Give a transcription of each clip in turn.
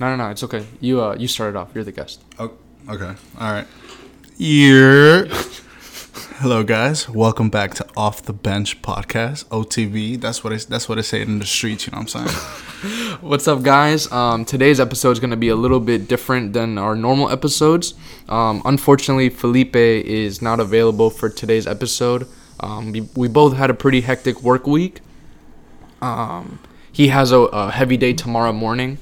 No, no, no. It's okay. You uh, you started off. You're the guest. Oh, okay. All right. Yeah. Hello, guys. Welcome back to Off the Bench Podcast, OTB. That's what I, that's what I say in the streets. You know what I'm saying? What's up, guys? Um, today's episode is going to be a little bit different than our normal episodes. Um, unfortunately, Felipe is not available for today's episode. Um, we, we both had a pretty hectic work week. Um, he has a, a heavy day tomorrow morning,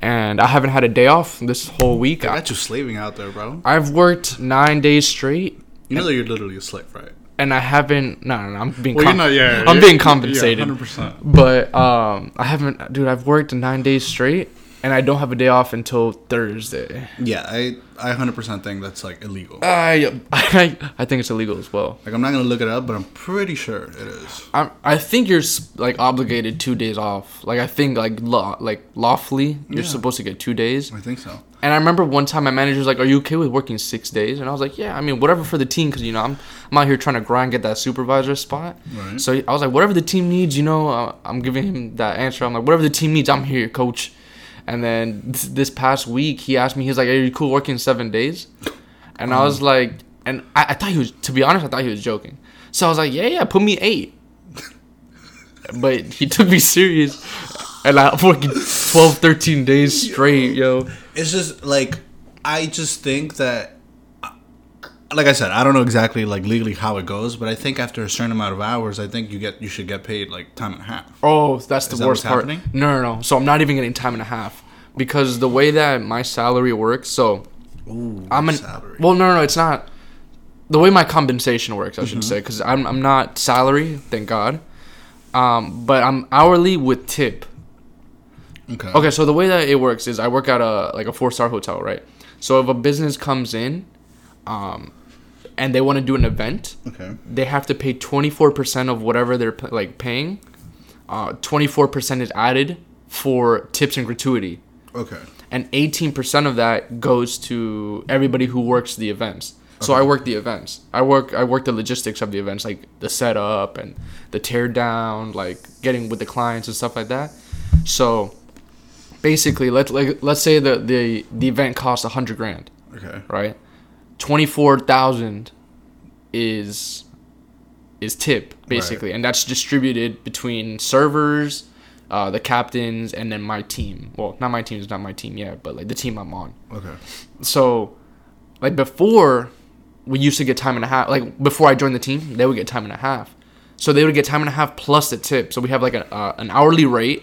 and I haven't had a day off this whole week. I got you slaving out there, bro. I've worked nine days straight, You know that you're literally a slave, right? and I haven't. No, no, no I'm being. Well, com- you're not. Yeah, I'm being yeah, compensated. 100%. But um, I haven't, dude. I've worked nine days straight, and I don't have a day off until Thursday. Yeah, I I 100% think that's like illegal. I, I, I think it's illegal as well. Like I'm not gonna look it up, but I'm pretty sure it is. I, I think you're like obligated two days off. Like I think like law, like lawfully, you're Yeah. supposed to get two days. I think so. And I remember one time my manager was like, "Are you okay with working six days?" And I was like, "Yeah, I mean, whatever for the team, because you know I'm I'm out here trying to grind, get that supervisor spot." Right. So I was like, "Whatever the team needs, you know." Uh, I'm giving him that answer. I'm like, "Whatever the team needs, I'm here, coach." And then this, this past week, he asked me, he's like, "Are you cool working seven days?" And I was um. like, and I, I thought he was, to be honest, I thought he was joking. So I was like, "Yeah, yeah, put me eight. but he took me serious, and I'm working 12, 13 days straight, yo. It's just like I just think that like I said, I don't know exactly like legally how it goes, but I think after a certain amount of hours, I think you get you should get paid like time and a half. Oh, that's the Is that worst what's part. happening? No, no, no. So I'm not even getting time and a half because the way that my salary works. So Ooh, I'm an salary. well, no, no, no. It's not the way my compensation works. I Mm-hmm. should say because I'm I'm not salary, thank God. Um, but I'm hourly with tip. okay. Okay, so the way that it works is I work at a like a four star hotel, right? So if a business comes in, um, and they want to do an event, Okay. they have to pay 24% of whatever they're like paying uh, 24% is added for tips and gratuity Okay. and 18% of that goes to everybody who works the events so i work the events i work i work the logistics of the events like the setup and the tear down like getting with the clients and stuff like that so basically let's like let's say the the, the event costs a 100 grand Okay. right? Twenty four thousand is is tip basically, and that's distributed between servers, uh, the captains, and then my team. Well, not my team is not my team yet, but like the team I'm on. Okay. So, like before, we used to get time and a half. Like before I joined the team, they would get time and a half. So they would get time and a half plus the tip. So we have like a, uh, an hourly rate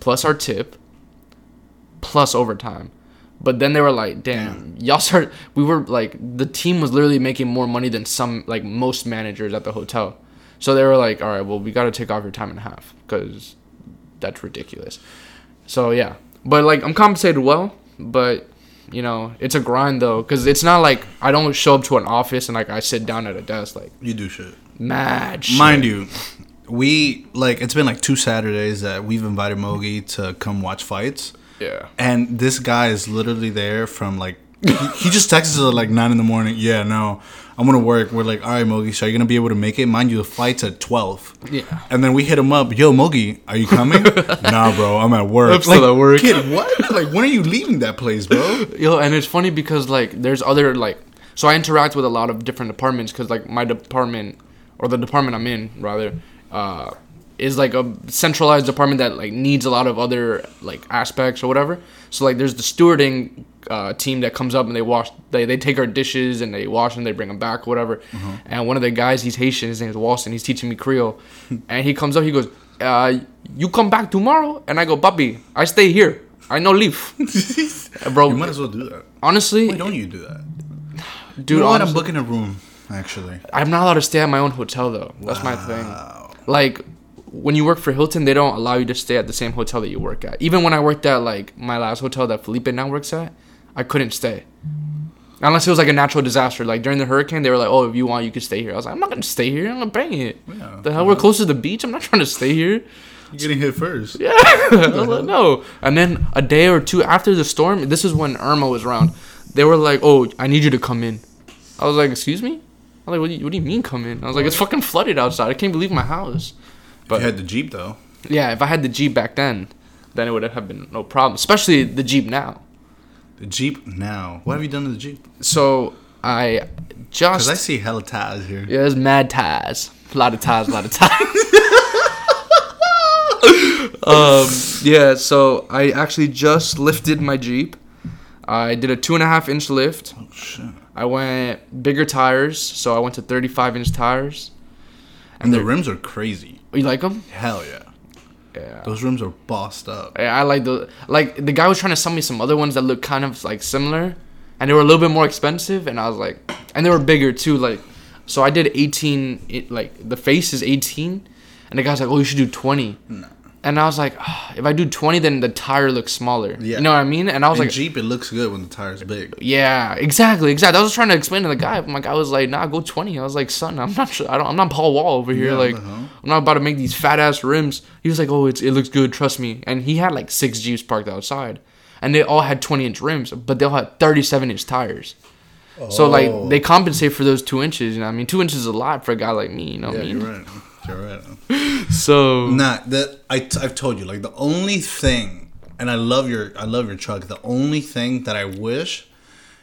plus our tip plus overtime. But then they were like, "Damn, y'all start." We were like, the team was literally making more money than some like most managers at the hotel. So they were like, "All right, well, we got to take off your time and a half because that's ridiculous." So yeah, but like I'm compensated well, but you know it's a grind though because it's not like I don't show up to an office and like I sit down at a desk like You do shit. mad. Shit. Mind you, we like it's been like two Saturdays that we've invited Mogi to come watch fights. Yeah. And this guy is literally there from like he, he just texts us at like nine in the morning. Yeah, no, I'm gonna work. We're like, all right, Mogi, so are you gonna be able to make it? Mind you, the flight's at twelve. Yeah. And then we hit him up. Yo, Mogi, are you coming? nah, bro, I'm at work. I'm still at work. Kid, what? Like, when are you leaving that place, bro? Yo, and it's funny because like there's other like so I interact with a lot of different departments because like my department or the department I'm in rather uh, is like a centralized department that like needs a lot of other like aspects or whatever. So like there's the stewarding uh, team that comes up and they wash they, they take our dishes and they wash them they bring them back whatever. And one of the guys he's Haitian his name is Walston he's teaching me Creole and he comes up he goes uh, you come back tomorrow and I go Papi I stay here I no leave bro You might as well do that. honestly Why don't you do that? dude you know what? I'm booking a room, actually. I'm not allowed to stay at my own hotel though. That's my thing. Like when you work for Hilton, they don't allow you to stay at the same hotel that you work at. Even when I worked at like my last hotel that Felipe now works at, I couldn't stay. Unless it was like a natural disaster. Like during the hurricane, they were like, "Oh, if you want, you could stay here." I was like, "I'm not gonna stay here. I'm gonna bang it." Yeah. The hell, we're close to the beach. I'm not trying to stay here. You're getting hit first. Yeah, like, no. And then a day or two after the storm, this is when Irma was around. They were like, "Oh, I need you to come in." I was like, "Excuse me." I was like, "What do you, what do you mean come in?" I was like, "It's fucking flooded outside. I can't believe my house." But you had the Jeep, though. Yeah, if I had the Jeep back then, then it would have been no problem. Especially the Jeep now. The Jeep now. What have you done to the Jeep? So I just Because I see hella ties here. yeah, there's mad ties, a lot of ties, a lot of ties. um, yeah, so I actually just lifted my Jeep. I did a two and a half inch lift. Oh shit. I went bigger tires, so I went to 35 inch tires. And the rims are crazy. You like them? Hell yeah. Yeah. Those rooms are bossed up. I I like the like the guy was trying to sell me some other ones that look kind of like similar, and they were a little bit more expensive, and I was like, and they were bigger too. Like, so I did 18. It, like the face is 18, and the guy's like, oh, you should do 20. And I was like, "Ah, if I do 20, then the tire looks smaller. Yeah. You know what I mean? And I was In like, Jeep, it looks good when the tire's big. yeah, exactly, exactly. I was trying to explain to the guy. but My guy was like, "Nah, go 20." I was like, "Son, I'm not sure. I don't. I'm not Paul Wall over here. Yeah, like, hell? I'm not about to make these fat ass rims." He was like, "Oh, it's it looks good. Trust me." And he had like six Jeeps parked outside, and they all had 20 inch rims, but they all had 37 inch tires. Oh. So Oh. like they compensate for those two inches. You know, what I mean, two inches is a lot for a guy like me. You know, what Yeah, I mean, you're right. So Nah, that I I've told you like the only thing, and I love your I love your truck. The only thing that I wish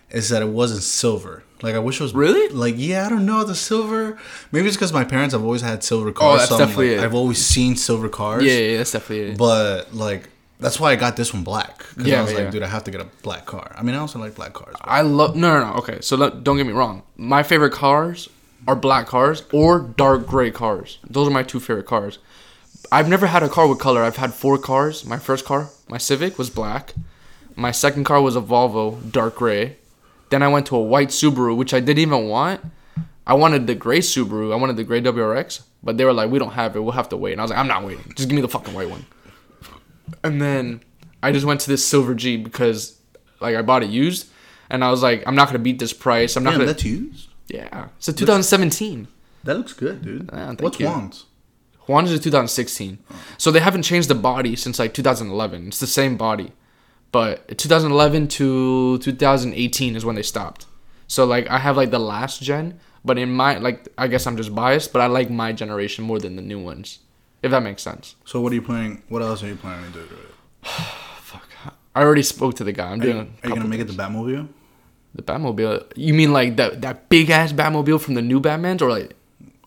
is that it wasn't silver. Like I wish it was Really? Like yeah, I don't know the silver. Maybe it's because my parents have always had silver oh, cars. Oh, that's so definitely like, it. I've always seen silver cars. yeah, yeah, that's definitely it. But like that's why I got this one black. Yeah, I was yeah. like, dude, I have to get a black car. I mean, I also like black cars. but- I love no, no, no. Okay, so let, don't get me wrong. My favorite cars are black cars or dark gray cars. Those are my two favorite cars. I've never had a car with color. I've had four cars. My first car, my Civic, was black. My second car was a Volvo, dark gray. Then I went to a white Subaru, which I didn't even want. I wanted the gray Subaru. I wanted the gray WRX, but they were like, "We don't have it. We'll have to wait." And I was like, "I'm not waiting. Just give me the fucking white one." And then I just went to this silver Jeep because like I bought it used, and I was like, I'm not gonna beat this price. I'm not Damn, gonna. that's used. Yeah, So a 2017. That looks good, dude. Thank What's you. Juan's? Juan's is 2016, so they haven't changed the body since like 2011. It's the same body, but 2011 to 2018 is when they stopped. So like I have like the last gen, but in my like I guess I'm just biased, but I like my generation more than the new ones, if that makes sense. So what are you playing? What else are you planning to do? it? I already spoke to the guy. I'm Are you, doing. are you gonna make it the Batmobile? The Batmobile. You mean like that that big ass Batmobile from the new Batman's, or like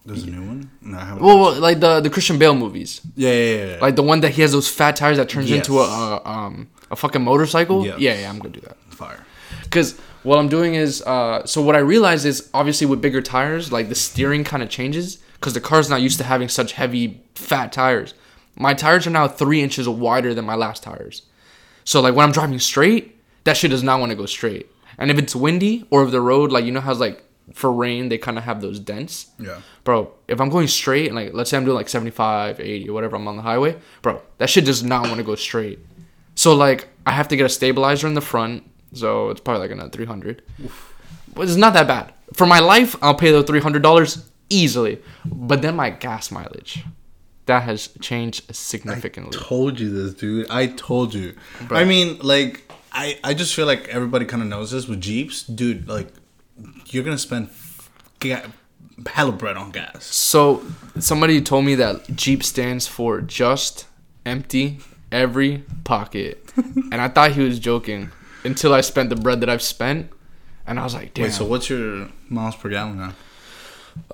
There's a new one. No, I haven't. well, well, like the the Christian Bale movies, yeah, yeah, yeah. yeah. like the one that he has those fat tires that turns into a, a um a fucking motorcycle. Yes. Yeah, yeah, I'm gonna do that. fire. Because what I'm doing is, uh, so what I realize is obviously with bigger tires, like the steering kind of changes because the car's not used to having such heavy fat tires. My tires are now three inches wider than my last tires. So like when I'm driving straight, that shit does not want to go straight. And if it's windy or if the road, like you know how it's like for rain, they kind of have those dents. Yeah. Bro, if I'm going straight and like let's say I'm doing like 75, 80 or whatever, I'm on the highway, bro, that shit does not want to go straight. So like I have to get a stabilizer in the front, so it's probably like another 300. But it's not that bad. For my life, I'll pay the $300 easily. But then my gas mileage, that has changed significantly. Told you this, dude. I told you. Bro. I mean, like, I I just feel like everybody kind of knows this with Jeeps, dude. Like, you're gonna spend ga- hella bread on gas. So somebody told me that Jeep stands for just empty every pocket, and I thought he was joking until I spent the bread that I've spent, and I was like, damn. Wait, so what's your miles per gallon now?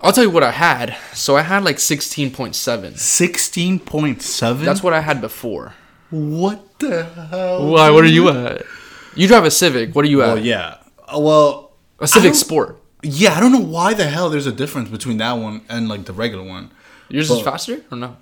I'll tell you what I had. So I had like sixteen point seven. Sixteen point seven. That's what I had before. What the hell? Why? What are you at? You drive a Civic. What are you at? Well, yeah. Uh, Well, A Civic Sport. Yeah, I don't know why the hell there's a difference between that one and like the regular one. Yours is Well- faster or no?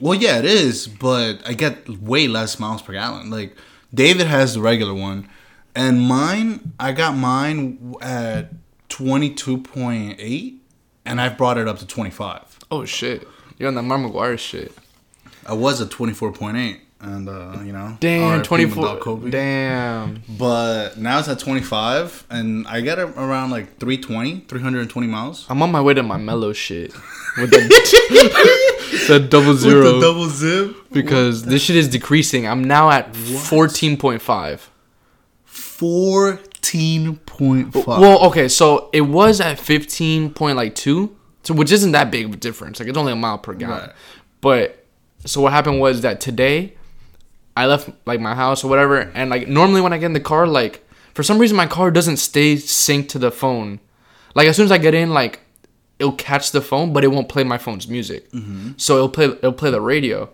Well, yeah, it is, but I get way less miles per gallon. Like David has the regular one, and mine, I got mine at twenty two point eight, and I've brought it up to twenty five. Oh shit! You're on the Mark McGwire shit. I was at twenty four point eight, and uh, you know, Damn, twenty four, Damn. But now it's at twenty five, and I get around like 320, 320 miles. I'm on my way to my Melo shit with the, the double zero With the double zip, because this shit is decreasing. I'm now at fourteen point five. fourteen point five. Well, okay, so it was at fifteen point like two, so which isn't that big of a difference. Like it's only a mile per gallon. Right. But so what happened was that today, I left like my house or whatever, and like normally when I get in the car, like for some reason my car doesn't stay synced to the phone. Like as soon as I get in, like it'll catch the phone, but it won't play my phone's music. So it'll play it'll play the radio,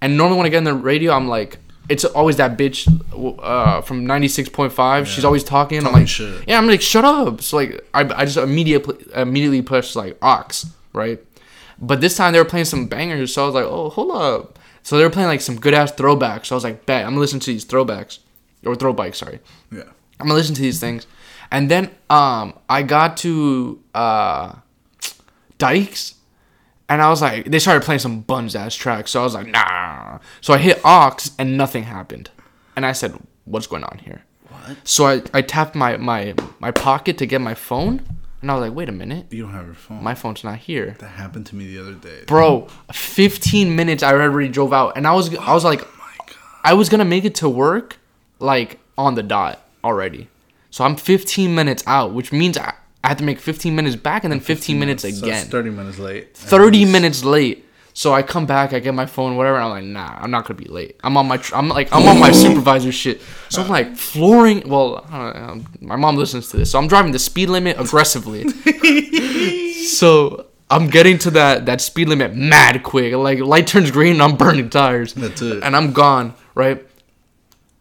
and normally when I get in the radio, I'm like. It's always that bitch uh, from ninety six point five. She's always talking. I'm like, shit. yeah, I'm like, shut up. So like, I, I just immediately immediately push like aux, right? But this time they were playing some bangers, so I was like, oh, hold up. So they were playing like some good ass throwbacks. So I was like, bet I'm gonna listen to these throwbacks or throwbikes. Sorry, Yeah. I'm gonna listen to these things, and then um I got to uh Dykes, and I was like, they started playing some buns ass tracks. So I was like, nah. So I hit aux and nothing happened, and I said, what's going on here? What? So I, I tapped my, my my pocket to get my phone, and I was like, wait a minute, You don't have your phone. my phone's not here, that happened to me the other day. bro. 15 minutes I already drove out, and I was I was like, oh my God. I was gonna make it to work like on the dot already. So I'm 15 minutes out, which means I, I have to make 15 minutes back and then 15 minutes So it's again. 30 minutes late. 30 minutes late. So I come back, I get my phone, whatever. And I'm like, nah, I'm not gonna be late. I'm on my, tr- I'm like, I'm on my supervisor shit. So I'm like flooring. Well, know, um, my mom listens to this, so I'm driving the speed limit aggressively. so I'm getting to that that speed limit mad quick. Like light turns green, and I'm burning tires. That's it. And I'm gone. Right.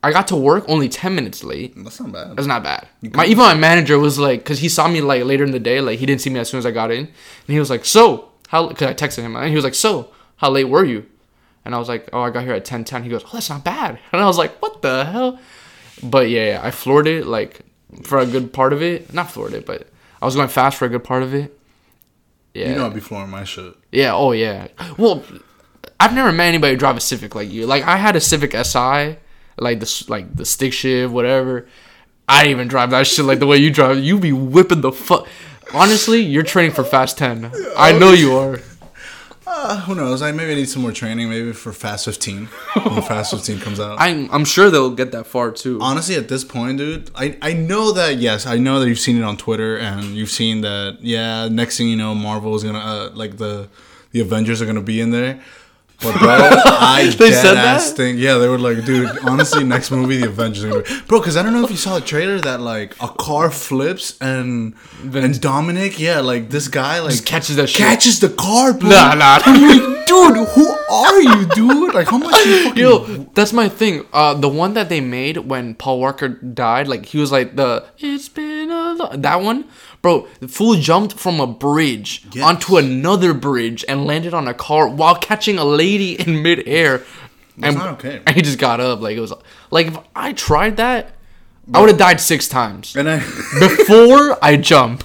I got to work only 10 minutes late. That's not bad. That's not bad. My even my manager was like, cause he saw me like later in the day, like he didn't see me as soon as I got in, and he was like, "So how?" Cause I texted him, and he was like, "So how late were you?" And I was like, "Oh, I got here at ten ten. He goes, "Oh, that's not bad." And I was like, "What the hell?" But yeah, yeah I floored it like for a good part of it. Not floored it, but I was going fast for a good part of it. Yeah, You know I'd be flooring my shit. yeah. Oh yeah. Well, I've never met anybody drive a Civic like you. Like I had a Civic Si, like the s- like the stick shift, whatever. I didn't even drive that shit like the way you drive. You be whipping the fuck. Honestly, you're training for Fast Ten. I know you are. Uh, who knows? I maybe need some more training, maybe for Fast 15 when Fast 15 comes out. I'm I'm sure they'll get that far too. Honestly, at this point, dude, I, I know that yes, I know that you've seen it on Twitter and you've seen that yeah. Next thing you know, Marvel is gonna uh, like the the Avengers are gonna be in there. But bro, I They dead said ass that? think yeah, they were like, dude, honestly, next movie the Avengers bro. Because I don't know if you saw the trailer that like a car flips and and Dominic, yeah, like this guy like Just catches that shit. catches the car, bro. Nah, nah. dude, who are you, dude? Like how much you fucking Yo, that's my thing. Uh, the one that they made when Paul Walker died, like he was like the "It's been a lo-" that one, bro. The fool jumped from a bridge Yes. onto another bridge and landed on a car while catching a lady in midair. That's and, not okay. And he just got up like it was like if I tried that, I would have died six times and I before I jump.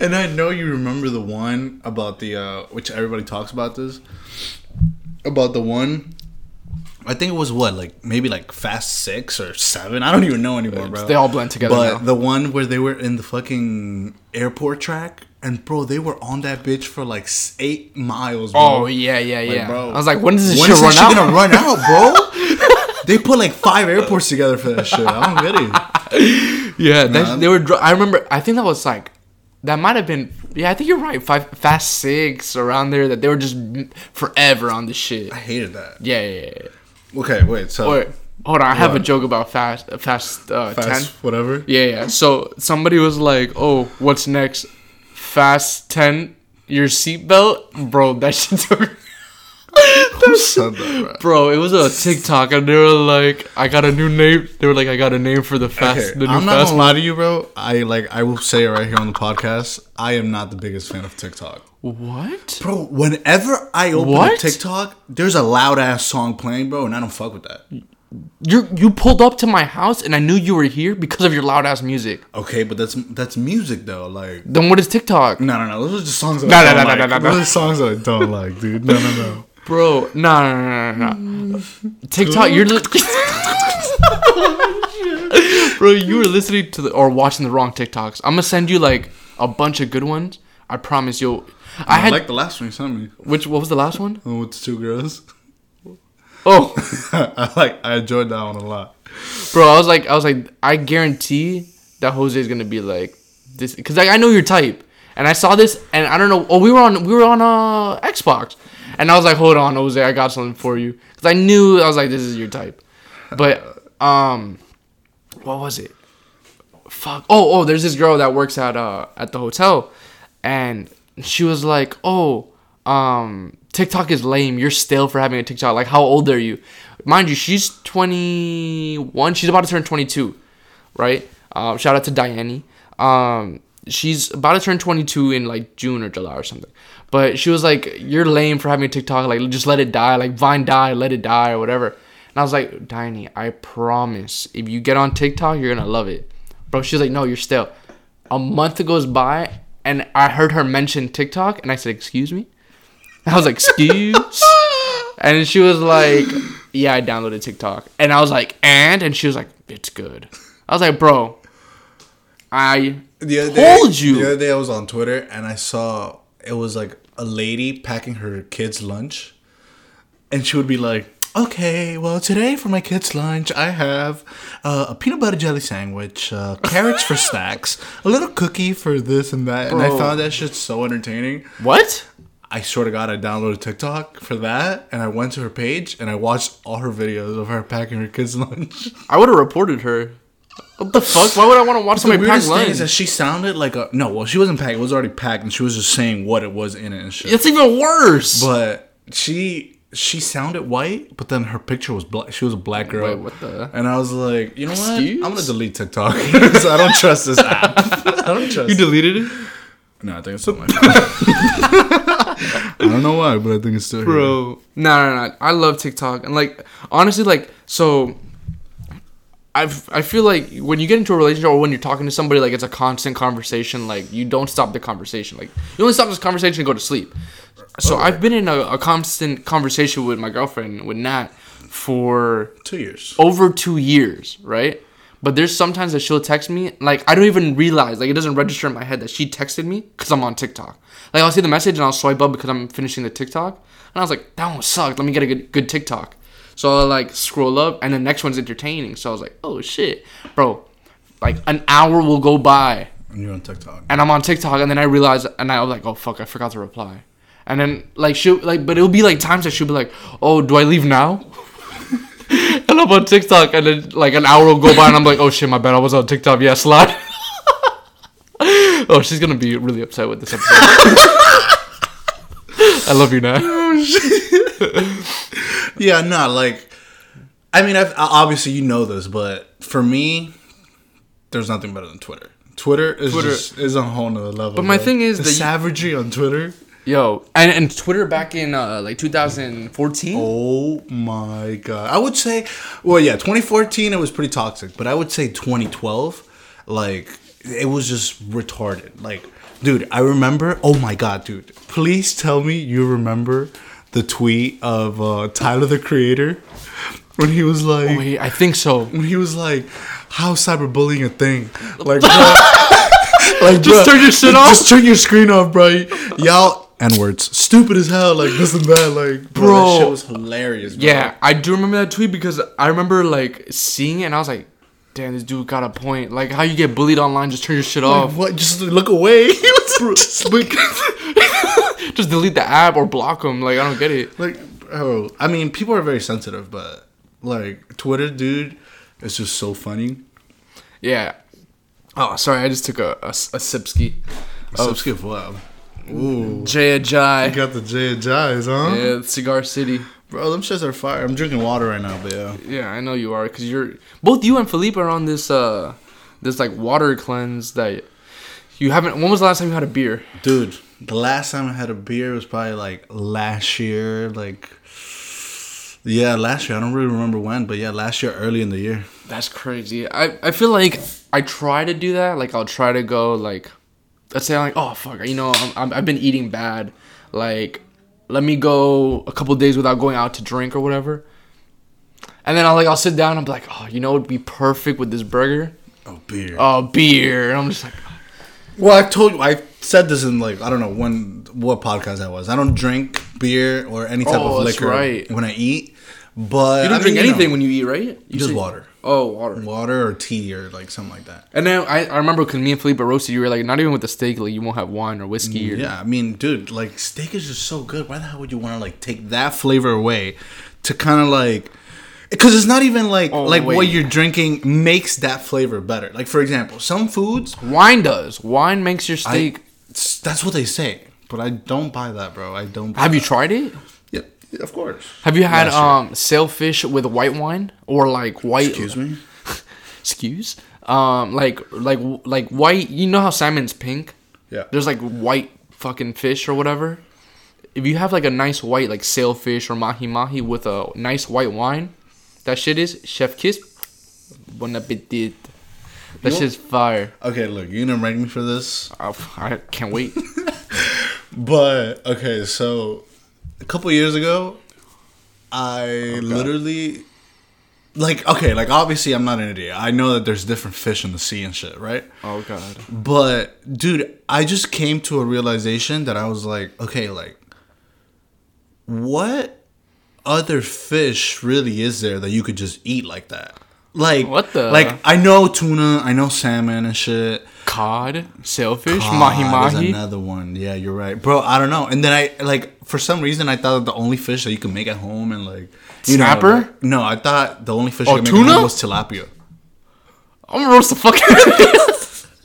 and I know you remember the one about the uh which everybody talks about this about the one I think it was what like maybe like Fast Six or Seven. I don't even know anymore, bro. They all blend together But now. the one where they were in the fucking airport track, and bro, they were on that bitch for like eight miles. Bro. Oh yeah, yeah, yeah. bro. I was like, when does this when shit is run shit out? gonna run out, bro? they put like five airports together for that shit. I don't get it. Yeah, that, they were. dr- I remember. I think that was like, that might have been. Yeah, I think you're right. Five, fast six around there. That they were just forever on the shit. I hated that. Yeah, yeah, yeah. Okay, wait. So Wait, hold on. I have a joke about fast, uh, fast, uh, fast, ten. whatever. Yeah, yeah. So somebody was like, "Oh, what's next? Fast ten? Your seatbelt, bro." That shit took. Who said that, bro? Bro, it was a TikTok, and they were like, "I got a new name." They were like, "I got a name for the fast, Okay, the new I'm not fast." gonna lie to you, bro. I like. I will say it right here on the podcast. I am not the biggest fan of TikTok, What? bro. Whenever I open What? a TikTok, there's a loud ass song playing, bro, and I don't fuck with that. You you pulled up to my house, and I knew you were here because of your loud ass music. Okay, but that's that's music though. Like, Then what is TikTok? no, no, no. Those are just songs that No, I no, don't no, like. no, no, no. Those are songs that I don't like, dude. No, no, no. Bro, no, no, no, no, no. TikTok, you're. Li- Bro, you were listening to the or watching the wrong TikToks. I'm gonna send you like a bunch of good ones. I promise you'll. I I had like the last one you sent me. which? What was the last one? Oh, the two girls. Oh, I like. I enjoyed that one a lot. bro, I was like, I was like, I guarantee that Jose is gonna be like this because like I know your type, and I saw this, and I don't know. Oh, we were on we were on uh Xbox, and I was like, hold on, Jose, I got something for you because I knew I was like, this is your type. But um, what was it? Fuck. Oh, oh, there's this girl that works at uh at the hotel, and she was like, oh, um, TikTok is lame. You're stale for having a TikTok. Like, how old are you? Mind you, she's 21. She's about to turn 22, right? Um, shout out to Diane. Um, she's about to turn 22 in like June or July or something. But she was like, "You're lame for having a TikTok. Like, just let it die. Like Vine die, let it die or whatever." And I was like, "Diane, I promise, if you get on TikTok, you're gonna love it, bro." She's like, "No, you're still." A month goes by, and I heard her mention TikTok, and I said, "Excuse me." I was like, "Excuse," and she was like, "Yeah, I downloaded TikTok," and I was like, "And," and she was like, "It's good." I was like, "Bro, I The other day, you. The other day I was on Twitter and I saw it was like a lady packing her kids' lunch, and she would be like, "Okay, well today for my kids' lunch I have uh, a peanut butter jelly sandwich, uh, carrots for snacks, a little cookie for this and that." And I found that shit so entertaining. what?" I swear to God, I downloaded TikTok for that, and I went to her page and I watched all her videos of her packing her kids' lunch. I would have reported her. What the fuck? Why would I want to watch The somebody pack weirdest thing lunch? is that she sounded like a no. Well, she wasn't packed; it was already packed, and she was just saying what it was in it and shit. It's even worse. But she she sounded white, but then her picture was black. She was a black girl. Wait, what the- And I was like, you know what? Excuse? I'm gonna delete TikTok because I don't trust this app. I don't trust. You deleted it, no, I think it's still my phone. I don't know why, but I think it's still here. bro. No, no, no. I love TikTok, and like honestly, like so. I've, I feel like when you get into a relationship or when you're talking to somebody, like it's a constant conversation. Like you don't stop the conversation. Like you only stop this conversation and go to sleep. So I've been in a, a constant conversation with my girlfriend with Nat for Two years. over two years, right? But there's sometimes that she'll text me, like I don't even realize, like it doesn't register in my head that she texted me because I'm on TikTok. Like I'll see the message and I'll swipe up because I'm finishing the TikTok, and I was like, that one sucked. Let me get a good, good TikTok. So I'll like scroll up, and the next one's entertaining. So I was like, oh shit, bro. Like an hour will go by, And you're on TikTok. and I'm on TikTok, and then I realize, and I was like, oh fuck, I forgot to reply. And then like she'll like, but it'll be like times that she'll be like, oh, do I leave now? and I'm on TikTok, and then like an hour will go by, and I'm like, oh shit, my bad, I was on TikTok. Yeah, slide. oh, she's gonna be really upset with this episode. I love you now. Yeah, no, like, I mean, I've, obviously you know this, but for me, there's nothing better than Twitter. Twitter is Twitter- just is on a whole nother level. But my bro. thing is the you- savagery on Twitter. Yo, and and Twitter back in uh, like 2014. Oh my god! I would say, well, yeah, 2014 it was pretty toxic, but I would say 2012, like it was just retarded. Like, dude, I remember. Oh my god, dude! Please tell me you remember the tweet of uh, Tyler the Creator when he was like, Wait, I think so. when he was like, "How cyberbullying a thing?" Like, bro, like Just bro, turn your shit off? Just turn your screen off, bro. Y'all n words, stupid as hell. Like this and that. Like, bro, Bro. that shit was hilarious. Bro. Yeah, I do remember that tweet because I remember like seeing it and I was like, damn, this dude got a point. Like how you get bullied online, just turn your shit Like, off. what? Just look away. Just like, just delete the app or block them. Like I don't get it. like, oh, I mean, people are very sensitive, but like Twitter, dude, is just so funny. Yeah. Oh, sorry, I just took a a, a sipski. Oh, skip wow. Ooh, Jay you Jai. got the J and J's, huh? Yeah, Cigar City. Bro, them shits are fire. I'm drinking water right now, but yeah. Yeah, I know you are because you're both you and Felipe are on this uh this like water cleanse that you haven't. When was the last time you had a beer? Dude, the last time I had a beer was probably like last year. Like, yeah, last year. I don't really remember when, but yeah, last year, early in the year. That's crazy. I, I feel like I try to do that. Like I'll try to go like, let's say I'm like, oh fuck, you know, I'm, I'm, I've been eating bad. Like, let me go a couple days without going out to drink or whatever. And then I'll like I'll sit down. and I'm like, oh, you know, it'd be perfect with this burger. Oh, beer. Oh, beer. And I'm just like, Well, I told you, I said this in like I don't know when what podcast that was. I don't drink beer or any type Oh, of liquor right. when I eat. But you don't I drink mean, you anything know, when you eat, right? You just say- water, Oh, water. water or tea or like something like that. And then I, I remember because me and Felipe roasted, you were like, not even with the steak, like you won't have wine or whiskey. Mm, or, Yeah, I mean, dude, like steak is just so good. Why the hell would you want to like take that flavor away to kind of like? because it's not even like Oh, like what you're drinking makes that flavor better. Like for example, some foods, Wine does. Wine makes your steak. s- that's what they say, but I don't buy that, bro. I don't. Buy Have you tried it? Of course. Have you had um sailfish with white wine or like white? Excuse me. Excuse. Um, like like like white. You know how salmon's pink? Yeah. There's like white fucking fish or whatever. If you have like a nice white like sailfish or mahi mahi with a nice white wine, that shit is chef kiss. Bon appetit. That shit's fire. Okay, look, you're gonna rank me for this, I, I can't wait. but okay, so a couple years ago, I literally. Like okay, like obviously I'm not an idiot. I know that there's different fish in the sea and shit, right? oh god. But dude, I just came to a realization that I was like, okay, like what other fish really is there that you could just eat like that? Like What the- Like I know tuna, I know salmon and shit. Cod, sailfish, Ah, mahi mahi. another one. Yeah, you're right, bro. I don't know. And then I like for some reason I thought the only fish that you could make at home and like you know, Snapper? like- no, I thought the only fish Oh, you could make at tuna? home was tilapia. I'm gonna roast the fuck out of you.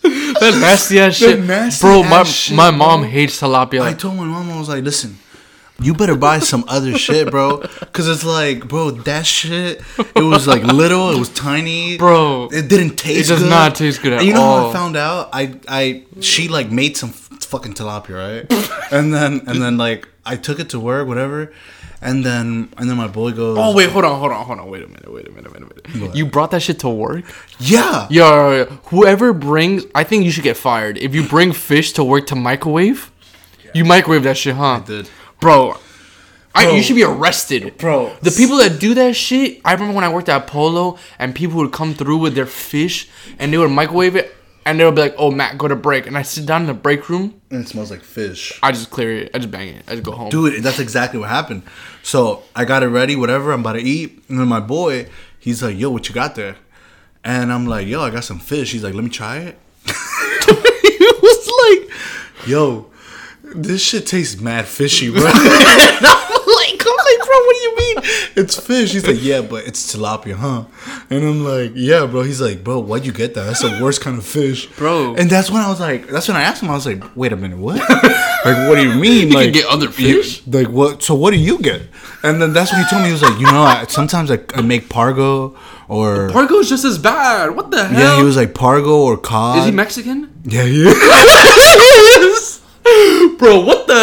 That nasty ass shit, nasty bro. My shit, my mom bro. hates tilapia. I told my mom I was like, listen, you better buy some other shit, bro, because it's like, bro, that shit. It was like little, it was tiny, Bro, It didn't taste. It does good. not taste good at And you know how. I found out? I I she like made some fucking tilapia, right? and then and then like I took it to work, whatever. And then and then my boy goes, oh wait, hold on, hold on, hold on. Wait a minute, wait a minute, wait a minute. What? You brought that shit to work? yeah, Yo, whoever brings, I think you should get fired if you bring fish to work to microwave. You microwave that shit, huh? I did. Bro. I, Bro. you should be arrested, Bro. The people that do that shit, I remember when I worked at Polo, and people would come through with their fish, and they would microwave it, and they would be like, "Oh, Matt, go to break," and I sit down in the break room, And it smells like fish. I just clear it, I just bang it, I just go home. Dude, that's exactly what happened. So I got it ready, whatever. I'm about to eat, and then my boy, he's like, "Yo, what you got there?" And I'm like, "Yo, I got some fish." He's like, "Let me try it." he was like, "Yo, this shit tastes mad fishy, bro." and I'm like, "I'm like, bro, what do you mean? It's fish?" He's like, "Yeah, but it's tilapia, huh?" And I'm like, "Yeah, bro." He's like, "Bro, why'd you get that? That's the worst kind of fish, Bro. And that's when I was like, that's when I asked him. I was like, "Wait a minute, what? like, what do you mean? You like, can get other fish. like what? So what do you get? And then that's when he told me he was like, you know, I, sometimes I, I make pargo or Pargo's just as bad. What the hell? yeah, he was like pargo or cod. Is he Mexican? yeah, yeah. Bro, what the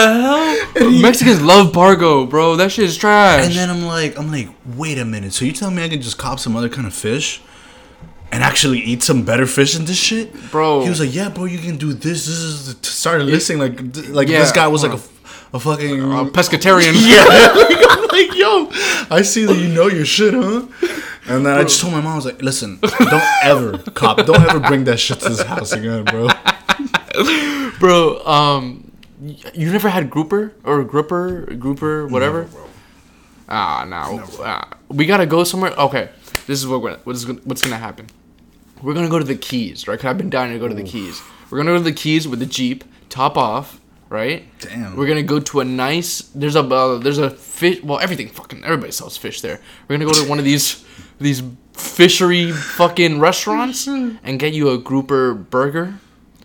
hell? Mexicans love Pargo, bro. That shit is trash. and then I'm like, I'm like, wait a minute. So you telling me I can just cop some other kind of fish? And actually eat some better fish than this shit, Bro. He was like, "Yeah, bro, you can do this. This is." The, started listening like, th- like Yeah, this guy was like hold a, a fucking Uh, pescatarian. Yeah. like, I'm like, yo, I see that you know your shit, huh? And then I just told my mom, I was like, listen, don't ever, cop, don't ever bring that shit to this house again, bro. bro. Um, y- you never had grouper or grouper, grouper, whatever. Ah, no. Ah, we gotta go somewhere. Okay, this is what we're, what is what's gonna happen. We're gonna go to the Keys, right? Cause I've been dying to go to the Keys. We're gonna go to the Keys with the Jeep, top off, right? Damn. We're gonna go to a nice. There's a uh, there's a fish. Well, everything fucking everybody sells fish there. We're gonna go to one of these these fishery fucking restaurants and get you a grouper burger,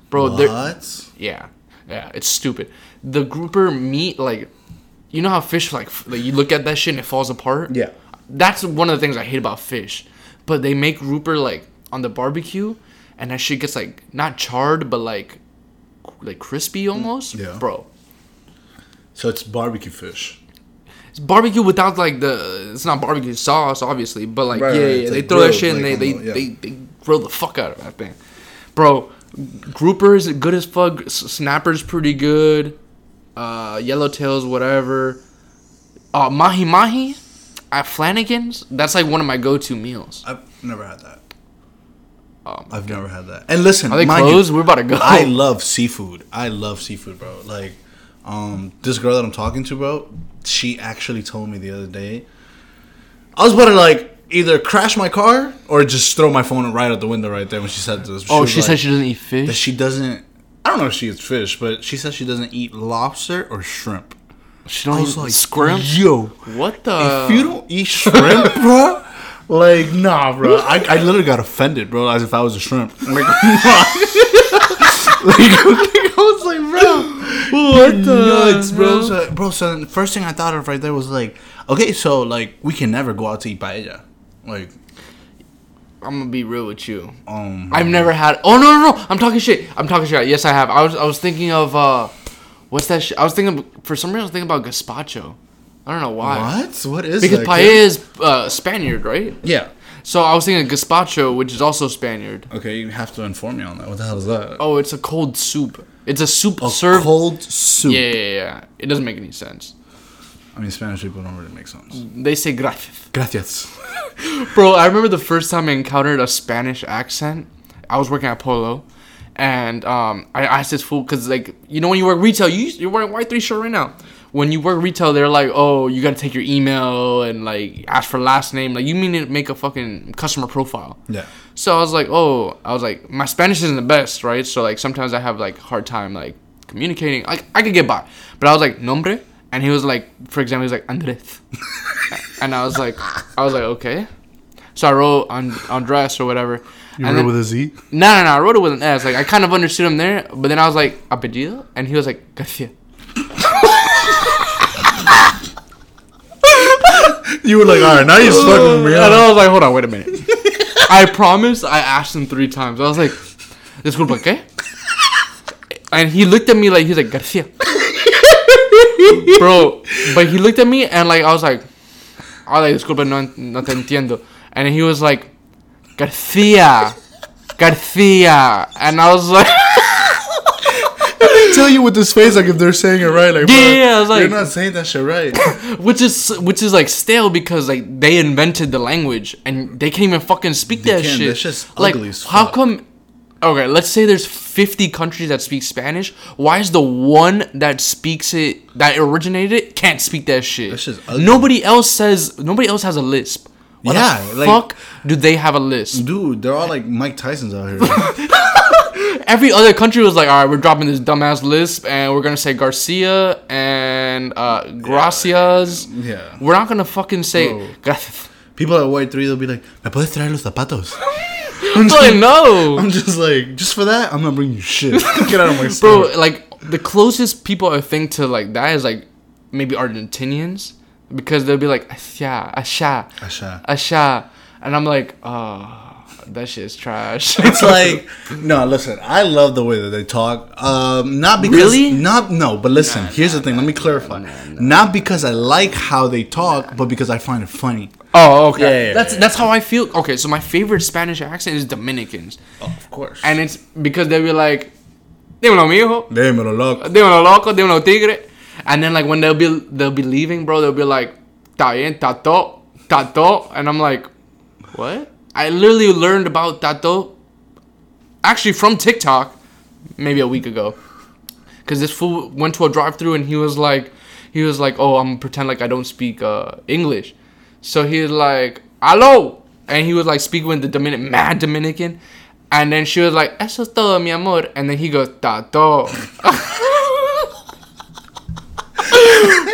bro. What? yeah, yeah, it's stupid. The grouper meat, like, you know how fish like, f- like you look at that shit and it falls apart. Yeah. that's one of the things I hate about fish. But they make grouper like on the barbecue, and that shit gets like not charred, but like, like crispy mm, almost. Yeah. bro. So it's barbecue fish. It's barbecue without like the. It's not barbecue sauce, obviously, but like Right, yeah, right, yeah they like, throw that grilled, shit and like, they they, the- they they grill the fuck out of that thing, bro. Grouper is good as fuck. Snapper's pretty good. Uh, yellowtails, whatever. Uh, mahi mahi at Flanagan's. That's like one of my go-to meals. I've never had that. Um, I've never had that. And listen, Are they mind you, closed? We're about to go. I love seafood. I love seafood, bro. Like, um, this girl that I'm talking to, bro, she actually told me the other day. I was about to like either crash my car or just throw my phone right out the window right there when she said this. oh, she like, said she doesn't eat that fish. she doesn't. I don't know if she eats fish, but she says she doesn't eat lobster or shrimp. She don't eat like, scrimp. yo, What the? if you don't eat shrimp, bro, Like, nah, bro. I, I literally got offended, bro, as if I was a shrimp. I'm like, like, I was like, bro, what the nuts, bro? hell? So, bro, so the first thing I thought of right there was like, okay, so like we can never go out to eat paella, like, I'm gonna be real with you. um, I've never had. Oh no no no! I'm talking shit. I'm talking shit. Yes, I have. I was I was thinking of uh, what's that shit? I was thinking of, for some reason I was thinking about gazpacho. I don't know why. what? What is Because that? paella is uh, Spaniard, right? Yeah. So I was thinking of gazpacho, which is also Spaniard. Okay, you have to inform me on that. What the hell is that? Oh, it's a cold soup. It's a soup a served. cold soup. Yeah, yeah, yeah. It doesn't make any sense. I mean, Spanish people don't really make sense. They say gracias. Gracias. Bro, I remember the first time I encountered a Spanish accent. I was working at Polo, and um, I asked this fool because, like, you know, when you work retail, you you're wearing Y-3 shirt right now. When you work retail, they're like, oh, you gotta take your email and like ask for last name. Like, you mean to make a fucking customer profile? Yeah. So I was like, oh, I was like, my Spanish isn't the best, right? So like sometimes I have like hard time like communicating. Like I could get by, but I was like nombre, and he was like, for example, he was like Andres, and I was like, I was like, okay. So I wrote on Andres or whatever. You and wrote then, with a Z? no, no, no, I wrote it with an S. Like I kind of understood him there, but then I was like apellido, and he was like Garcia. You were like, all right, now you're fucking me. And? I was like, hold on, wait a minute. I promise I asked him three times. I was like, "This disculpa, ¿qué? And he looked at me like, he's like, Garcia. Bro, but he looked at me and like, I was like, I was like, disculpa, no, no te entiendo. And he was like, Garcia. Garcia. And I was like, tell you with this face like if they're saying it right. Like, Yeah, yeah, I was like- you're not saying that shit right. which is which is like stale because like they invented the language and they can't even fucking speak They that can't. shit. That shit's like, how come? Okay, let's say there's 50 countries that speak Spanish. Why is the one that speaks it that originated it can't speak that shit? That shit's ugly. Nobody else says. Nobody else has a lisp. Why Yeah, the like- fuck do they have a lisp? Dude, they're all like Mike Tyson's out here. Every other country was like, all right, we're dropping this dumbass lisp and we're gonna say Garcia and uh, Gracias. yeah. We're not gonna fucking say. People at Y-3, they'll be like, ¿Me puedes traer los zapatos? Like, no. I'm just like, just for that, I'm not bringing you shit. Get out of my Bro, like the closest people I think to like that is like maybe Argentinians because they'll be like asha, asha, Asha. asha, and I'm like, oh, that shit is trash. It's like no, listen. I love the way that they talk. Um, not because Really? not no, but listen. here's the thing. Let me clarify. Not because I like how they talk, but because I find it funny. oh, okay. Yeah, yeah, that's yeah. that's how I feel. Okay, so my favorite Spanish accent is Dominicans, Oh, of course. and it's because they'll be like, dímelo mijo, Démelo loco. dímelo loco, dímelo tigre, and then like when they'll be they'll be leaving, bro, they'll be like, está bien, tato, tato, and I'm like, what? I literally learned about that though, actually from TikTok maybe a week ago, because this fool went to a drive-through and he was like, he was like, oh, I'm pretend like I don't speak uh, English, so he was like, hello, and he was like speaking with the Dominican, mad Dominican. And then she was like, Eso es todo, mi amor. And then he goes, Tato.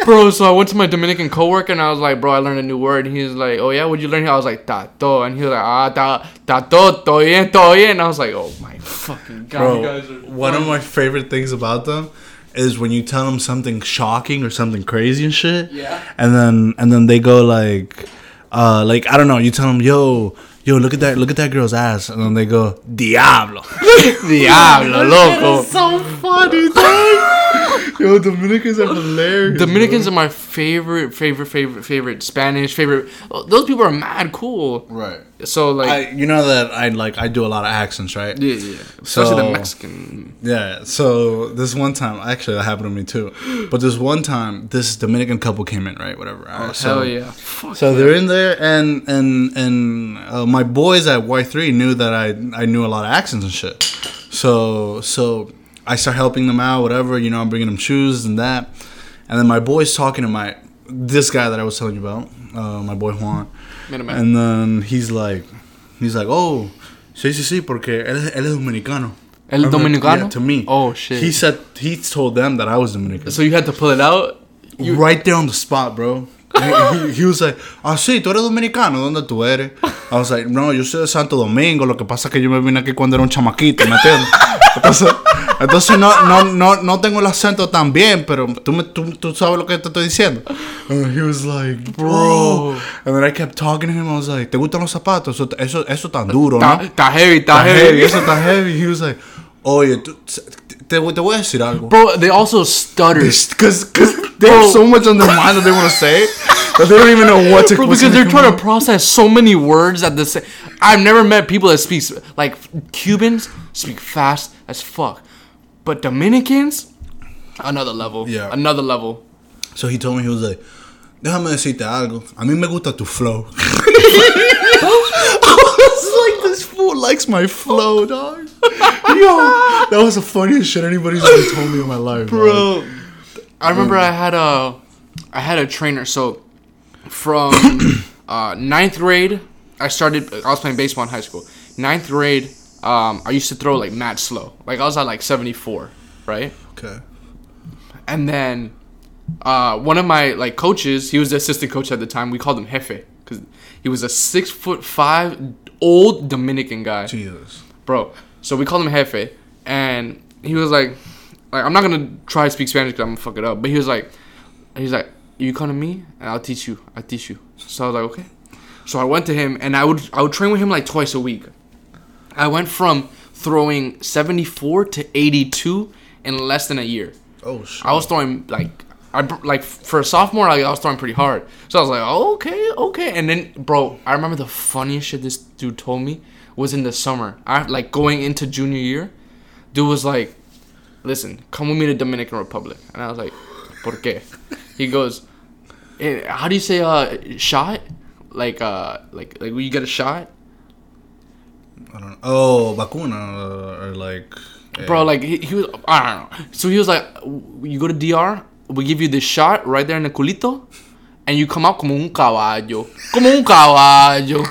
bro, so I went to my Dominican coworker and I was like, bro, I learned a new word. And he was like, oh yeah, what'd you learn here? I was like, tato. And he was like, ah, ta, tato, todo bien, todo bien. And I was like, oh my fucking god, you guys Bro, are one of my favorite things about them is when you tell them something shocking or something crazy and shit. Yeah. And then and then they go like, uh, like I don't know. You tell them, yo, yo, look at that, look at that girl's ass, and then they go, diablo. Diablo, loco. so funny, dog. Yo, Dominicans are hilarious. Dominicans are my favorite, favorite, favorite, favorite Spanish favorite. Those people are mad cool. right. So like, I, you know that I like I do a lot of accents, right? yeah, yeah. Especially the Mexican. Yeah, so this one time, actually, that happened to me too. But this one time, this Dominican couple came in, right? Whatever. Oh, so, hell yeah. Fuck So they're in there, and and and uh, my boys at Y three knew that I I knew a lot of accents and shit. So so I start helping them out, whatever. You know, I'm bringing them shoes and that, and then my boys talking to my this guy that I was telling you about, uh, my boy Juan, and then he's like, he's like, oh, sí sí sí, porque él, él es dominicano. El I'm like, dominicano? Yeah, to me. Oh, shit. He said he told them that I was Dominican. So you had to pull it out. You, right there on the spot, bro. he, he, he was like, ah, sí, tú eres dominicano, ¿dónde tú eres? I was like, no, yo soy de Santo Domingo, lo que pasa es que yo me vine aquí cuando era un chamaquito, ¿me entiendes? Entonces, entonces no, no, no, no tengo el acento tan bien, pero tú, me, tú, tú sabes lo que te estoy diciendo. And he was like, bro. And then I kept talking to him, I was like, ¿te gustan los zapatos? Eso, eso, eso tan duro, ¿no? Está heavy, está heavy. heavy, eso está heavy. He was like, oye, tú, te, te voy a decir algo. Bro, they also stutter. Because cause they have so much on their mind that they want to say that they don't even know what to Bro, because they're trying come to process so many words at the same. I've never met people that speak like Cubans speak fast as fuck, but Dominicans, another level. Yeah. another level. So he told me, he was like, déjame decirte algo. A mí me gusta tu flow. I was like, this fool likes my flow, dog. Yo, that was the funniest shit anybody's ever told me in my life, bro. bro. I remember I had a, I had a trainer. So, from uh, ninth grade, I started. I was playing baseball in high school. Ninth grade, um, I used to throw like mad slow. Like I was at like seventy four, right? Okay. And then, uh, one of my like coaches, he was the assistant coach at the time. We called him Jefe because he was a six foot five old Dominican guy Jesus. bro. So we called him Jefe, and he was like, like I'm not gonna try to speak Spanish because I'm gonna fuck it up. But he was like, he's like, you come to me and I'll teach you. I'll teach you. So I was like, okay. So I went to him and I would I would train with him like twice a week. I went from throwing 74 to 82 in less than a year. Oh, shit. I was throwing like I like for a sophomore like, I was throwing pretty hard. So I was like, oh, okay, okay. And then bro, I remember the funniest shit this dude told me was in the summer. I like going into junior year. Dude was like, listen, come with me to Dominican Republic. And I was like, ¿Por qué? He goes, eh, how do you say uh shot? Like uh like like when you get a shot? I don't know. Oh, vacuna uh, or like. eh, Bro, like he, he was I don't know. So he was like, you go to DR, we give you this shot right there in the culito, and you come out como un caballo, como un caballo.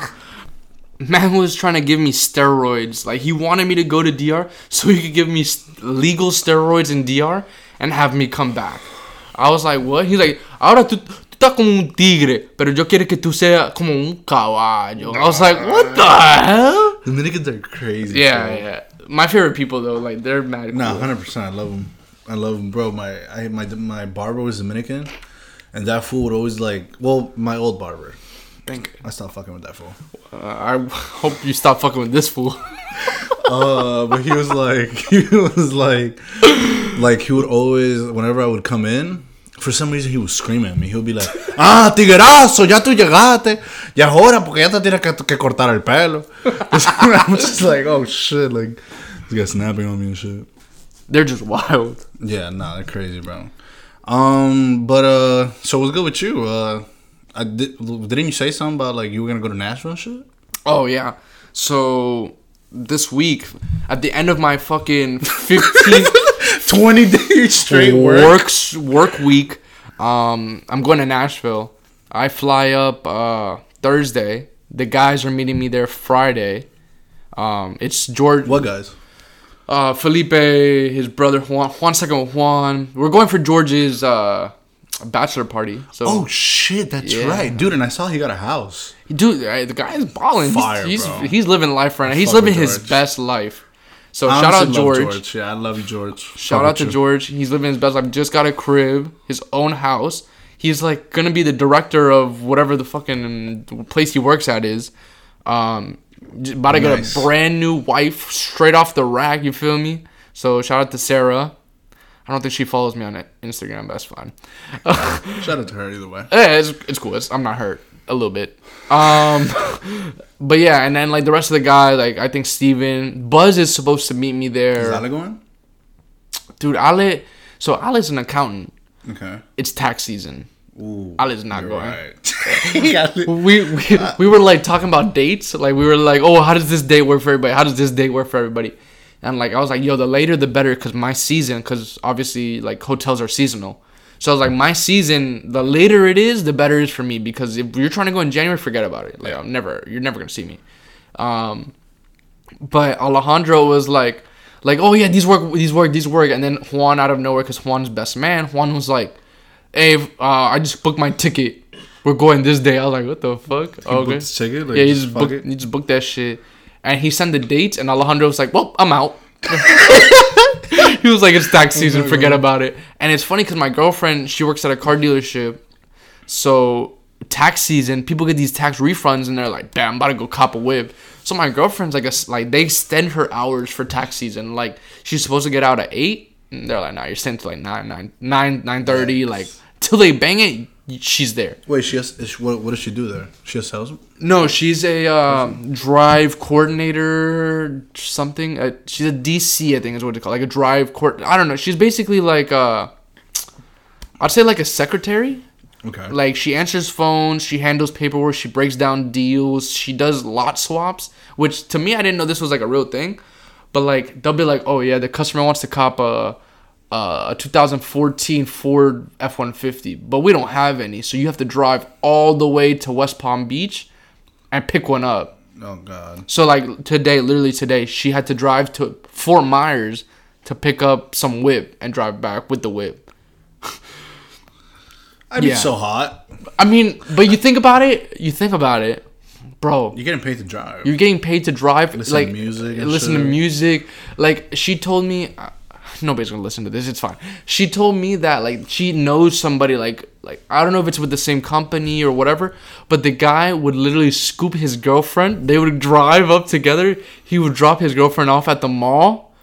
Man was trying to give me steroids. Like he wanted me to go to DR so he could give me legal steroids in DR and have me come back. I was like, what? He's like, ahora tú, tú estás como un tigre, pero yo quiero que tú seas como un caballo. I was like, what the hell? Dominicans are crazy. Yeah, bro. yeah. My favorite people though, like they're mad. No, hundred percent. I love them. I love them, bro. My I my my barber was Dominican, and that fool would always like. Well, my old barber. Thank. I stopped fucking with that fool. Uh, I hope you stop fucking with this fool. Uh, but he was like, he was like, like he would always, whenever I would come in, for some reason he was screaming at me. He'll be like, ah, tiguerazo, ya tú llegaste. Ya ahora hora porque ya te tienes que, que cortar el pelo. I'm just like, oh shit, like, he's got snapping on me and shit. They're just wild. Yeah, nah, they're crazy, bro. Um, but uh, so what's good with you? Uh, I did, didn't you say something about like you were gonna go to Nashville and shit? Oh yeah. So this week, at the end of my fucking 15th, 20 days straight work. Works, work week. Um, I'm going to Nashville. I fly up uh, Thursday. The guys are meeting me there Friday. Um, it's George. What guys? Uh, Felipe, his brother Juan, Juan second Juan. We're going for George's uh, bachelor party. So oh shit, that's yeah. right, dude. And I saw he got a house. Dude, the guy is balling. Fire, he's, he's, bro. he's living life right now. He's Fuck living his best life. So I shout out love George. Yeah, I love you, George. Shout out to George. He's living his best life. Just got a crib, his own house. He's like gonna be the director of whatever the fucking place he works at is. Um, about to Nice. get a brand new wife straight off the rack. You feel me? So shout out to Sarah. I don't think she follows me on Instagram, but that's fine. Shout out to her either way. Yeah, it's, it's cool. It's, I'm not hurt a little bit. Um, but yeah, and then like the rest of the guys, like I think Steven, Buzz is supposed to meet me there. Is Ale going? Dude, Ale. So Ale's an accountant. Okay. It's tax season. Ooh, Ale's not going. right. Yeah, We we, we were like talking about dates. Like we were like, oh, how does this date work for everybody? How does this date work for everybody? And like I was like, yo, the later the better, because my season, because obviously like hotels are seasonal. So I was like, my season, the later it is, the better it is for me. Because if you're trying to go in January, forget about it. Like I'm never, you're never gonna see me. Um, but Alejandro was like, like, oh yeah, these work, these work, these work, and then Juan out of nowhere, because Juan's best man, Juan was like, hey, uh, I just booked my ticket. we're going this day. I was like, what the fuck? He okay. booked ticket. Like, yeah, he just booked. it? He just booked that shit, and he sent the dates, and Alejandro was like, well, I'm out. he was like, it's tax season. Forget about it. And it's funny because my girlfriend, she works at a car dealership, so tax season, people get these tax refunds, and they're like, damn, I'm about to go cop a whip. So my girlfriend's like, a, like they extend her hours for tax season. Like she's supposed to get out at eight, and they're like, nah, you're staying till like nine, nine, nine, nine thirty, like till they bang it. She's there. Wait, she has. Is, what, what does she do there? She has sales. No, she's a um, drive coordinator, something. Uh, she's a DC, I think is what they call, like a drive court. I don't know. She's basically like a, I'd say like a secretary. Okay. Like she answers phones, she handles paperwork, she breaks down deals, she does lot swaps. Which to me, I didn't know this was like a real thing. But like they'll be like, oh yeah, the customer wants to cop a a 2014 Ford F150, but we don't have any, so you have to drive all the way to West Palm Beach and pick one up. oh God. So like today, literally today, she had to drive to Fort Myers to pick up some whip and drive back with the whip. I'd be so hot. I mean, but you think about it, you think about it, bro. You're getting paid to drive. You're getting paid to drive, Listen to like music and listen to music. Like she told me, uh, nobody's gonna listen to this. It's fine. She told me that like she knows somebody like like I don't know if it's with the same company or whatever, but the guy would literally scoop his girlfriend. They would drive up together. He would drop his girlfriend off at the mall,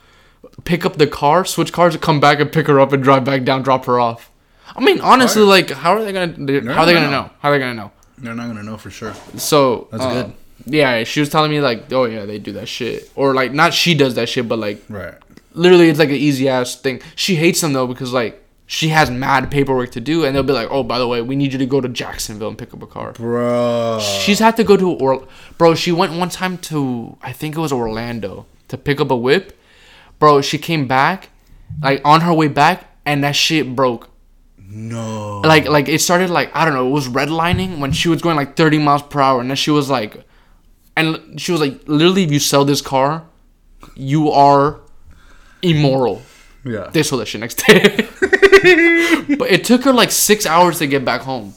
pick up the car, switch cars, come back and pick her up and drive back down, drop her off. I mean, honestly, Fire. like, how are they gonna? How are they gonna gonna know? How are they gonna know? They're not gonna know for sure. So That's uh, good. Yeah, she was telling me like, oh yeah, they do that shit, or like not she does that shit, but like Right. Literally it's like an easy ass thing. She hates them though because like she has mad paperwork to do, and they'll be like, oh by the way, we need you to go to Jacksonville and pick up a car. Bro. She's had to go to or bro. She went one time to I think it was Orlando to pick up a whip. Bro, she came back, like on her way back, and that shit broke no. like like it started like I don't know, it was redlining when she was going like 30 miles per hour, and then she was like, and she was like, literally, if you sell this car, you are immoral. Yeah. They sold that shit next day, but it took her like six hours to get back home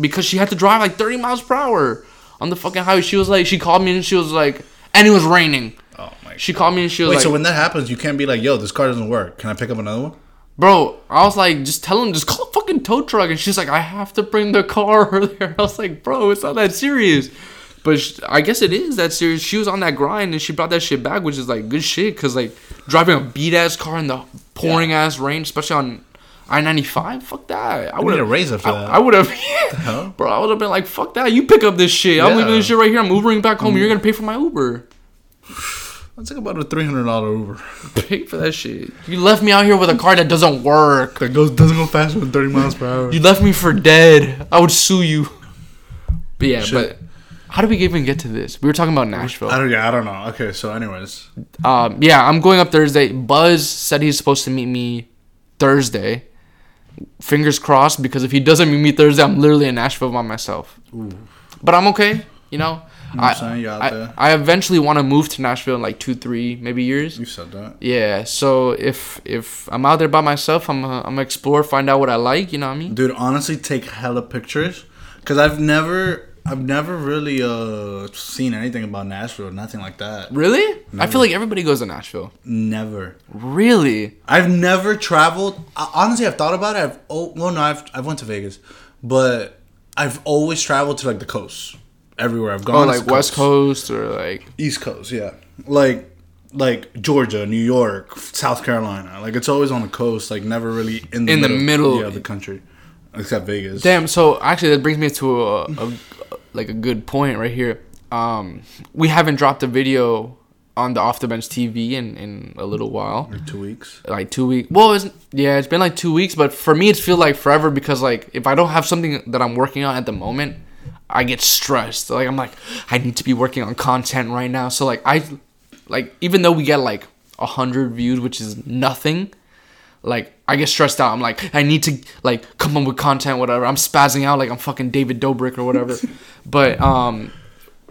because she had to drive like 30 miles per hour on the fucking highway. She was like, she called me and she was like, and it was raining. Oh my. She called me and she was Wait, like, so when that happens, you can't be like, "Yo, this car doesn't work. Can I pick up another one?" Bro, I was like, just tell him, just call a fucking tow truck. And she's like, I have to bring the car there. I was like, bro, it's not that serious. But sh I guess it is that serious. She was on that grind and she brought that shit back, which is like good shit. Cause like driving a beat ass car in the pouring ass rain, especially on I ninety five, fuck that. I would need a raise after I, that. I would have, hell? bro. I would have been like, fuck that. You pick up this shit. I'm leaving this shit right here. I'm Ubering back home. You're mm. gonna pay for my Uber. That's like about a three hundred dollar Uber. Pay for that shit. You left me out here with a car that doesn't work. That goes doesn't go faster than thirty miles per hour. You left me for dead. I would sue you. But yeah, Shit. but how did we even get to this? We were talking about Nashville. I don't. Yeah, I don't know. Okay, so anyways, Um, yeah, I'm going up Thursday. Buzz said he's supposed to meet me Thursday. Fingers crossed, because if he doesn't meet me Thursday, I'm literally in Nashville by myself. But I'm okay. You know, what I'm saying? You out I, there. I eventually want to move to Nashville in like two, three, maybe years. you said that. Yeah. So if if I'm out there by myself, I'm uh, I'm gonna explore, find out what I like. You know what I mean? Dude, honestly, take hella pictures, cause I've never, I've never really uh seen anything about Nashville, nothing like that. Really? I feel like everybody goes to Nashville. Never. Really? I've never traveled. I- Honestly, I've thought about it. I've oh well, no, I've I've went to Vegas, but I've always traveled to like the coast. Everywhere I've gone, Oh, like West Coast or like East Coast, yeah, like like Georgia, New York, South Carolina. Like it's always on the coast. Like never really in the In the middle. yeah, of the country, except Vegas. damn. So actually, that brings me to a, a like a good point right here. Um, we haven't dropped a video on the Off the Bench TV in in a little while. Like two weeks. Like two weeks. Well, it's, yeah, it's been like two weeks, but for me, it's feel like forever because like if I don't have something that I'm working on at the moment, I get stressed. Like I'm like I need to be working on content right now. So like I, like even though we get like a hundred views, which is nothing, like I get stressed out. I'm like I need to like come up with content, whatever. I'm spazzing out like I'm fucking David Dobrik or whatever. but um,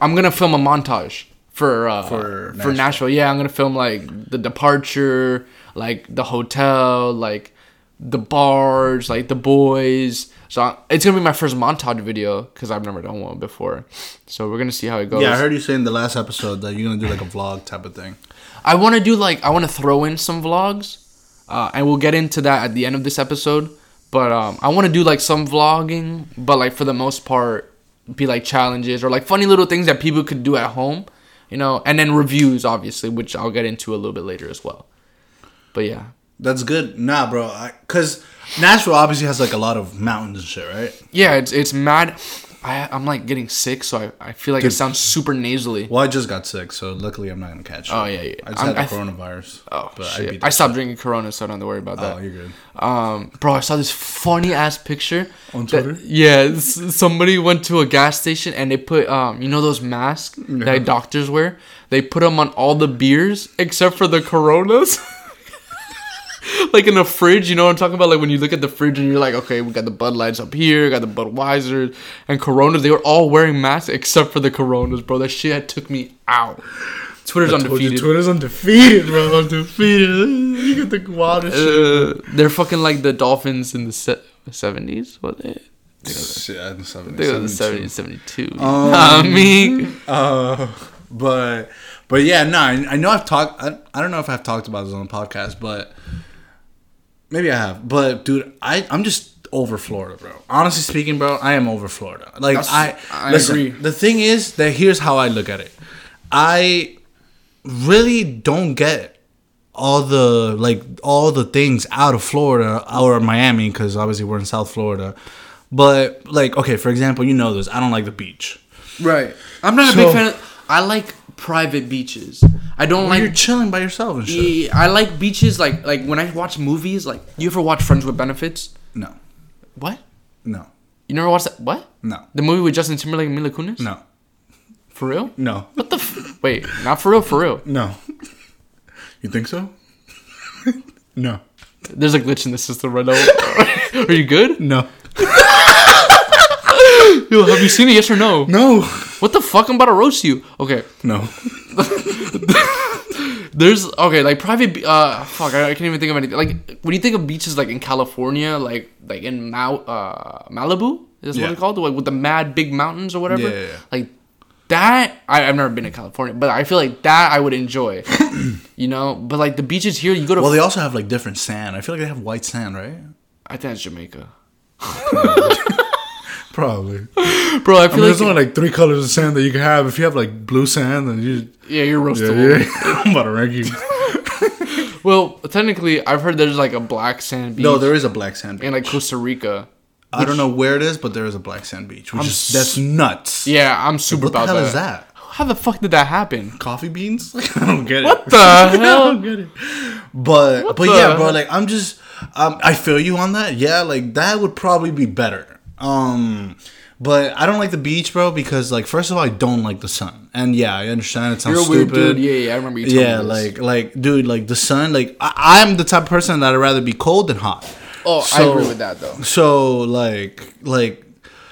I'm gonna film a montage for uh, For for Nashville. Nashville. Yeah, I'm gonna film like the departure, like the hotel, like the bars, like the boys. So I- it's gonna be my first montage video because I've never done one before. So we're gonna see how it goes. Yeah, I heard you say in the last episode that you're gonna do like a vlog type of thing. I want to do like I want to throw in some vlogs, uh, and we'll get into that at the end of this episode. But um, I want to do like some vlogging, but like for the most part, be like challenges or like funny little things that people could do at home, you know, and then reviews obviously, which I'll get into a little bit later as well. But yeah, That's good. Nah, bro. Cause Nashville obviously has like a lot of mountains and shit, right? yeah, it's it's mad. I I'm like getting sick, so I, I feel like it Dude. sounds super nasally. Well, I just got sick, so luckily I'm not gonna catch it. Oh, yeah, yeah. I just I'm- had the I th- coronavirus. Oh but shit! beat I stopped drinking Corona, so I don't have to worry about that. Oh, you're good. Um, bro, I saw this funny ass picture On that- Twitter? yeah, somebody went to a gas station and they put um, you know those masks that doctors wear. They put them on all the beers except for the Coronas. like in the fridge, you know what I'm talking about? Like when you look at the fridge and you're like, okay, we got the Bud Lights up here, got the Budweiser and Coronas. They were all wearing masks except for the Coronas, bro. That shit took me out. Twitter's undefeated. Twitter's undefeated, bro. Undefeated. You get the wildest Uh, they're fucking like the Dolphins in the se- 70s. What they? shit. Yeah, in the 70s, I think it was 72. 70, 72. Um, I mean, Uh, but but yeah, no, I, I know I've talked. I, I don't know if I've talked about this on the podcast, but maybe I have. But dude, I I'm just over Florida, bro. Honestly speaking, bro, I am over Florida. Like That's- I, I listen, agree. The thing is that here's how I look at it. I really don't get all the like all the things out of Florida or Miami because obviously we're in South Florida. But like, okay, for example, you know this. I don't like the beach. right. I'm not a big fan of. I like private beaches. I don't When you're chilling by yourself and shit. I like beaches like like when I watch movies. Like, you ever watch Friends with Benefits? No, What? no, You never watched that? What? no, The movie with Justin Timberlake and Mila Kunis? no, For real? no, What the? F- Wait, not for real. For real. no. You think so? no, There's a glitch in the system right now. Are you good? no, Yo, have you seen it? Yes or no? no, What the fuck? I'm about to roast you. Okay. no. There's okay, like private. Uh, fuck, I, I can't even think of anything. Like when you think of beaches, like in California, like like in Mau, uh, Malibu, is Yeah. what it's called, like with the mad big mountains or whatever. Yeah, yeah, yeah. Like that, I, I've never been to California, but I feel like that I would enjoy. you know, but like the beaches here, you go to. Well, they also have like different sand. I feel like they have white sand, right? I think it's Jamaica, Probably. bro. I I feel mean, like there's only like three colors of sand that you can have. If you have like blue sand, then you. yeah, you're Yeah, roastable. yeah. I'm about to rank you. Well, technically, I've heard there's like a black sand beach No, there is a black sand beach. in like Costa Rica. I don't know where it is, but there is a black sand beach, which I'm is that's nuts. Yeah, I'm super What the hell that. is that? How the fuck did that happen? Coffee beans? I don't get it. What the hell? I don't get it. But What but the yeah, bro. Like I'm just, um, I feel you on that. Yeah, like that would probably be better. Um, but I don't like the beach, bro, because like first of all, I don't like the sun, and yeah, I understand it sounds You're a weird stupid. dude. Yeah, yeah, I remember you. telling Yeah, like like dude, like the sun, like I, I'm the type of person that I'd rather be cold than hot. Oh, I agree with that though. So like like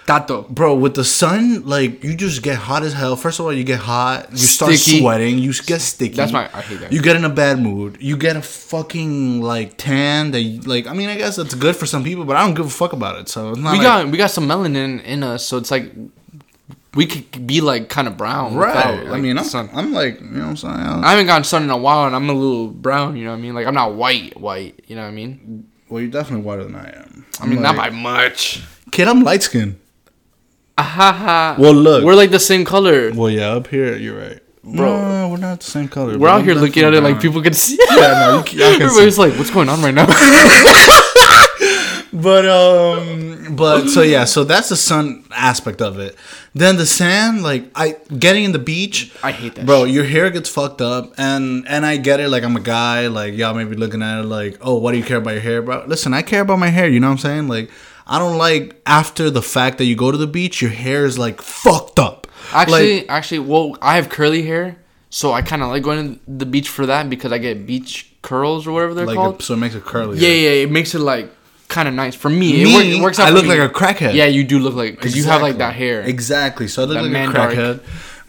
Tato. bro, with the sun, like you just get hot as hell. First of all, you get hot, you start Sticky. sweating, you get sticky. That's my- I hate that. You get in a bad mood. You get a fucking like tan that you, like. I mean, I guess that's good for some people, but I don't give a fuck about it. So it's not We like, got we got some melanin in us, so it's like we could be like kind of brown. right. without, I mean, I'm, sun. I'm like you know what I'm saying. I haven't gotten sun in a while, and I'm a little brown. You know what I mean? Like I'm not white, white. You know what I mean? well, you're definitely whiter than I am. I mean, not by much. kid. I'm light skinned. Ahaha. Well, look. we're like the same color. Well, yeah, up here you're right, Bro. No, we're not the same color. We're out here looking at it like people can see. Yeah, no, you can- I can see. Everybody's like, "What's going on right now?" But um, but so yeah, so that's the sun aspect of it. Then the sand, like I getting in the beach. I hate that bro. Your hair gets fucked up, and and I get it. Like I'm a guy. Like y'all may be looking at it like, oh, what do you care about your hair, bro? Listen, I care about my hair. You know what I'm saying? Like I don't like after the fact that you go to the beach, your hair is like fucked up. Actually, like, actually, well, I have curly hair, so I kind of like going to the beach for that because I get beach curls or whatever they're like called. so it makes it curly. yeah, yeah, it makes it like kind of nice for me. Me, it, work, it works out. I look me. like a crackhead. Yeah, you do look like because you have like that hair. Exactly. So I look That like a man dark.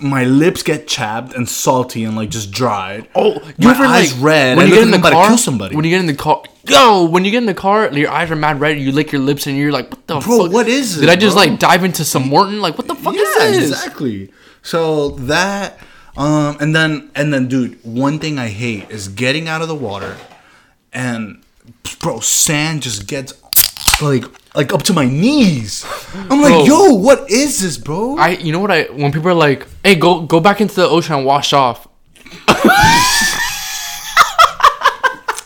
My lips get chapped and salty and like just dried. Oh, you My ever eyes like red, when you get in the car? kill somebody. When you get in the car, yo, when you get in the car, your eyes are mad red. You lick your lips and you're like, what the Bro, fuck? what is Did I just bro? like dive into some Morton? Like, what the fuck yeah, is this? exactly. So that, um, and then and then, dude, one thing I hate is getting out of the water, and bro, sand just gets like like up to my knees. I'm like, Bro. yo, what is this, bro? I, you know what I? When people are like, "Hey, go go back into the ocean and wash off,"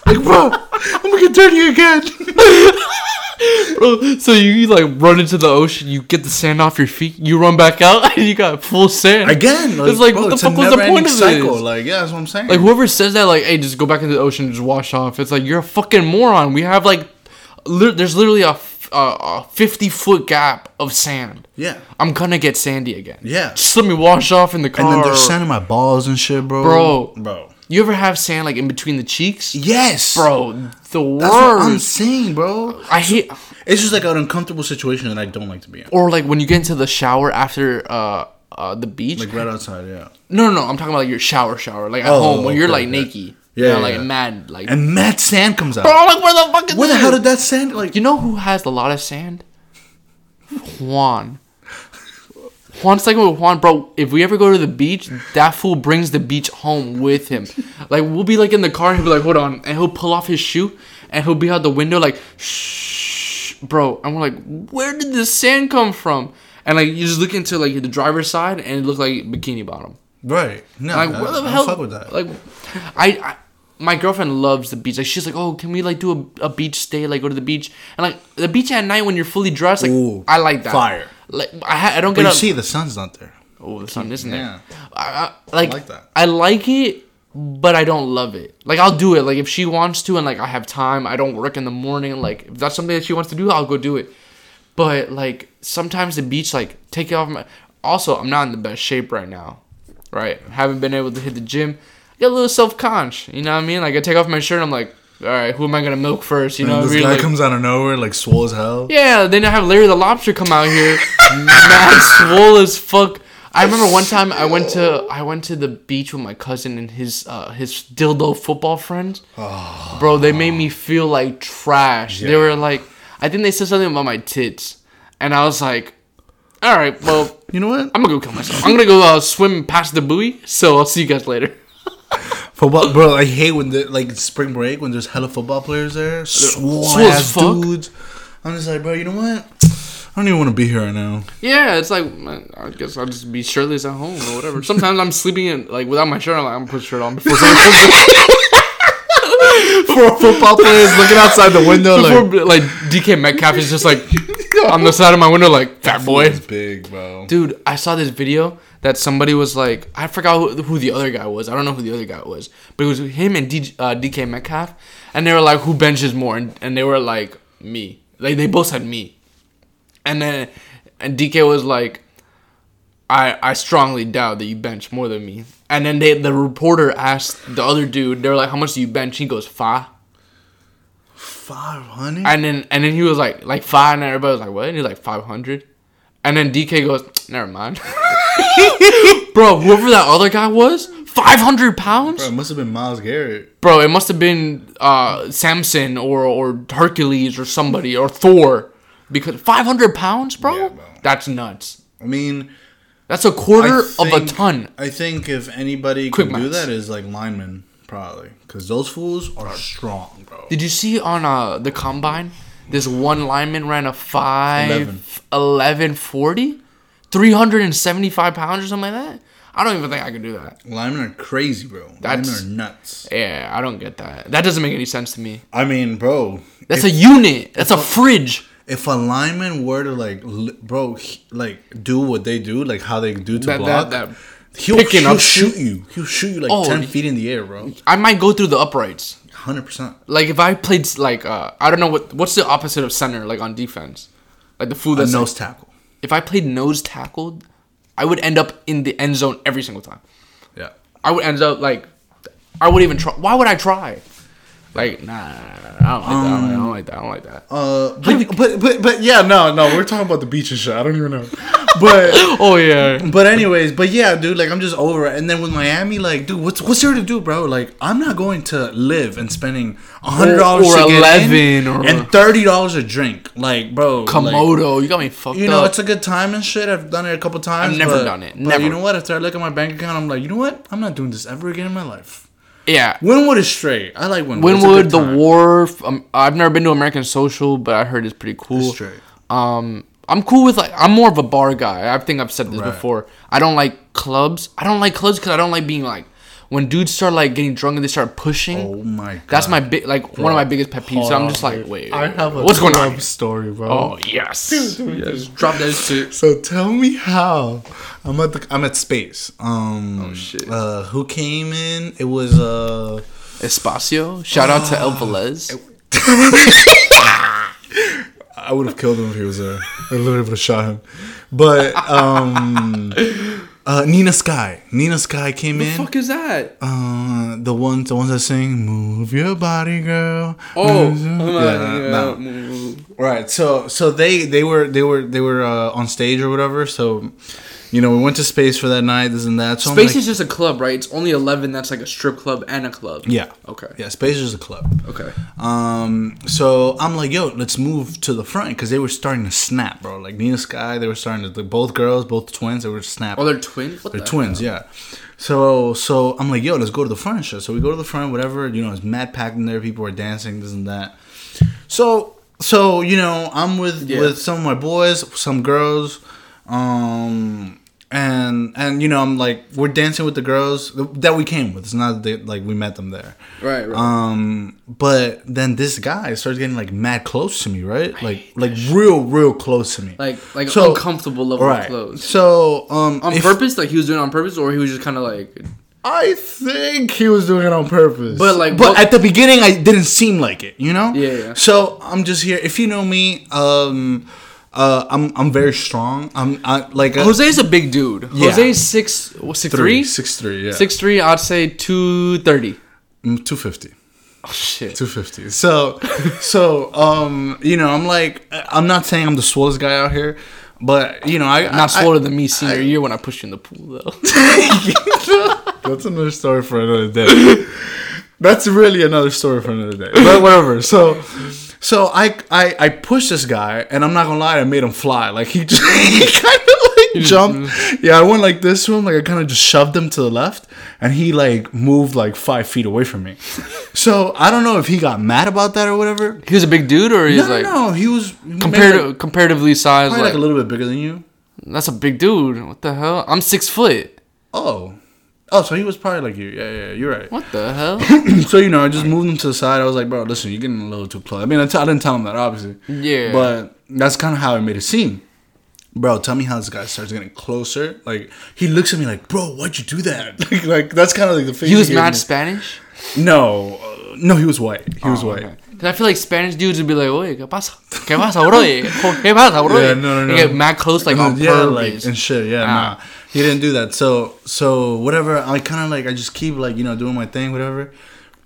like, bro, I'm gonna get dirty again. bro. So you, you like run into the ocean, you get the sand off your feet, you run back out, and you got full sand again, like, it's like, bro, what the fuck was the point of cycle. this? Like, yeah, that's what I'm saying. Like whoever says that, like, hey, just go back into the ocean and just wash off. It's like you're a fucking moron. We have like, li- there's literally a, f- a, a fifty foot gap of sand. yeah, I'm gonna get sandy again. Yeah. just let me wash off in the car. and then they're sanding my balls and shit, bro. Bro. bro. You ever have sand like in between the cheeks? Yes, Bro, the worst. That's what I'm saying, bro. I hate. It's just like an uncomfortable situation that I don't like to be in. Or like when you get into the shower after uh, uh the beach. Like right outside, yeah. no, no, no. I'm talking about like your shower, shower, like at Oh, home when you're like okay. naked. Yeah, you know, yeah, like yeah. mad, like. And mad sand comes out. Bro, like where the fuck is Where the hell did that sand like? You know who has a lot of sand? Juan. Juan's like with Juan, bro. If we ever go to the beach, that fool brings the beach home with him. Like we'll be like in the car, and he'll be like, "Hold on," and he'll pull off his shoe, and he'll be out the window like, "Shh, bro." And we're like, "Where did this sand come from?" And like you just look into like the driver's side, and it looks like bikini bottom. Right. No, Like I, where the I hell? fuck with that. Like, I, I, my girlfriend loves the beach. Like she's like, oh, can we like do a, a beach stay? Like go to the beach and like the beach at night when you're fully dressed. Like Ooh, I like that. fire. Like I, ha- I don't but get you up. see, the sun's not there. oh, the sun isn't Yeah. there. I, I, like, like that. I like it, but I don't love it. Like I'll do it. Like if she wants to and like I have time, I don't work in the morning. Like if that's something that she wants to do, I'll go do it. But like sometimes the beach, like take it off my. Also, I'm not in the best shape right now, right? Haven't been able to hit the gym. Get a little self conscious. You know what I mean? Like I take off my shirt, I'm like, all right, who am I gonna milk first? You know, this mean? guy Like, comes out of nowhere, like swole as hell. yeah, then I have Larry the Lobster come out here, mad swole as fuck. I remember one time I went to I went to the beach with my cousin and his uh, his dildo football friends. Bro, they made me feel like trash. They were like, I think they said something about my tits, and I was like, all right, well, You know what? I'm gonna go kill myself. I'm gonna go uh, swim past the buoy. So I'll see you guys later. Football, bro. I hate when the like spring break when there's hella football players there, swole swole as ass fuck. dudes. I'm just like, bro. You know what? I don't even want to be here right now. Yeah, it's like I guess I'll just be shirtless at home or whatever. Sometimes I'm sleeping in like without my shirt. I'm like I'm gonna put a shirt on before someone comes in. Four football players looking outside the window, Before, like like DK Metcalf is just like on the side of my window, like fat boy. it's big, bro. Dude, I saw this video that somebody was like, I forgot who, who the other guy was. I don't know who the other guy was, but it was him and D, uh, DK Metcalf, and they were like, who benches more? And, and they were like, me. Like they both said me, and then and DK was like, I I strongly doubt that you bench more than me. And then they the reporter asked the other dude, they were like, how much do you bench? He goes five. Five hundred. And then and then he was like like five, and everybody was like, what? And he was like five hundred. And then DK goes, never mind. Bro, whoever that other guy was, five hundred pounds. Bro, it must have been Myles Garrett. Bro, it must have been uh, Samson or or Hercules or somebody or Thor, because five hundred pounds, bro? Yeah, bro. That's nuts. I mean, That's a quarter I of a ton. I think if anybody Quick can do that is like linemen, probably, because those fools are strong, bro. Did you see on uh, the combine? This one lineman ran a 5 Eleven. 40? 375 pounds or something like that? I don't even think I could do that. Linemen are crazy, bro. That's- linemen are nuts. Yeah, I don't get that. That doesn't make any sense to me. I mean, bro, That's a unit. That's a fridge. if a lineman were to like, li- bro, like do what they do, like how they do to That- block, that- that he'll, picking he'll up shoot you. He'll shoot you like Oh, ten feet in the air, bro. I might go through the uprights. Hundred percent. Like if I played like uh I don't know what what's the opposite of center like on defense. Like the fool A that's nose tackle. if I played nose tackled, I would end up in the end zone every single time. Yeah. I would end up like I would even try. Why would I try? Like nah, nah, nah, nah, I don't like that. I don't like that. I don't like that. Uh, but, but but but yeah, no, no, we're talking about the beach and shit. I don't even know. but Oh yeah. but anyways, but yeah, dude, like I'm just over it. And then with Miami, like, dude, what's what's there to do, bro? Like, I'm not going to live and spending hundred dollars Or- or to get in 11 or- and thirty dollars a drink. Like, bro, like, Komodo, you got me fucked you know, up. it's a good time and shit. I've done it a couple times. I've never but- done it. But Never. you know what? After I look at my bank account, I'm like, you know what? I'm not doing this ever again in my life. Yeah. Wynwood is straight. I like Wynwood. Wynwood, the. Wharf. Um, I've never been to American Social, but I heard it's pretty cool. It's straight. Um, I'm cool with like I'm more of a bar guy. I think I've said this Right. before. I don't like clubs. I don't like clubs because I don't like being like when dudes start like getting drunk and they start pushing. Oh my god. That's my big like one of my biggest pet peeves. Hold I'm just like, wait, I have a what's going on? story, bro. Oh yes, yes. Drop that shit. So tell me how I'm at the I'm at space. Um Oh, shit. Uh who came in? It was uh Espacio. Shout out to El Velez. I would have killed him if he was there. I literally would have shot him. But um uh Nina Sky. Nina Sky came in. What the fuck is that? Uh the ones the ones that sing Move Your Body Girl. Oh, yeah, no. Right. So so they they were they were they were uh, on stage or whatever. So you know we went to space for that night. This and that. So Space like- is just a club, right? It's only eleven. That's like a strip club and a club. yeah. Okay. Yeah, Space is a club. Okay. Um, so I'm like, yo, let's move to the front because they were starting to snap, bro. Like Nina Sky, they were starting to. Both girls, both twins, they were snapping. Oh, they're twins. What They're the twins, yeah. So so I'm like, yo, let's go to the front shit. So we go to the front, whatever. You know, it's mad packed in there. People are dancing, this and that. So so you know, I'm with Yeah. with some of my boys, some girls, um, and and you know, I'm like, we're dancing with the girls that we came with. It's not like we met them there. Right. Right. Um, but then this guy starts getting like mad close to me, right? Like like real real close to me. like like so- uncomfortable level right. of clothes. So um, On if- purpose, like he was doing it on purpose, or he was just kind of like. I think he was doing it on purpose. But, like, but what- at the beginning, I didn't seem like it. You know. Yeah, yeah. So I'm just here. If you know me, um, uh, I'm I'm very strong. I'm I, like a, Jose's a big dude. Yeah. Jose's six what, six three, three, six three, yeah, six three. I'd say two thirty. Mm, two fifty. Oh shit. 250. So, so, um, you know, I'm like, I'm not saying I'm the swollest guy out here, but you know, I Not I- than me senior year when I pushed you in the pool though. That's another story for another day. That's really another story for another day. But whatever. So, so I I I pushed this guy, and I'm not gonna lie, I made him fly. Like he just he kind of like mm-hmm. jumped. Yeah, I went like this to him. Like I kind of just shoved him to the left, and he like moved like five feet away from me. So I don't know if he got mad about that or whatever. he was a big dude, or he's No, like no, he was compared like, comparatively size. Like, like a little bit bigger than you. that's a big dude. What the hell? I'm six foot. Oh. Oh, so he was probably like you. Yeah, yeah, you're right. What the hell? so you know, I just moved him to the side. I was like, bro, listen, you're getting a little too close. I mean, I, t- I didn't tell him that obviously, Yeah. but that's kind of how it made it seem. Bro, tell me how this guy starts getting closer. Like he looks at me like, bro, why'd you do that? like, like that's kind of like the face he was mad me. Spanish. No, uh, no, he was white. He was Oh, white. okay. Cause I feel like Spanish dudes would be like, "Oye, qué pasa? ¿Qué pasa, bro? ¿Qué pasa, bro?" Yeah, no, no, They no. get mad close, like on yeah, purpose. like and shit. Yeah, Ah. nah, he didn't do that. So, so whatever. I kind of like I just keep like you know doing my thing, whatever.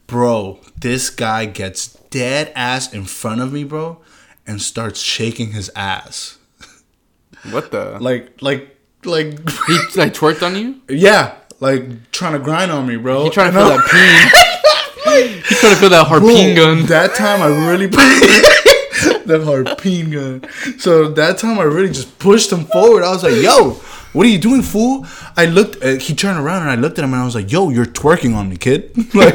Bro, this guy gets dead ass in front of me, bro, and starts shaking his ass, what the? like, like, like, he like twerked on you? yeah, like trying to grind on me, bro. He trying to feel that peen. he trying to feel that Bro, harpoon gun. That time I really that harpoon gun. So that time I really just pushed him forward. I was like, "Yo, what are you doing, fool?" I looked. Uh, he turned around and I looked at him and I was like, "Yo, you're twerking on me, kid. like,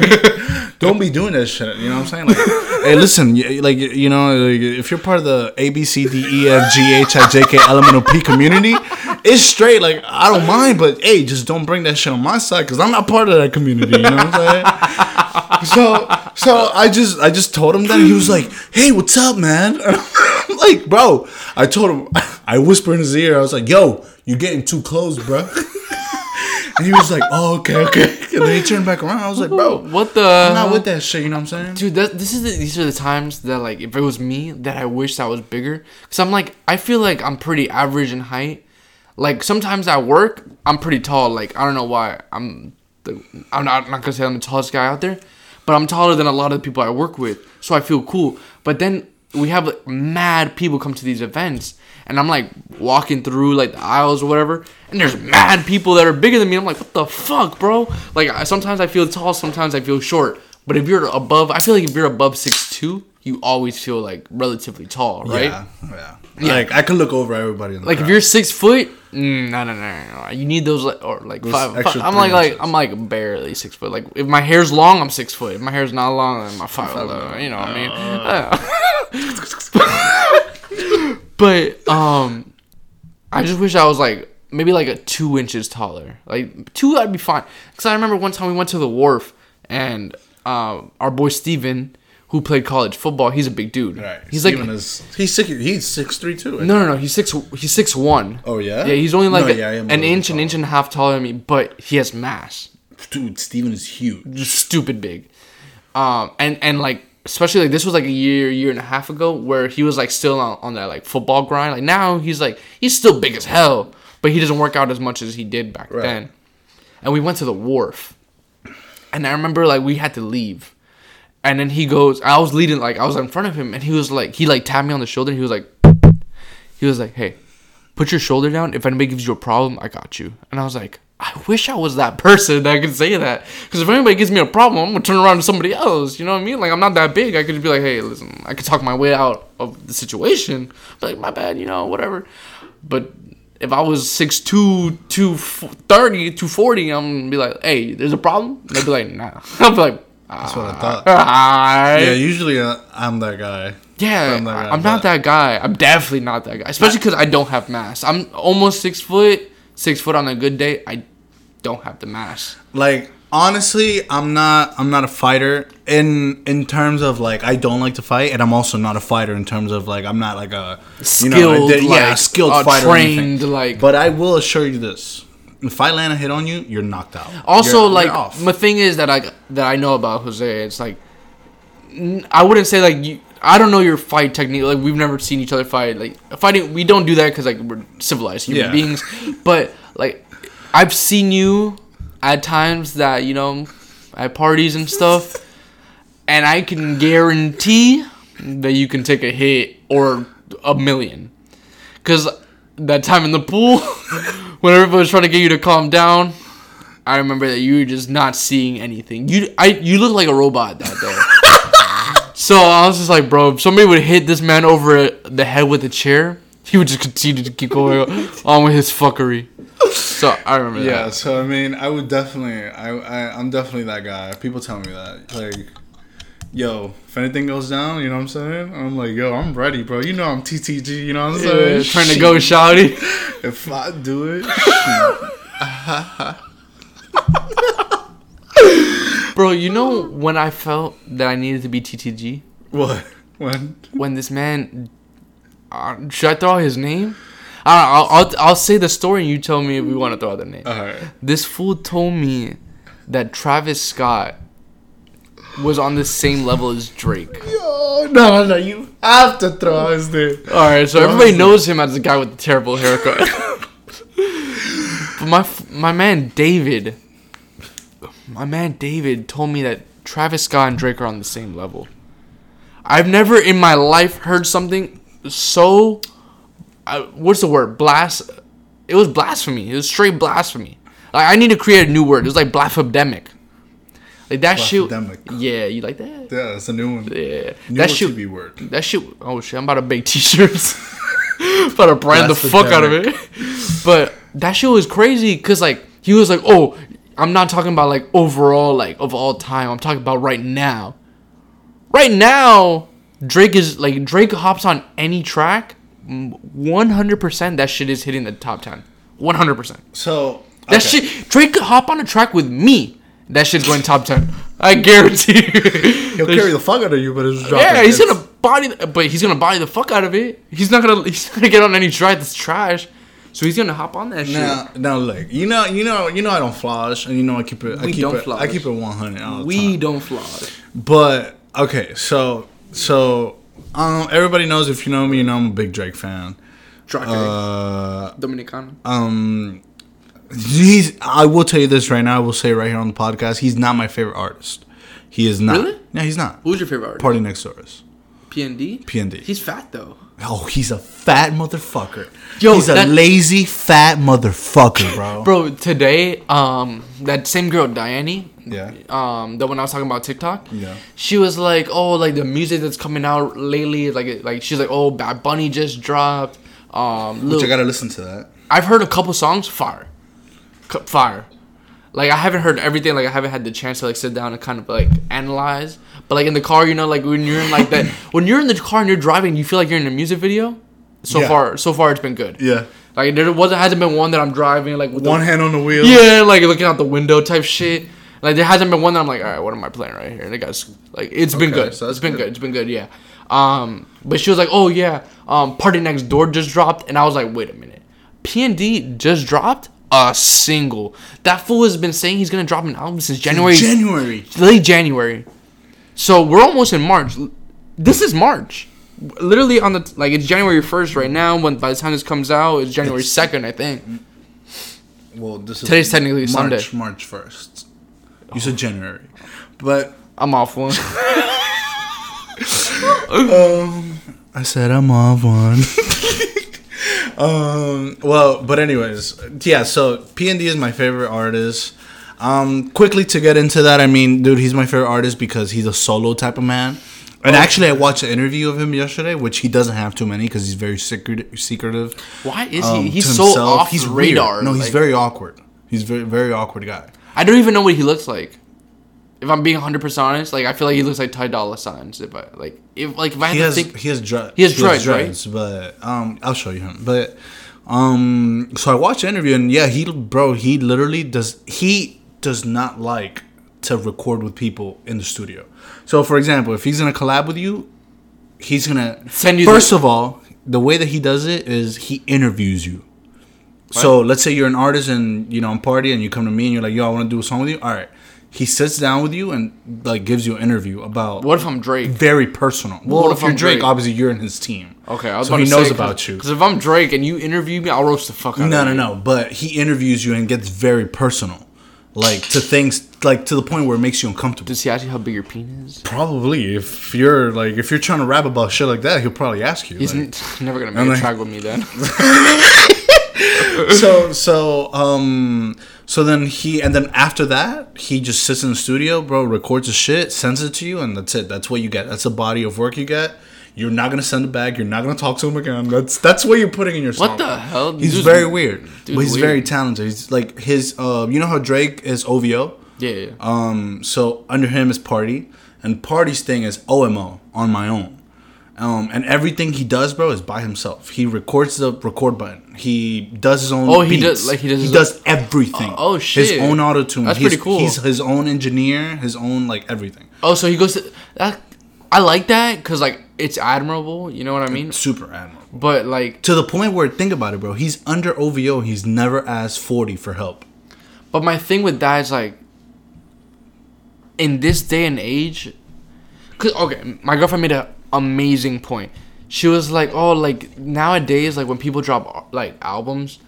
don't be doing that shit." You know what I'm saying? Like, hey, listen, like you know, like, if you're part of the A B C D E F G H I J K L M N O P community, it's straight. Like I don't mind, but hey, just don't bring that shit on my side because I'm not part of that community. You know what I'm saying? so so I just I just told him that he was like, "Hey, what's up, man?" Like, "Bro," I told him I whispered in his ear. I was like, "Yo, you're getting too close, bro." and he was like, "Oh, okay, okay." And then he turned back around. I was like, "Bro, what the? I'm not with that shit." You know what I'm saying? Dude, that, this is the, these are the times that like if it was me that I wish I was bigger. Cause I'm like I feel like I'm pretty average in height. Like sometimes at work I'm pretty tall. Like I don't know why I'm the, I'm not I'm not gonna say I'm the tallest guy out there, but I'm taller than a lot of the people I work with. So I feel cool. But then we have like, mad people come to these events, and I'm like walking through like the aisles or whatever, and there's mad people that are bigger than me. I'm like, what the fuck, bro? Like sometimes I feel tall, sometimes I feel short. But if you're above, I feel like if you're above six two, you always feel like relatively tall, right? Yeah, yeah. yeah. Like I can look over everybody. In the Like if you're six foot, mm, no, no, no, no. You need those like or like Those five. five- I'm like three like. I'm like barely six foot. Like if my hair's long, I'm six foot. If my hair's not long, I'm five. eleven, you know what I mean? But um, I just wish I was like maybe like a two inches taller. Like two, I'd be fine. Cause I remember one time we went to the wharf and um, our boy Steven, who played college football, he's a big dude. right. He's Steven like is he's six. He's six three too. no, no, no. He's six. He's six one. Oh, yeah? Yeah, he's only like No, a- yeah, I am a an little inch, an inch and a half taller than me, but he has mass, dude. Steven is huge. just stupid big. Um, and and like especially like this was like a year, year and a half ago, where he was like still on, on that like football grind. Like now he's like he's still big as hell, but he doesn't work out as much as he did back Right. then. And we went to the wharf, and I remember like we had to leave. And then he goes, I was leading, like I was in front of him, and he was like, he like tapped me on the shoulder. He was like, he was like, hey, put your shoulder down. If anybody gives you a problem, I got you. And I was like, I wish I was that person that could say that. Because if anybody gives me a problem, I'm gonna turn around to somebody else. You know what I mean? Like I'm not that big. I could just be like, hey, listen, I could talk my way out of the situation. But like, my bad, you know, whatever. But if I was 6'2", 230, 240, I'm gonna be like, hey, there's a problem? And they'd be like, nah. I'd be like, That's what I thought. Alright. Yeah, usually uh, I'm that guy. Yeah, I'm that guy, I'm not that guy. I'm definitely not that guy. Especially because I don't have mass. I'm almost six foot. Six foot on a good day. I don't have the mass. Like honestly, I'm not. I'm not a fighter in in terms of like I don't like to fight, and I'm also not a fighter in terms of like I'm not like a you know, Skilled, a- yeah, like, skilled uh, fighter. trained, like- but I will assure you this: if I land a hit on you, you're knocked out. Also, You're- like you're the thing is that I that I know about Jose. It's like i wouldn't say like you. I don't know your fight technique. Like we've never seen each other fight. Like fighting, we don't do that because like we're civilized human Yeah. beings. But like I've seen you at times that you know at parties and stuff, and I can guarantee that you can take a hit or a million. Cause that time in the pool, when everybody was trying to get you to calm down, I remember that you were just not seeing anything. You I you look like a robot that day. so I was just like, bro, if somebody would hit this man over the head with a chair, he would just continue to keep going on with his fuckery. So I remember Yeah, that. so I mean, I would definitely, I, I, I'm definitely that guy. People tell me that, like, yo, if anything goes down, you know what I'm saying? I'm like, yo, I'm ready, bro. You know I'm TTG, you know what I'm saying? Yeah, trying to go shouty. If I do it, Bro, you know when I felt that I needed to be TTG? what? When? When this man. Uh, should I throw out his name? I know, I'll, I'll, I'll say the story and you tell me if we want to throw out the name. Alright. This fool told me that Travis Scott was on the same level as Drake. Yo, no, no, you have to throw out his name. All right, so everybody knows him as the guy with the terrible haircut. but my my man David, my man David told me that Travis Scott and Drake are on the same level. I've never in my life heard something so. Uh, what's the word? Blast. It was blasphemy. It was straight blasphemy. Like I need to create a new word. It was like blasphemic. Like that shit. Yeah, you like that? Yeah, it's a new one. Yeah, New that shit. TV word. That shit. Oh shit! I'm about to make t-shirts. about to brand the fuck out of it. But that shit was crazy because like he was like, oh, I'm not talking about like overall like of all time. I'm talking about right now. Right now, Drake is like Drake hops on any track. 100% that shit is hitting the top 10. 100%. So That shit Drake could hop on a track with me. That shit's going top 10. I guarantee you. he'll carry the fuck out of you, but it's dropping. Yeah, he's hits. gonna body, the, but he's gonna body the fuck out of it. He's not gonna, he's not gonna get on any track that's trash. So he's gonna hop on that shit. Now, now look, you know, you know, you know, I don't floss, and you know, I keep it. I We keep don't it. I keep it 100 we time. don't flawed. But okay, so so um, everybody knows if you know me, you know I'm a big Drake fan. Drake, Uh, Dominicano. um, he's. I will tell you this right now. I will say right here on the podcast. He's not my favorite artist. He is not. Really? No, he's not. Who's your favorite artist? PartyNextDoor is. PND. PND. He's fat though. Oh, he's a fat motherfucker. Yo, he's a lazy fat motherfucker, bro. Bro, today, um, that same girl, Diane, Yeah. um, the one I was talking about TikTok, Yeah. she was like, oh, like the music that's coming out lately, like, like she's like, oh, Bad Bunny just dropped. Um, Which Lil- I gotta listen to that. I've heard a couple songs, fire, C- fire. Like I haven't heard everything. Like I haven't had the chance to like sit down and kind of like analyze. But like in the car, you know, like when you're in like that, when you're in the car and you're driving, you feel like you're in a music video. So Yeah. far, so far, it's been good. Yeah. Like there wasn't hasn't been one that I'm driving like with the- One hand on the wheel. yeah, like looking out the window type shit. Like there hasn't been one that I'm like, all right, what am I playing right here? And it guy's like, it's been Okay, good. so it's been good. good. It's been good. Yeah. Um, but she was like, oh yeah, um, PartyNextDoor just dropped, and I was like, wait a minute, P and D just dropped a single. That fool has been saying he's gonna drop an album since January, January. late January. So we're almost in March. This is March. Literally on the like it's January first right now. When by the time this comes out, it's January second, I think. Well, this is Today's technically March, Sunday. March first. You said January, but I'm off one. I said I'm off one. um. Well, but anyways, yeah. So P and D is my favorite artist. Um. Quickly to get into that, I mean, dude, he's my favorite artist because he's a solo type of man. And Oh. actually, I watched an interview of him yesterday, which he doesn't have too many because he's very secret, secretive. Why is um, he? He's so off He's the weird. radar. No, he's like- very awkward. He's very very awkward guy. I don't even know what he looks like. If I'm being 100 percent honest, like I feel like he looks like Ty Dolla Signs. If I like, if like if I he has think, he has dreads. He has dreads, right? But um, I'll show you him. But um, so I watched the interview and yeah, he bro, he literally does he does not like to record with people in the studio. So for example, if he's gonna collab with you, he's gonna Send you First the- of all, the way that he does it is he interviews you. So let's say you're an artist and you know I'm party and you come to me and you're like, yo, I want to do a song with you. All right. He sits down with you and like gives you an interview about what if I'm Drake? very personal. Well, What if, if you're I'm Drake, Drake? obviously you're in his team. Okay, I was so about he knows say, about you. Because if I'm Drake and you interview me, I'll roast the fuck out No, no, no. But he interviews you and gets very personal, like to things, like to the point where it makes you uncomfortable. Does he ask you how big your penis is? Probably, if you're like, if you're trying to rap about shit like that, he'll probably ask you. He's like- n- never gonna I'm make a like- track with me then. so so um so then he and then after that he just sits in the studio bro records his shit sends it to you and that's it. That's what you get. That's a body of work you get. You're not gonna send it back. You're not gonna talk to him again. That's that's what you're putting in your song What the hell? he's Dude's- very weird but he's weird. very talented. He's like his uh you know how drake is ovo yeah, yeah. um so under him is party and party's thing is omo on my own um, and everything he does, bro, is by himself. He records the record button. He does his own. Oh, he does- like, he does He his does everything. Oh, His shit. own auto tune. That's he's, pretty cool. He's his own engineer. His own like everything. Oh, so he goes to that. I like that because like it's admirable. You know what I mean? Super admirable. But like, To the point where think about it, bro. He's under OVO. He's never asked forty for help. but my thing with that is like, in this day and age, cause okay, my girlfriend made an amazing point. She was like, "Oh, like nowadays, like when people drop like albums,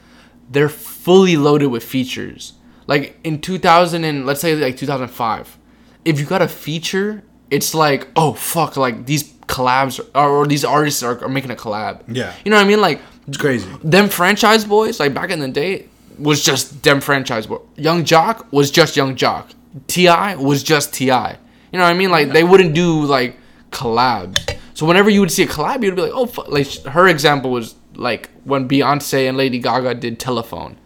they're fully loaded with features. Like in 2000 and let's say like 2005, if you got a feature, it's like, oh fuck, like these collabs or, or these artists are, are making a collab. Yeah. you know what I mean? Like It's crazy. them Franchize Boyz, like back in the day, was just them franchise boy. Yung Joc was just Yung Joc. T.I. was just Ti. You know what I mean? Like they wouldn't do like collabs. So whenever you would see a collab, you'd be like, oh, fuck. like her example was like when Beyonce and Lady Gaga did Telephone.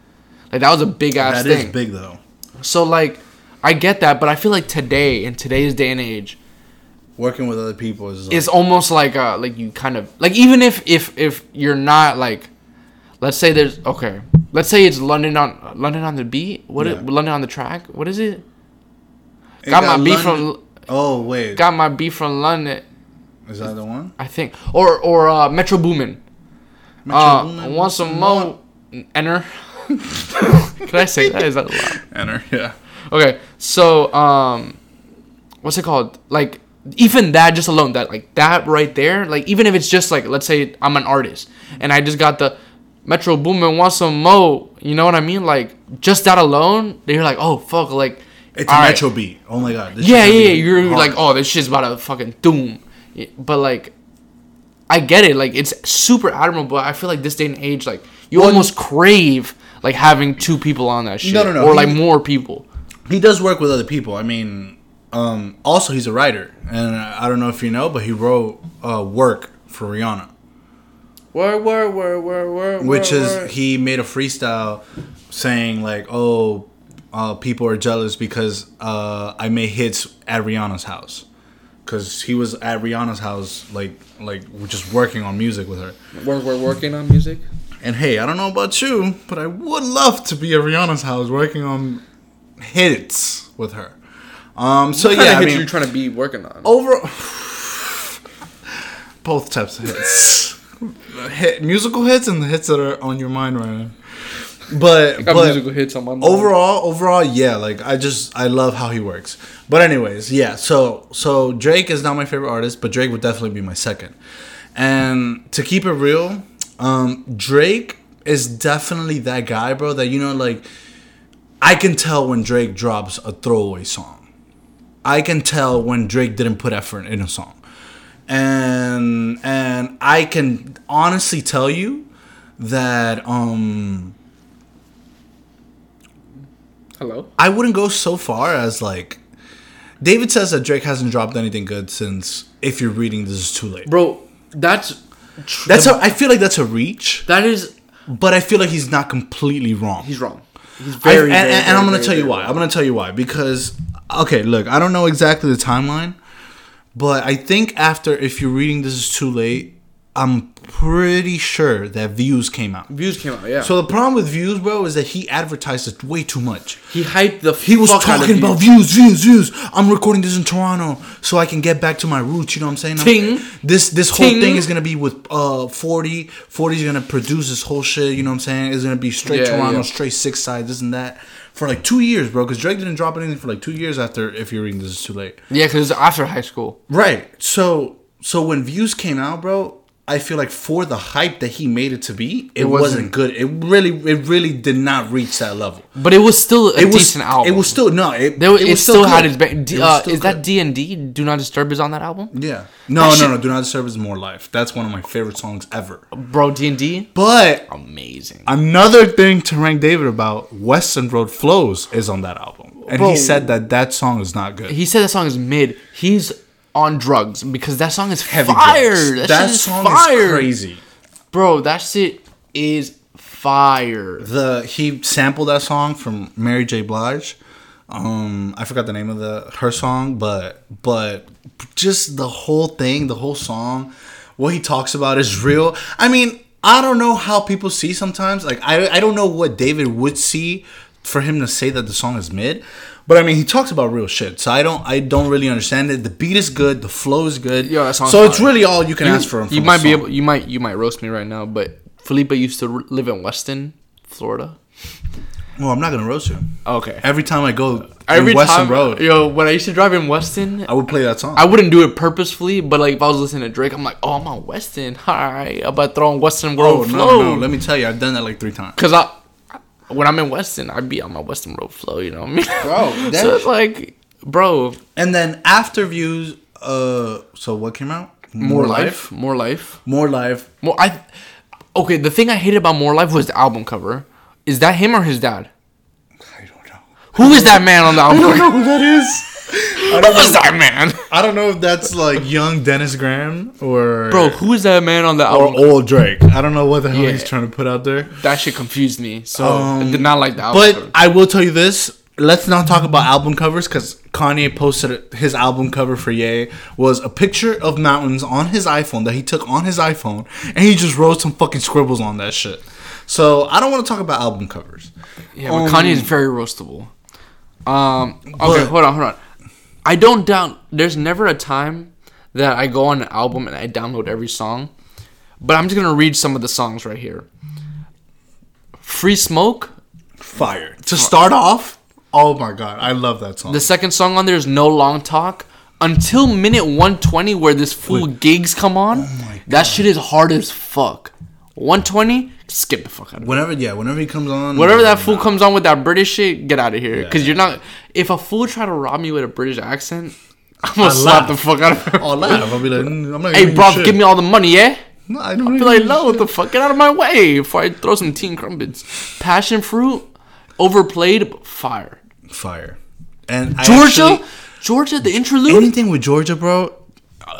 Like that was a big ass thing. That is big though. So like, I get that, but I feel like today in today's day and age, Working with other people is. Like, it's almost like uh like you kind of like even if if if you're not like let's say there's okay let's say it's london on london on the beat What Yeah. london on the track what is it It got my beef London- from Oh wait, got my beef from london is that the one? i think or or uh metro boomin Metro uh Boomin? want some more enter can i say that is that loud Enter. Yeah. Okay, so um, what's it called? Like even that just alone, that like that right there, like even if it's just like let's say I'm an artist and I just got the Metro Boomin want some mo, you know what I mean? Like just that alone, they're like, oh fuck, like It's a all right. Metro beat. Oh my god. this Yeah, yeah, yeah. You're hard. like, oh, this shit's about to fucking doom. But like I get it. Like it's super admirable. But I feel like this day and age, like you Well, almost crave like having two people on that shit, No, no, no. or He- like more people. he does work with other people. I mean, um, also he's a writer, and I don't know if you know, but he wrote uh, work for Rihanna, Word, word, word, word, word. which is he made a freestyle saying like, "Oh, uh, people are jealous because uh, I made hits at Rihanna's house." Cause he was at Rihanna's house, like, like just working on music with her. we're, we're working on music. And hey, I don't know about you, but I would love to be at Rihanna's house working on hits with her. Um, so What yeah, kind I of hits mean, you trying to be working on? over both types of hits, hit musical hits and the hits that are on your mind right now. But but musical hits on my mind. overall, overall, yeah, like I just I love how he works. But anyways, yeah. So so Drake is not my favorite artist, but Drake would definitely be my second. And to keep it real, um, Drake is definitely that guy, bro. That you know, like I can tell when Drake drops a throwaway song. I can tell when Drake didn't put effort in a song. And and I can honestly tell you that um Hello. I wouldn't go so far as like David says that Drake hasn't dropped anything good since if you're reading this is too late. Bro, that's tr- That's I feel like that's a reach, that is but I feel like he's not completely wrong. he's wrong. He's I- very, and, very, and- and I'm gonna tell you why. wrong. I'm gonna tell you why because okay, look, I don't know exactly the timeline, but I think after if you're reading this is too late, I'm pretty sure that views came out. Views came out, yeah. So the problem with views, bro, is that he advertised it way too much. he hyped the. He was fuck out of talking about Views. views, views, views. I'm recording this in Toronto so I can get back to my roots. You know what I'm saying? I'm- Ting. This this whole thing is gonna be with uh 40. 40 is gonna produce this whole shit. You know what I'm saying? It's gonna be straight Yeah, Toronto, yeah. straight six side, this and that for like two years, bro. Because Drake didn't drop anything for like two years after. If you're reading this is too late, Yeah, because after high school. right? So so when views came out, bro. I feel like for the hype that he made it to be, it, wasn't, wasn't- good. It really, it really did not reach that level. But it was still a It was decent album. It was still no. It, There, it, was still, had good. its. Ba- D, was uh, still is that. D and D? Do not disturb is on that album, Yeah. No, That no, shit- no. Do not disturb is more life. That's one of my favorite songs ever. bro. D and D, But amazing. another thing to rank David about Weston Road Flows is on that album, and Bro. he said that that song is not good. He said that song is mid. He's on drugs because that song is Heavy fire. drugs. That, That shit is song fire. is crazy. bro. That shit is fire. The he sampled that song from Mary J. Blige. Um, I forgot the name of the her song, but but just the whole thing, the whole song, what he talks about is real. I mean, I don't know how people see sometimes. Like I I don't know what David would see for him to say that the song is mid. But I mean, he talks about real shit, so I don't, I don't really understand it. The beat is good, the flow is good, Yo, that song's so it's fire. really all you can ask for. You might be able. You might. You might roast me right now, but Felipe used to r- live in Weston, Florida. Well, I'm not gonna roast you. Okay. Every time I go Every in Weston time, Road, yo, when I used to drive in Weston, I would play that song. I wouldn't do it purposefully, but like if I was listening to Drake, I'm like, oh, I'm on Weston. All right, I'm about to throw on Weston Oh Road no, Flow. no! Let me tell you, I've done that like three times. Cause I, when I'm in Weston, I'd be on my Weston Road Flow. You know what I mean? Bro, that- so it's like, bro, And then after views, uh, so what came out? more, life, more life, more life. more. I, okay. The thing I hated about More Life was the album cover. Is that him or his dad? I don't know. Who is that man on the album? cover? who that is. I Who don't is know. that man, I don't know if that's like young Dennis Graham or bro? Who is that man on the or album? old Drake. I don't know what the hell Yeah. he's trying to put out there. That shit confused me. So I Um, did not like the album. But cover. I will tell you this. Let's not talk about album covers because Kanye posted his album cover for Ye was a picture of mountains on his iPhone that he took on his iPhone and he just wrote some fucking scribbles on that shit. So I don't want to talk about album covers. Yeah, but Um, Kanye is very roastable. Um. Okay, But- hold on, hold on. I don't doubt. There's never a time that I go on an album and I download every song, but I'm just gonna read some of the songs right here. Free Smoke. Fire. To start off, oh my god, I love that song. The second song on there is No Long Talk. Until minute 120, where this fool Giggs come on, Oh that shit is hard as fuck. 120, skip the fuck out of whenever yeah, whenever he comes on, Whatever that fool comes on with that British shit, get out of here. Yeah, Because yeah. you're not. If a fool try to rob me with a British accent, I'm gonna slap laugh. the fuck out of her. I'll laugh. I'll be like, mm, I'm not. Hey, giving you bro, shit. give me all the money, yeah? No, I don't. I'll Be like, no, what the fuck? Get out of my way before I throw some teen crumpets. Passion fruit, overplayed, but fire. fire. And I Jorja, actually- Jorja, the interlude. anything with Jorja, bro,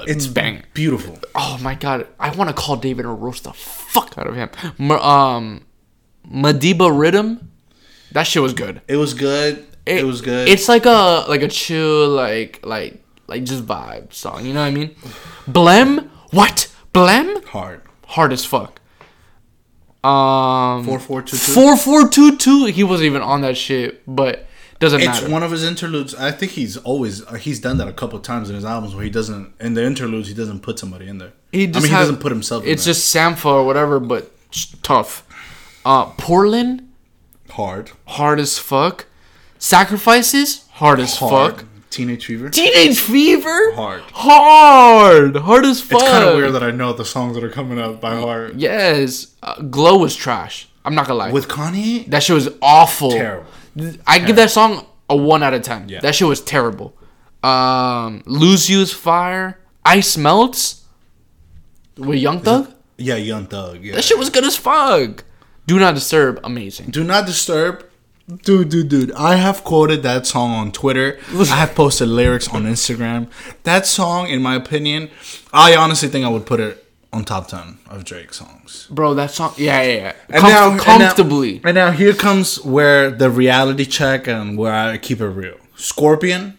it's bang. beautiful. Oh my god, I want to call David and roast the fuck out of him. Um, Madiba Riddim, that shit was good. It was good. It, was good. It's like a like a chill like like like just vibe song. You know what I mean? Blem, what? Blem, hard. hard as fuck. Um, Four four two two. four four two two. He wasn't even on that shit, but doesn't It's matter. one of his interludes. I think he's always uh, he's done that a couple times in his albums where he doesn't in the interludes he doesn't put somebody in there. He I mean, have- he doesn't put himself. in It's just Sampha or whatever, but tough. Uh, Portland, hard. hard as fuck. Sacrifices, hard as Hard. fuck. Teenage Fever. Teenage Fever, Hard. hard, hard as fuck. It's kind of weird that I know the songs that are coming out by heart. Yes, uh, Glow was trash. I'm not gonna lie. With Kanye, that shit was awful. Terrible. I give that song a one out of ten. Yeah. That shit was terrible. Um, Lose You's fire. Ice melts. With Young Thug. yeah, Young Thug. Yeah. That shit was good as fuck. Do not disturb. Amazing. Do not disturb. Dude, dude, dude. I have quoted that song on Twitter. I have posted lyrics on Instagram. That song, in my opinion, I honestly think I would put it on top 10 of Drake songs. Bro, that song. Yeah, yeah, yeah. And now- and now- comfortably. And now, here comes where the reality check and where I keep it real. Scorpion.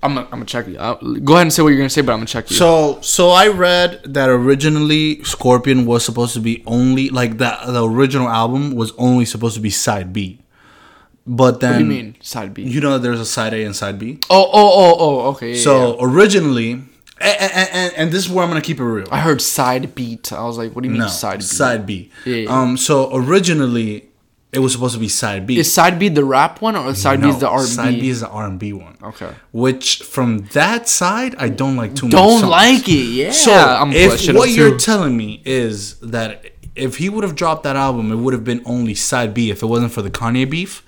I'm gonna I'm gonna check you. Uh, go ahead and say what you're gonna say, but I'm gonna check you. So, so I read that originally Scorpion was supposed to be only like that. The original album was only supposed to be side B, but then what do you mean side B? you know there's a side A and side B. oh, oh, oh, oh. Okay. So yeah. originally, and, and, and, this is where I'm gonna keep it real. I heard side beat. I was like, what do you mean No, side B? side B. Yeah, yeah. Um. So originally, it was supposed to be side B. Is side B the rap one or side B is the R&B? Side B is the R and B one. Okay. Which from that side, I don't like too much. Don't like it. Yeah. So I'm if what you're telling me is that if he would have dropped that album, it would have been only side B if it wasn't for the Kanye beef.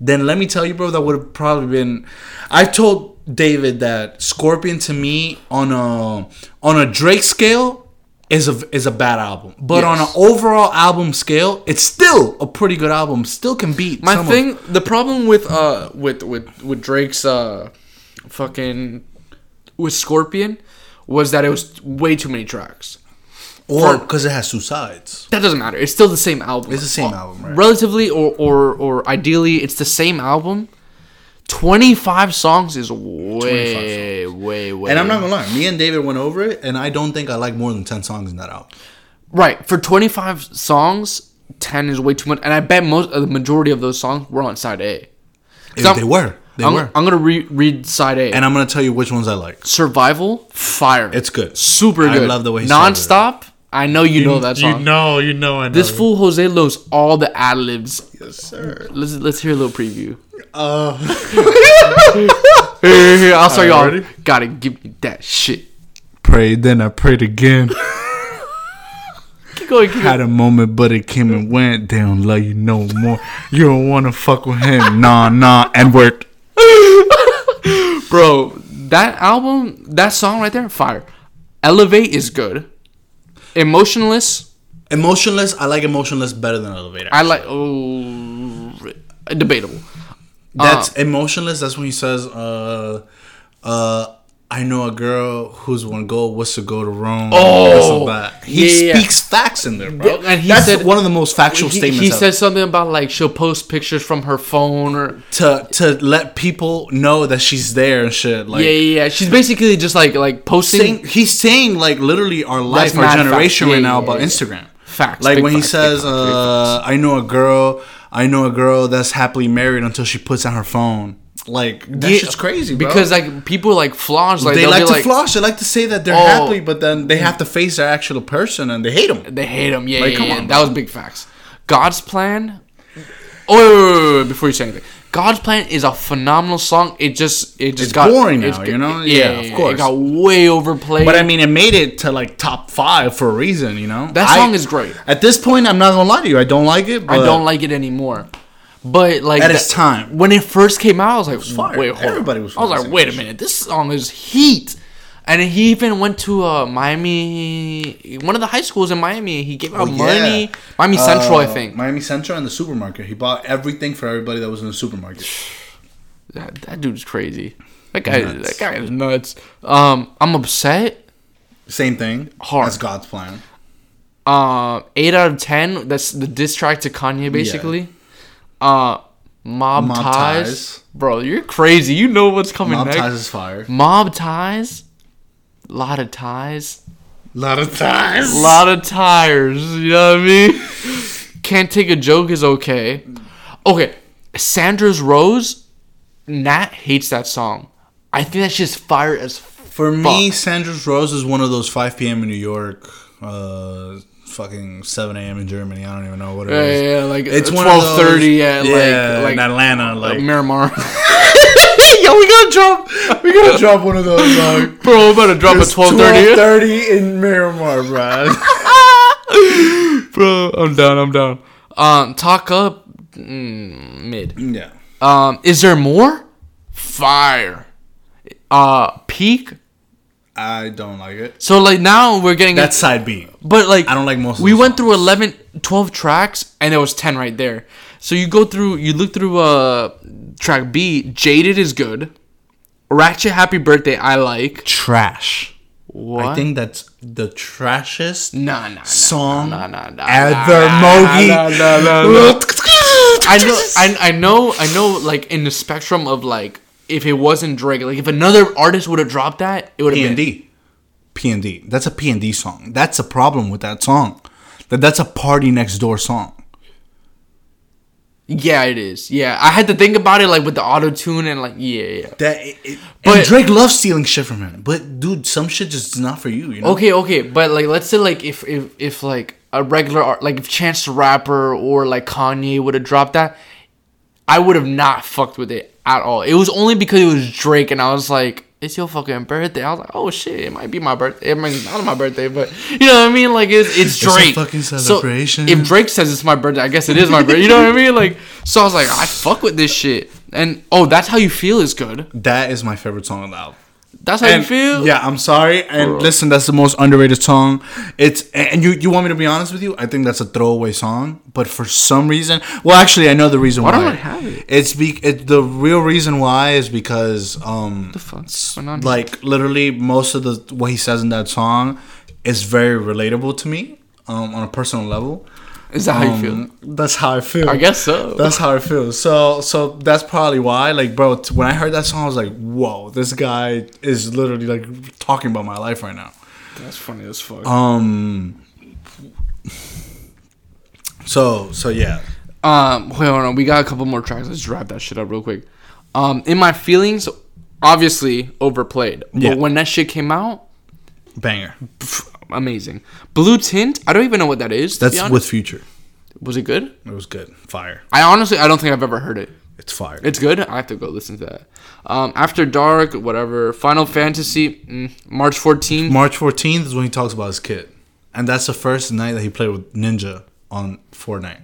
Then let me tell you, bro, that would have probably been. I've told David that Scorpion to me on a on a Drake scale is a is a bad album, but on an overall album scale, it's still a pretty good album. Still can beat My some of- thing, the problem with uh with with with Drake's uh fucking with Scorpion was that it was way too many tracks. or because it has two sides. That doesn't matter. It's still the same album. It's the same Uh, album, right? Relatively or or or ideally, it's the same album. Twenty five songs is way way way. And I'm not gonna lie, me and David went over it, and I don't think I like more than ten songs in that album. right for twenty five songs. Ten is way too much, and I bet most of the majority of those songs were on side A. If they were, they I'm, were. I'm gonna re- read side A. and I'm gonna tell you which ones I like. Survival, fire. It's good. super good. I love the way he nonstop. I know you, know that song. You know, you know, I know. this fool Jose knows all the ad libs. yes, sir. Let's let's hear a little preview. Uh, Here, here, here, I'll start y'all. Ready? Gotta give me that shit. prayed, then I prayed again. Keep going. Keep Had a moment, but it came and went. They don't love you no more. You don't wanna fuck with him. Nah, nah, and worked. Bro, that album, that song right there, fire. Elevate is good. Emotionless, Emotionless. I like emotionless better than elevator. I like. Oh, debatable. That's Uh, emotionless. That's when he says, uh, uh, I know a girl who's one goal was to go to Rome. Oh. He yeah, yeah. speaks facts in there, bro. And he That's said- one of the most factual he, statements. he said something about like she'll post pictures from her phone or to to let people know that she's there and shit. Like yeah, yeah, yeah. She's basically just like like posting saying, he's saying like literally our life, our generation facts. right now yeah, about yeah. Instagram. Facts, Like when he facts, big says, uh, "I know a girl, I know a girl that's happily married until she puts on her phone." Like that Yeah, shit's crazy, bro. because like people like floss, like they like to floss. They like to say that they're Oh. happy, but then they have to face their actual person and they hate them. They hate them. Yeah, Like, yeah, come yeah. on, that was big facts. God's plan. Oh, wait, wait, wait, before you say anything, God's plan is a phenomenal song. It just it just It's got boring now, you know? Yeah, Yeah, of course. It got way overplayed. But I mean, it made it to like top five for a reason, you know. That I- song is great. At this point, I'm not gonna lie to you. I don't like it. But I don't like it anymore. But like At that- its time. when it first came out, I was like, fire. wait, Everybody was I was like, wait a minute, this song is heat. And he even went to uh, Miami, one of the high schools in Miami. He gave out Oh, money. yeah. Miami Central, I Uh, think. Miami Central and the supermarket. He bought everything for everybody that was in the supermarket. That, that dude's crazy. That guy, Nuts. that guy is nuts. Um, I'm upset. Same thing. Hard. That's God's plan. Uh, eight out of ten. That's the diss track to Kanye, basically. Uh, mob, Mob ties. Ties. bro. You're crazy. You know what's coming Mob next. ties is fire. Mob ties. Lot of ties. Lot of ties. lot of tires. You know what I mean? Can't take a joke is okay. Okay, Sandra's Rose. Nat hates that song. I think that's just fire as. For me, Sandra's Rose is one of those 5 p.m. in New York, uh, fucking 7 a.m. in Germany. I don't even know what it Yeah, is. yeah, yeah, like It's one twelve of thirty those- at yeah, like like in Atlanta. Like, Miramar. yo, we gotta drop, we gotta drop one of those. Like, Bro, I'm about to drop a twelve thirty. 12:30 in Miramar, bro. Bro, I'm down. I'm down. Um, talk up mm, mid. yeah. Um, is there more? Fire. Uh, peak. I don't like it. So like now we're getting That's side B. But like I don't like most of We the went through songs. 11 12 tracks and there was 10 right there. So you go through you look through uh track B, Jaded is good. Ratchet Happy Birthday I like. Trash. What? I think that's the trashiest nah, nah, nah, song nah, nah, nah, ever, nah, Mogi. nah, nah, nah, nah. I know I, I know I know like in the spectrum of like if it wasn't Drake, like if another artist would have dropped that, it would have been D. P and D. That's a P and D song. That's a problem with that song. That that's a PartyNextDoor song. Yeah, it is. Yeah. I had to think about it like with the auto tune and like yeah, yeah. That it, it- But- and Drake loves stealing shit from him. But dude, some shit just is not for you. You know. Okay, okay, but like let's say like if if if like a regular art like if Chance the Rapper or like Kanye would have dropped that, I would have not fucked with it at all. It was only because it was Drake and I was like, it's your fucking birthday. I was like, oh shit, it might be my birthday. It might not be my birthday, but you know what I mean. Like it's it's Drake. fucking So, celebration. if Drake says it's my birthday, I guess it is my birthday. You know what I mean? Like so, I was like, I fuck with this shit. And oh, that's how you feel is good. That is my favorite song on the album. That's how And you feel. yeah, I'm sorry. And Bro. listen, that's the most underrated song. It's and you you want me to be honest with you? I think that's a throwaway song. But for some reason, well, actually, I know the reason why. Why don't I have it? It's be it, the real reason why is because um the fuck's going on? like literally most of the what he says in that song is very relatable to me um on a personal level. Is that how you feel? Um, That's how I feel. I guess so. That's how I feel. So so that's probably why. Like, bro, t- when I heard that song, I was like, whoa, this guy is literally like talking about my life right now. That's funny as fuck. Um. So so yeah. Um, wait, hold on. We got a couple more tracks. Let's wrap that shit up real quick. Um, in my feelings, obviously overplayed. Yeah. But when that shit came out, Banger. pff, amazing. Blue Tint. I don't even know what that is. That's with Future. Was it good? It was good. Fire. I honestly, I don't think I've ever heard it. It's fire. It's good. I have to go listen to that. Um, After Dark, whatever. Final Fantasy, mm, March 14th. March 14th is when he talks about his kid, and that's the first night that he played with Ninja on Fortnite.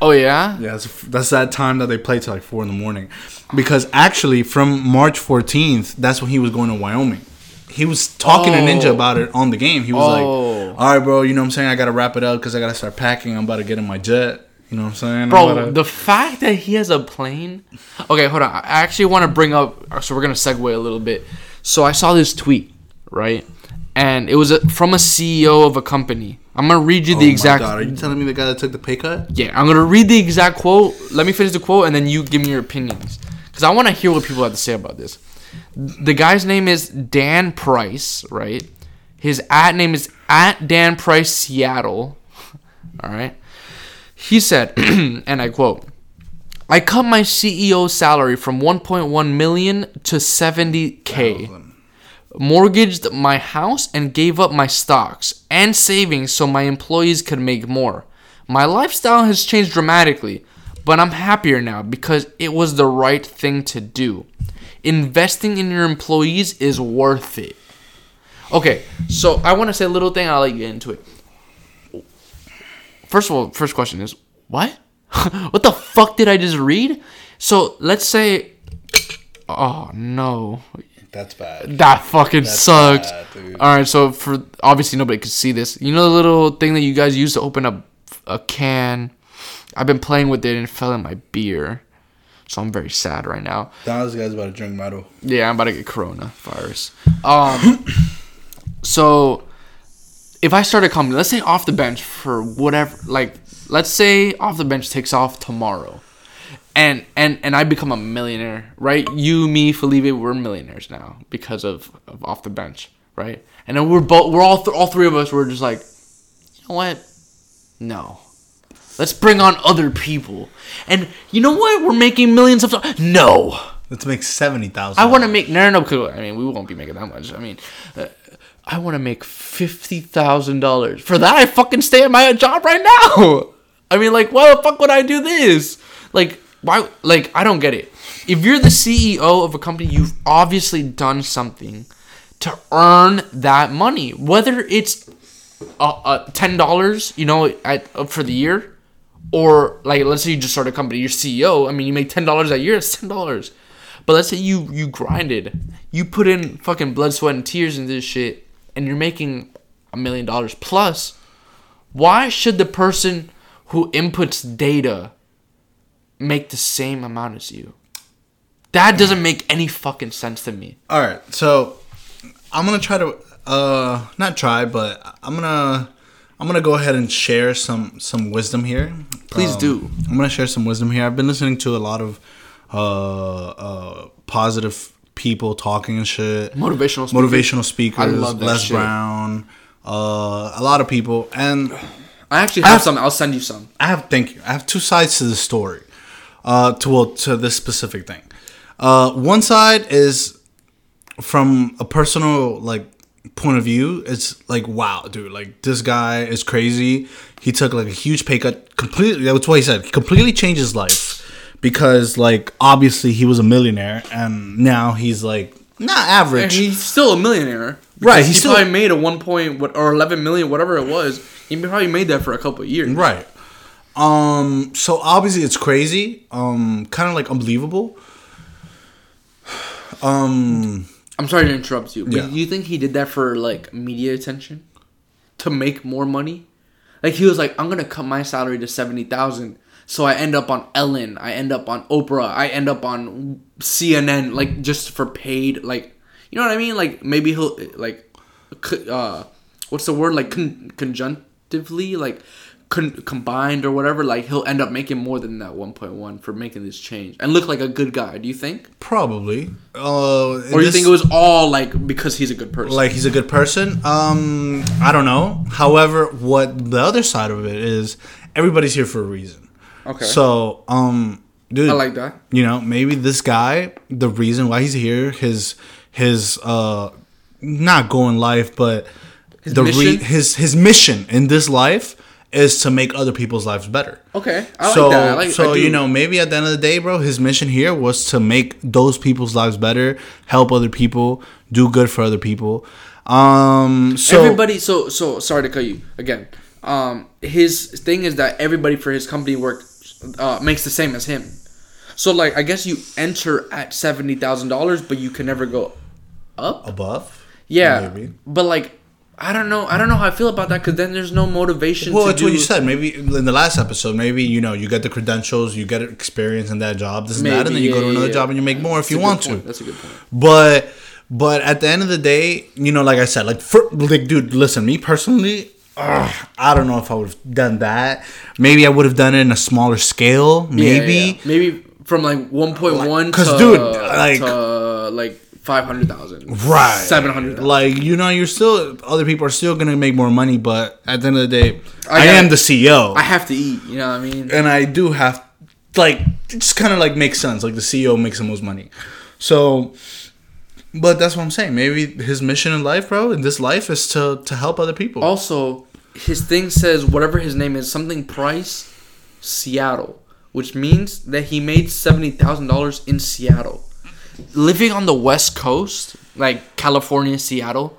oh yeah. Yeah, that's, that's that time that they play till like four in the morning. Because actually, from March 14th, that's when he was going to Wyoming. He was talking to Ninja Oh. about it on the game. He was Oh. like, "All right, bro, you know what I'm saying? I gotta wrap it up because I gotta start packing. I'm about to get in my jet. You know what I'm saying, I'm Bro, about to- the fact that he has a plane. Okay, hold on. I actually want to bring up. So we're gonna segue a little bit. So I saw this tweet, right? And it was a, from a CEO of a company. I'm gonna read you Oh the my exact. God, are you telling me the guy that took the pay cut? Yeah, I'm gonna read the exact quote. Let me finish the quote, and then you give me your opinions, because I want to hear what people have to say about this. The guy's name is Dan Price, right? His at name is at Dan Price Seattle. All right. He said, and I quote. I cut my CEO salary from 1.1 million to 70k mortgaged my house and gave up my stocks and savings so my employees could make more. My lifestyle has changed dramatically, but I'm happier now because it was the right thing to do. Investing in your employees is worth it. Okay, so I want to say a little thing. I'll let you get into it. First of all, first question is what? what the fuck did I just read? So let's say, oh no, That's bad. that fucking sucks. bad. All right, so for obviously nobody could see this. You know the little thing that you guys use to open up a can. I've been playing with it and it fell in my beer, so I'm very sad right now. This guy's about to drink metal. Yeah, I'm about to get corona virus. Um, so if I start a company, let's say off the bench for whatever, like let's say off the bench takes off tomorrow, and and and I become a millionaire, right? You, me, Felipe, we're millionaires now because of, of off the bench, right? And then we're both, we're all th- all three of us, we're just like, you know what? No. Let's bring on other people. And you know what? We're making millions of dollars. No. Let's make seventy thousand. I want to make no, no, no. I mean, we won't be making that much. I mean, uh, I want to make fifty thousand dollars. For that, I fucking stay at my job right now. I mean, like, why the fuck would I do this? Like, why? Like, I don't get it. If you're the CEO of a company, you've obviously done something to earn that money. Whether it's uh, uh, ten dollars, you know, at, uh, for the year, or like let's say you just start a company, you're CEO. I mean, you make ten dollars a year. It's ten dollars. But let's say you you grinded, you put in fucking blood, sweat, and tears into this shit, and you're making a million dollars plus. Why should the person who inputs data make the same amount as you? That doesn't make any fucking sense to me. All right, so I'm gonna try to uh not try, but I'm gonna I'm gonna go ahead and share some some wisdom here. Please Um, do. I'm gonna share some wisdom here. I've been listening to a lot of uh uh positive people talking and shit. Motivational. speaker. Motivational speakers, I love that Les shit. Brown, uh, a lot of people, and I actually have some. I'll send you some. I have thank you. I have two sides to the story. Uh, to well, to this specific thing. Uh, one side is from a personal like point of view. It's like wow, dude, like this guy is crazy. He took like a huge pay cut. Completely. That's what he said. Completely changed his life because like obviously he was a millionaire and now he's like not And average. he's still a millionaire. Right, he's he still- probably made a one point what or eleven million, whatever it was. He probably made that for a couple of years. Right. Um. So obviously it's crazy. Um. Kind of like unbelievable. Um. I'm sorry to interrupt you, but Yeah. you think he did that for like media attention, to make more money? Like he was like, I'm gonna cut my salary to seventy thousand, so I end up on Ellen, I end up on Oprah, I end up on CNN, like just for paid, like you know what I mean? Like maybe he'll like, uh, what's the word? Like con- conjunctively, like. Con- combined or whatever, like he'll end up making more than that 1.1 for making this change and look like a good guy. Do you think? Probably. Uh. Or you think it was all like because he's a good person? like he's a good person? Um. I don't know. However, what the other side of it is, everybody's here for a reason. okay, So, um, dude, I like that. you know maybe this guy the reason why he's here his his uh not going in life but His the mission? his his mission in this life is to make other people's lives better Okay, I so like that. I like, so you know maybe at the end of the day bro his mission here was to make those people's lives better help other people do good for other people um so everybody. So so sorry to cut you again. Um, his thing is that everybody for his company work uh, makes the same as him. So like, I guess you enter at seventy thousand dollars, but you can never go up. above Yeah, maybe. but like, I don't know. I don't know how I feel about that because then there's no motivation. Well, to that's do, what you said. Maybe in the last episode, maybe you know you get the credentials, you get experience in that job, this and that, and then Maybe, you go to another yeah. job and you make more if you want point. to. That's a good point. But but at the end of the day, you know, like I said, like for like, dude, listen, me personally, ugh, I don't know if I would have done that. Maybe I would have done it in a smaller scale. Yeah, Maybe. yeah. maybe from like one point one 'cause, dude, like- to, like five hundred thousand, Right. Seven hundred. Like you know, you're still other people are still gonna make more money, but at the end of the day, I I, am the CEO. I have to eat. You know what I mean? and I do have like it just kind of like makes sense. Like the CEO makes the most money, so. But that's what I'm saying. Maybe his mission in life, bro, in this life, is to to help other people. Also, his thing says whatever his name is, something Price, Seattle, which means that he made seventy thousand dollars in Seattle. Living on the West Coast, like California, Seattle,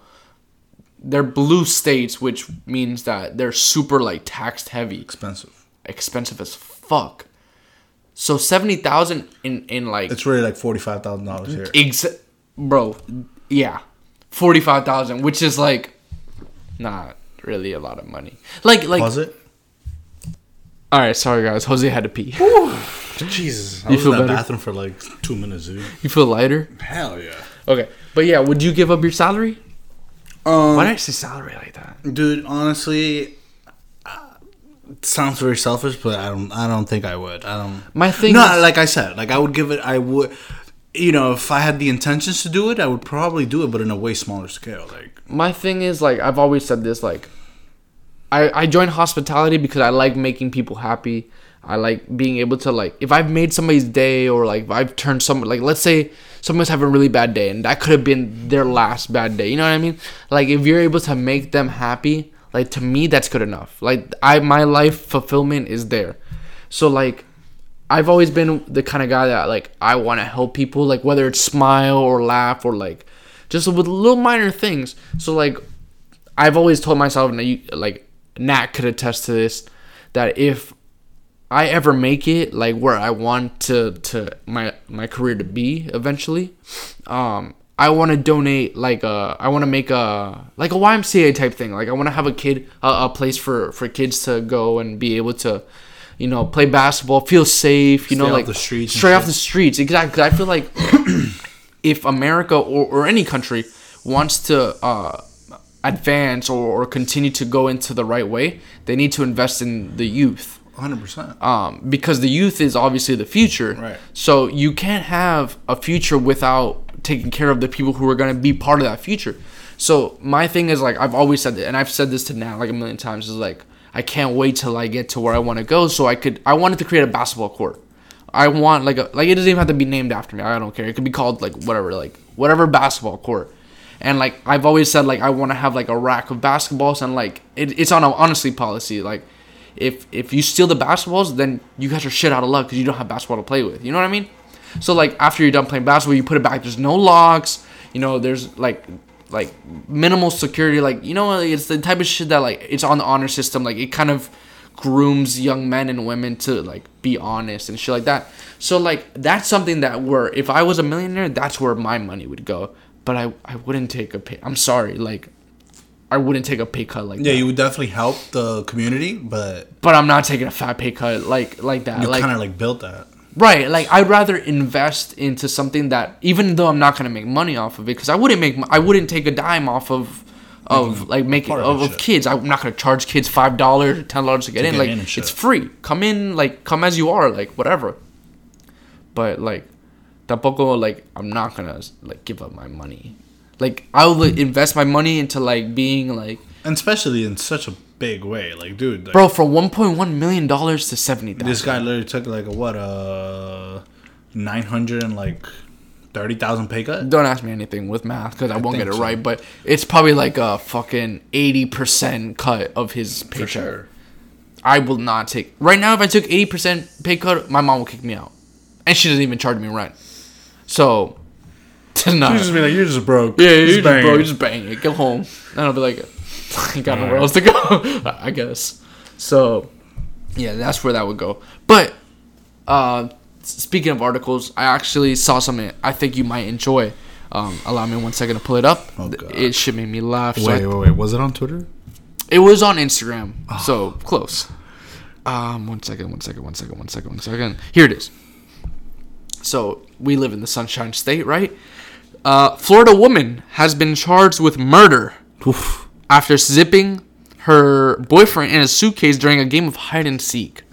they're blue states, which means that they're super like taxed heavy. Expensive. expensive as fuck. So seventy thousand in in like It's really like forty five thousand dollars here. ex- bro, yeah, forty five thousand, which is like not really a lot of money. Like like Was it? all right, sorry guys, Jose had to pee. Jesus, I You was feel in that better? bathroom for like two minutes, dude. You feel lighter? Hell yeah. Okay, but yeah, would you give up your salary? Um, Why did I say salary like that? dude, honestly, uh, it sounds very selfish, but I don't. I don't think I would. I don't. My thing no, is- like I said, like I would give it. I would. You know, if I had the intentions to do it, I would probably do it, but in a way smaller scale. Like, my thing is like I've always said this like I I joined hospitality because I like making people happy. I like being able to like if I've made somebody's day or like I've turned some like let's say someone's having a really bad day and that could have been their last bad day. You know what I mean? Like if you're able to make them happy, like to me that's good enough. Like I my life fulfillment is there. So like I've always been the kind of guy that like I want to help people, like whether it's smile or laugh or like just with little minor things. So like I've always told myself, and you, like Nat could attest to this, that if I ever make it like where I want to to my my career to be eventually, um, I want to donate like a I want to make a like a YMCA type thing. Like I want to have a kid a, a place for for kids to go and be able to. You know, play basketball, feel safe. You know, Stay off like the streets straight off the streets. Exactly. I feel like if America or, or any country wants to uh, advance or, or continue to go into the right way, they need to invest in the youth. Hundred percent. Um, because the youth is obviously the future. Right. So you can't have a future without taking care of the people who are going to be part of that future. So my thing is like I've always said that, and I've said this to Nat like a million times. Is like I can't wait till I get to where I want to go. So I could I wanted to create a basketball court. I want like a like it doesn't even have to be named after me. I don't care. It could be called like whatever, like whatever basketball court. And like I've always said, like I want to have like a rack of basketballs, and like it, it's on a honesty policy. Like if if you steal the basketballs, then you guys are shit out of luck because you don't have basketball to play with. You know what I mean? So like after you're done playing basketball, you put it back. There's no locks. You know, there's like like minimal security. Like you know, it's the type of shit that like it's on the honor system. Like it kind of grooms young men and women to like be honest and shit like that. So like that's something that where if I was a millionaire, that's where my money would go. But I I wouldn't take a pay. I'm sorry, like I wouldn't take a pay cut like that. Yeah, that. you would definitely help the community, but But I'm not taking a fat pay cut like like that. you like kind of like built that. Right, like I'd rather invest into something that, even though I'm not gonna make money off of it, because I wouldn't make, I wouldn't take a dime off of, of like making part of of, it, of shit. kids. I'm not gonna charge kids five dollars ten dollars to get in. get Like in and shit. it's free. Come in, like come as you are, like whatever. But like, tampoco like I'm not gonna like give up my money. Like I will invest my money into like being like, And especially in such a big way. Like, dude, like, bro, from 1.1 million dollars to seventy thousand. this guy literally took like a what, uh, 900 and like 30,000 pay cut? Don't ask me anything with math because I, won't get it so. right. But it's probably like a fucking eighty percent cut of his paycheck. For sure. I will not take right now. If I took eighty percent pay cut, my mom will kick me out, and she doesn't even charge me rent. So, not. You just be like, you're just broke. yeah, you just, bang bro, it. you just bang it. Go home. And I'll be like, I got nowhere else to go. I guess. So, yeah, that's where that would go. But, uh, speaking of articles, I actually saw something I think you might enjoy. Um, allow me one second to pull it up. Oh. It should make me laugh. So I- Wait, wait, wait. Was it on Twitter? it was on Instagram, so close. Um, one second, one second, one second, one second, one second. Here it is. So we live in the Sunshine State, right? Uh, Florida woman has been charged with murder Oof. after zipping her boyfriend in a suitcase during a game of hide and seek.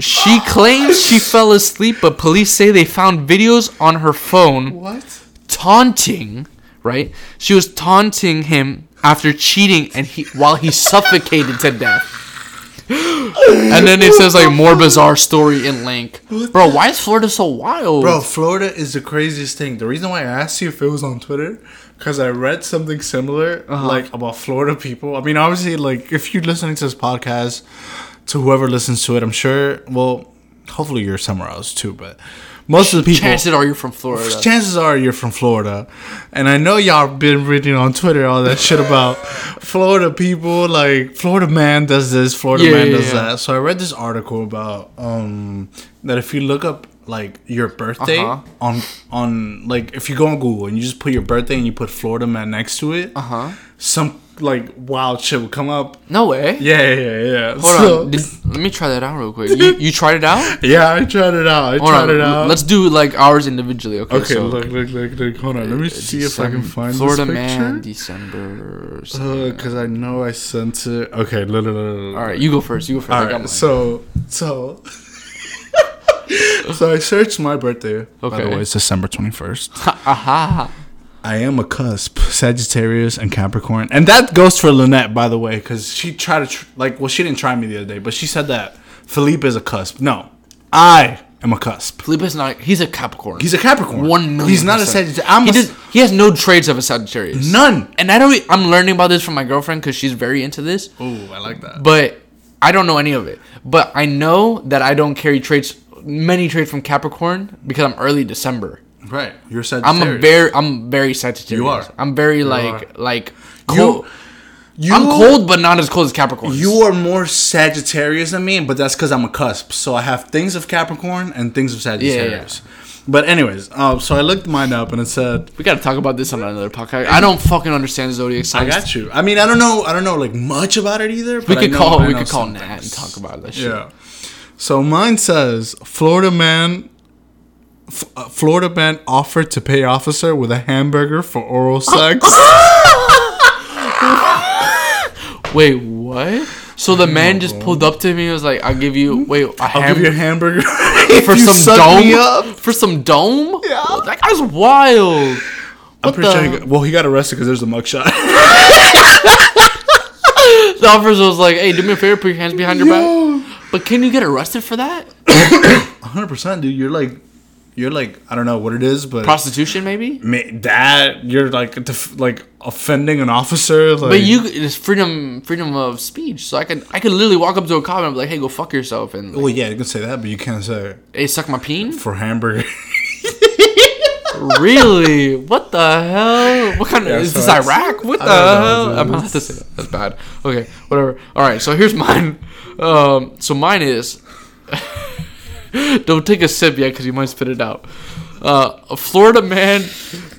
She claims she fell asleep, but police say they found videos on her phone What? taunting, right? She was taunting him after cheating and he while he suffocated to death. And then it says like more bizarre story in link. Bro, why is Florida so wild? Bro, Florida is the craziest thing. The reason why I asked you if it was on Twitter, because I read something similar, uh-huh. like about Florida people. I mean, obviously, like if you're listening to this podcast, to whoever listens to it, I'm sure. Well, hopefully you're somewhere else too, but most of the people. Chances are you're from Florida. chances are you're from Florida, and I know y'all been reading on Twitter all that shit about Florida people. Like Florida man does this, Florida Yeah, man yeah, does yeah. that. So I read this article about um that if you look up like your birthday Uh-huh. on on like if you go on Google and you just put your birthday and you put Florida man next to it, Uh huh. some like wild shit will come up. No way. Yeah, yeah, yeah. Hold So- on. Did, let me try that out real quick. You, you tried it out? Yeah, I tried it out. I Hold tried on. it out. Let's do like ours individually. Okay. Okay, so look, look, look, look. Hold on. Let me see if I can find Florida this picture. man, December. Uh, because I know I sent it. Okay, look, look, look. All right, you go first. You go first. All right. So, so, so I searched my birthday. By the Okay. way, it's December twenty first. Aha. I am a cusp, Sagittarius and Capricorn, and that goes for Lynette, by the way, because she tried to tr- like. Well, she didn't try me the other day, but she said that Felipe is a cusp. No, I am a cusp. Felipe's not. He's a Capricorn. He's a Capricorn. one million. He's not a percent. Sagittarius. I'm he a, does. He has no traits of a Sagittarius. none. And I don't. I'm learning about this from my girlfriend because she's very into this. Oh, I like that. But I don't know any of it. But I know that I don't carry traits, many traits from Capricorn because I'm early December. Right, you're I'm a very, I'm very Sagittarius. You are. I'm very like, like You- cold. You, I'm cold, but not as cold as Capricorn. You are more Sagittarius than me, but that's because I'm a cusp. So I have things of Capricorn and things of Sagittarius. Yeah. But anyways, um, so I looked mine up and it said, we gotta talk about this on another podcast. I don't fucking understand zodiac signs. "I got you." I mean, I don't know, I don't know like much about it either. We could know- call. I We could call Nat and talk about that shit. Yeah. So mine says Florida man. F- uh, Florida man offered to pay officer with a hamburger for oral sex. Wait, what? So the man just pulled up to me and was like, "I'll give you wait a I'll give you a hamburger for you some suck me dome up. for some dome." Yeah. that guy's wild. I'm What pretty the- sure. He got, well, he got arrested because there's a mugshot. The officer was like, "Hey, do me a favor, put your hands behind your back." But can you get arrested for that? 100, percent dude. You're like, you're like, I don't know what it is, but Prostitution, maybe. Ma- that you're like def- like offending an officer. Like, But you, it's freedom, freedom of speech. So I could, I could literally walk up to a cop and be like, "Hey, go fuck yourself," and like, Well, yeah, you can say that, but you can't say "Hey, suck my peen." for hamburger. really? What the hell? What kind of Yeah, is so this Iraq? What the don't know, hell? I'm not to say that. That's bad. Okay, whatever. All right, so here's mine. Um, so mine is. don't take a sip yet, because you might spit it out. Uh, a Florida man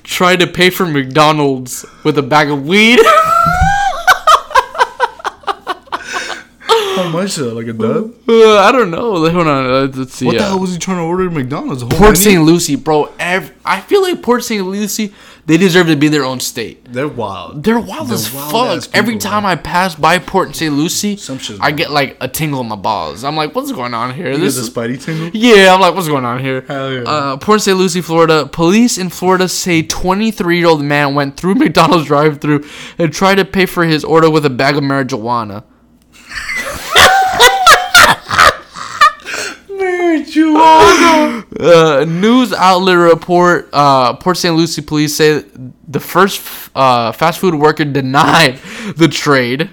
tried to pay for McDonald's with a bag of weed. How much though? Like a dub? Uh, I don't know. Hold on. Let's, let's see. What the uh, hell was he trying to order at McDonald's? Whole Port? St. Lucie, bro. I feel like Port St. Lucie, they deserve to be their own state. They're wild. They're wild They're as wild-ass fuck. Every people, time I pass by Port St. Lucie, I get like a tingle in my balls. I'm like, what's going on here? You This is the Spidey tingle. yeah. I'm like, what's going on here? Hell yeah. Uh, Port St. Lucie, Florida. Police in Florida say 23 year old man went through McDonald's drive through and tried to pay for his order with a bag of marijuana. Marijuana. Uh, news outlet report uh, Port St. Lucie police say the first uh, fast food worker denied the trade,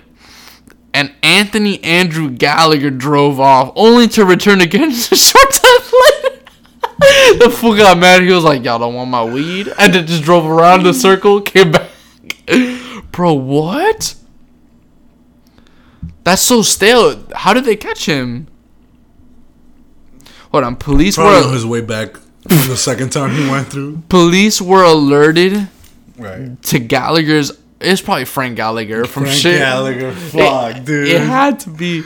and Anthony Andrew Gallagher drove off, only to return again a short time later. the fool got mad. He was like, "Y'all don't want my weed," and then just drove around the circle, came back. Bro, what? That's so stale. How did they catch him? Hold on, police Probably on his way back the second time he went through. police were alerted Right. to Gallagher's. It's probably Frank Gallagher from Frank shit. Gallagher. Fuck, it, dude. It had to be.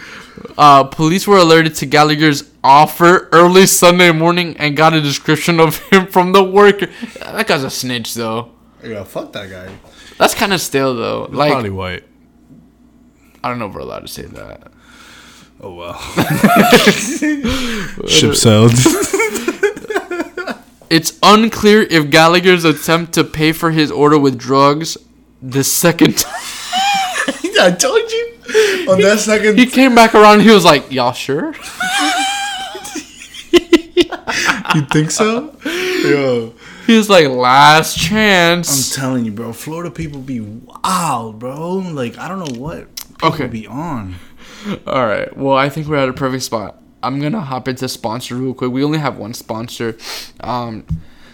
Uh, police were alerted to Gallagher's offer early Sunday morning and got a description of him from the worker. That guy's a snitch, though. yeah, fuck that guy. That's kind of stale, though. Like, Probably white. I don't know if we're allowed to say that. Oh well. Ship sailed. It's unclear if Gallagher's attempt to pay for his order with drugs the second time. I told you. On that second, He came back around. He was like, "Y'all sure?" you think so? Yo, He was like, "Last chance. I'm telling you, bro. Florida people be wild, bro. Like I don't know what people Okay. be on. All right. Well, I think we're at a perfect spot. I'm gonna hop into sponsor real quick. We only have one sponsor, um,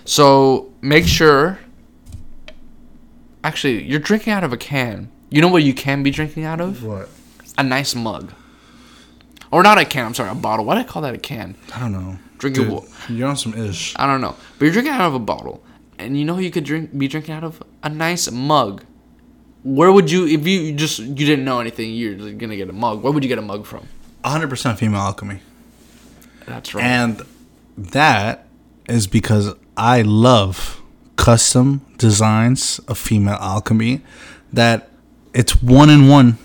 so make sure. Actually, you're drinking out of a can. You know what you can be drinking out of? What? A nice mug. Or not a can. I'm sorry, a bottle. Why do I call that a can? I don't know. Drinking Dude, You're on some ish. I don't know. But you're drinking out of a bottle, and you know you could drink be drinking out of a nice mug. Where would you if you just you didn't know anything? You're gonna get a mug. Where would you get a mug from? 100% female alchemy. That's right. And that is because I love custom designs of female alchemy that it's one in one.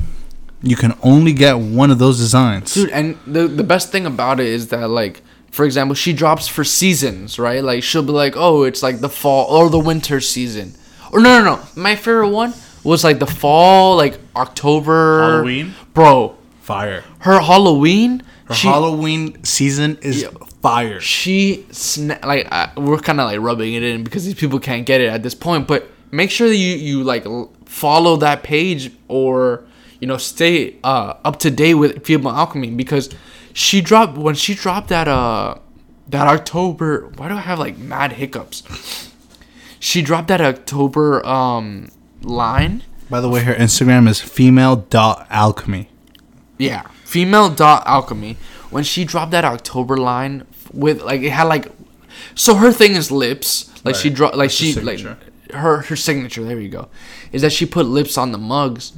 You can only get one of those designs. dude and the the best thing about it is that like for example she drops for seasons right like she'll be like oh it's like the fall or the winter season or no no no my favorite one was like the fall like october Halloween? bro Fire. her halloween Her she Halloween season is Yeah. fire. she sna- like uh, we're kind of like rubbing it in because these people can't get it at this point but make sure that you you like l- follow that page or you know stay uh up to date with female alchemy because she dropped when she dropped that uh that october why do i have like mad hiccups she dropped that october um line By the way, her Instagram is female.alchemy. Yeah, female dot alchemy. When she dropped that October line with like it had like, so her thing is lips. Like she Right. dropped like That's she like her her signature. There you go. Is that she put lips on the mugs,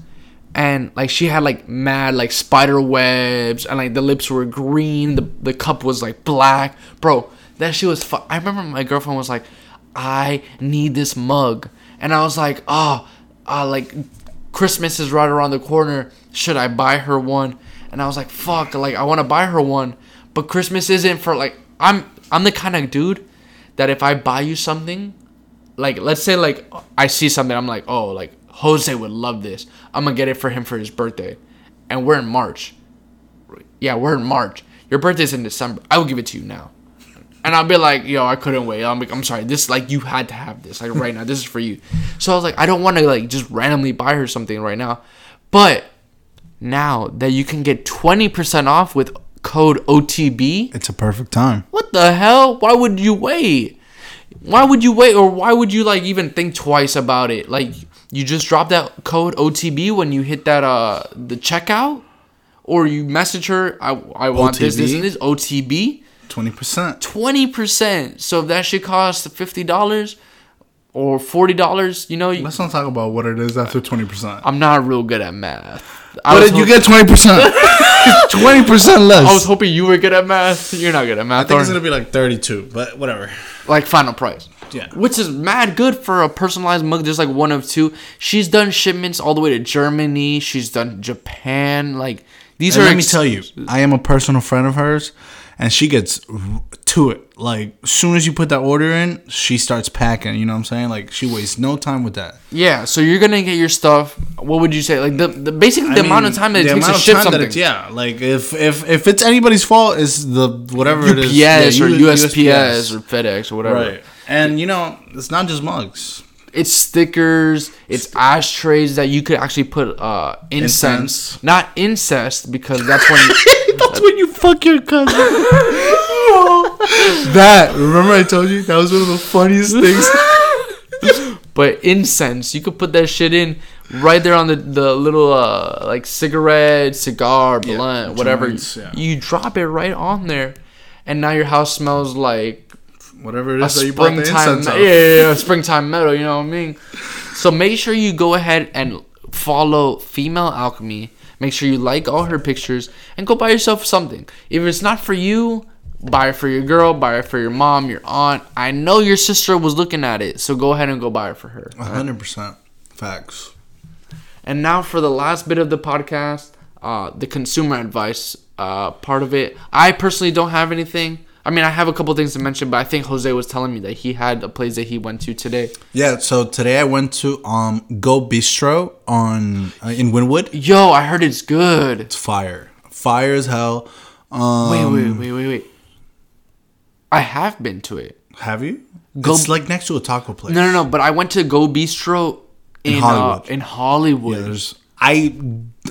and like she had like mad like spider webs and like the lips were green. The the cup was like black, bro. That she was. Fu- I remember my girlfriend was like, I need this mug, and I was like, oh, uh, like Christmas is right around the corner. Should I buy her one? And I was like, fuck, like I want to buy her one, but Christmas isn't for like I'm I'm the kind of dude that if I buy you something, like let's say like I see something, I'm like, oh, like Jose would love this. I'm gonna get it for him for his birthday, and we're in March. Yeah, we're in March. Your birthday's in December. I will give it to you now. And I'll be like, yo, I couldn't wait. I'm like, I'm sorry. This like you had to have this like right now. This is for you. So I was like, I don't want to like just randomly buy her something right now. But now that you can get 20% off with code OTB, It's a perfect time. what the hell? Why would you wait? Why would you wait or why would you like even think twice about it? Like you just drop that code OTB when you hit that uh the checkout or you message her I I want this this OTB? and this OTB 20%. 20%. So if that should cost $50 or $40, you know, Let's not talk about what it is after 20%. I'm not real good at math. I But you hop- get 20%. 20% less. I was hoping you were good at math. You're not good at math. I think or- it's going to be like 32, but whatever. like final price. Yeah. Which is mad good for a personalized mug. There's like one of two. She's done shipments all the way to Germany. She's done Japan. Like these And are. let me tell you, I am a personal friend of hers, and she gets to it. Like, as soon as you put that order in, she starts packing. You know what I'm saying? Like, she wastes no time with that. Yeah. So you're gonna get your stuff. What would you say? Like the, the basically the I amount mean, of time that it the takes to ship something. it's- yeah, like if if if it's anybody's fault, is the whatever it is. UPS yeah, or U- USPS, or FedEx or whatever. right. And you know, it's not just mugs. It's stickers. It's ashtrays that you could actually put uh, incense, Incense. not incest, because that's when. That's when you fuck your cousin. that remember I told you that was one of the funniest things. But incense, you could put that shit in right there on the, the little uh like cigarette, cigar, Yeah, blunt, whatever. joints, yeah. You drop it right on there, and now your house smells like Whatever it is that you bought the springtime. incense Yeah, of. yeah, yeah, a springtime meadow. You know what I mean? So make sure you go ahead and follow Female Alchemy. Make sure you like all her pictures and go buy yourself something. If it's not for you, buy it for your girl, buy it for your mom, your aunt. I know your sister was looking at it, so go ahead and go buy it for her. Hundred percent facts. And now for the last bit of the podcast, uh, the consumer advice uh, part of it. I personally don't have anything. I mean, I have a couple things to mention, but I think Jose was telling me that he had a place that he went to today. Yeah. So today I went to um Go Bistro on uh, in Wynwood. Yo, I heard it's good. It's fire, fire as hell. Um, Wait, wait, wait, wait, wait. I have been to it. Have you? Go- it's like next to a taco place. No, no, no. But I went to Go Bistro in, In Hollywood. Hollywood. Uh, in Hollywood. Yeah, there's I.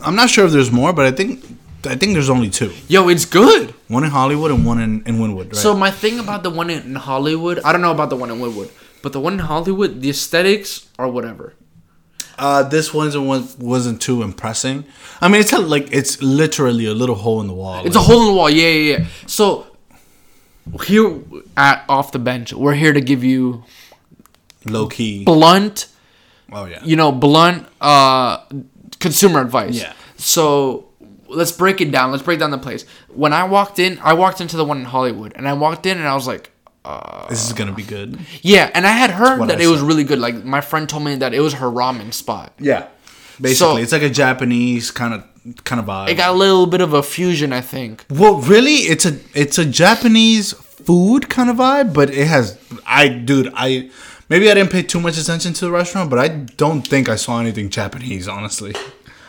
I'm not sure if there's more, but I think I think there's only two. Yo, it's good. One in Hollywood and one in, in Wynwood, right? So my thing about the one in Hollywood, I don't know about the one in Wynwood, but the one in Hollywood, the aesthetics are whatever. uh, this wasn't one wasn't too impressing. I mean, it's a, like it's literally a little hole in the wall. It's a hole in the wall. Yeah, yeah, yeah. So here at off the bench, we're here to give you low key. blunt, Oh yeah. you know, blunt uh consumer advice. Yeah. So let's break it down. Let's break down the place. When I walked in, I walked into the one in Hollywood, and I walked in and I was like, uh, This is gonna be good. yeah. And I had heard that I it was said. really good. Like my friend told me that it was her ramen spot. Yeah. Basically, So- it's like a Japanese kind of kind of vibe. It got a little bit of a fusion, I think. Well, really, it's a it's a Japanese food kind of vibe, but it has I dude I maybe I didn't pay too much attention to the restaurant, but I don't think I saw anything Japanese, honestly.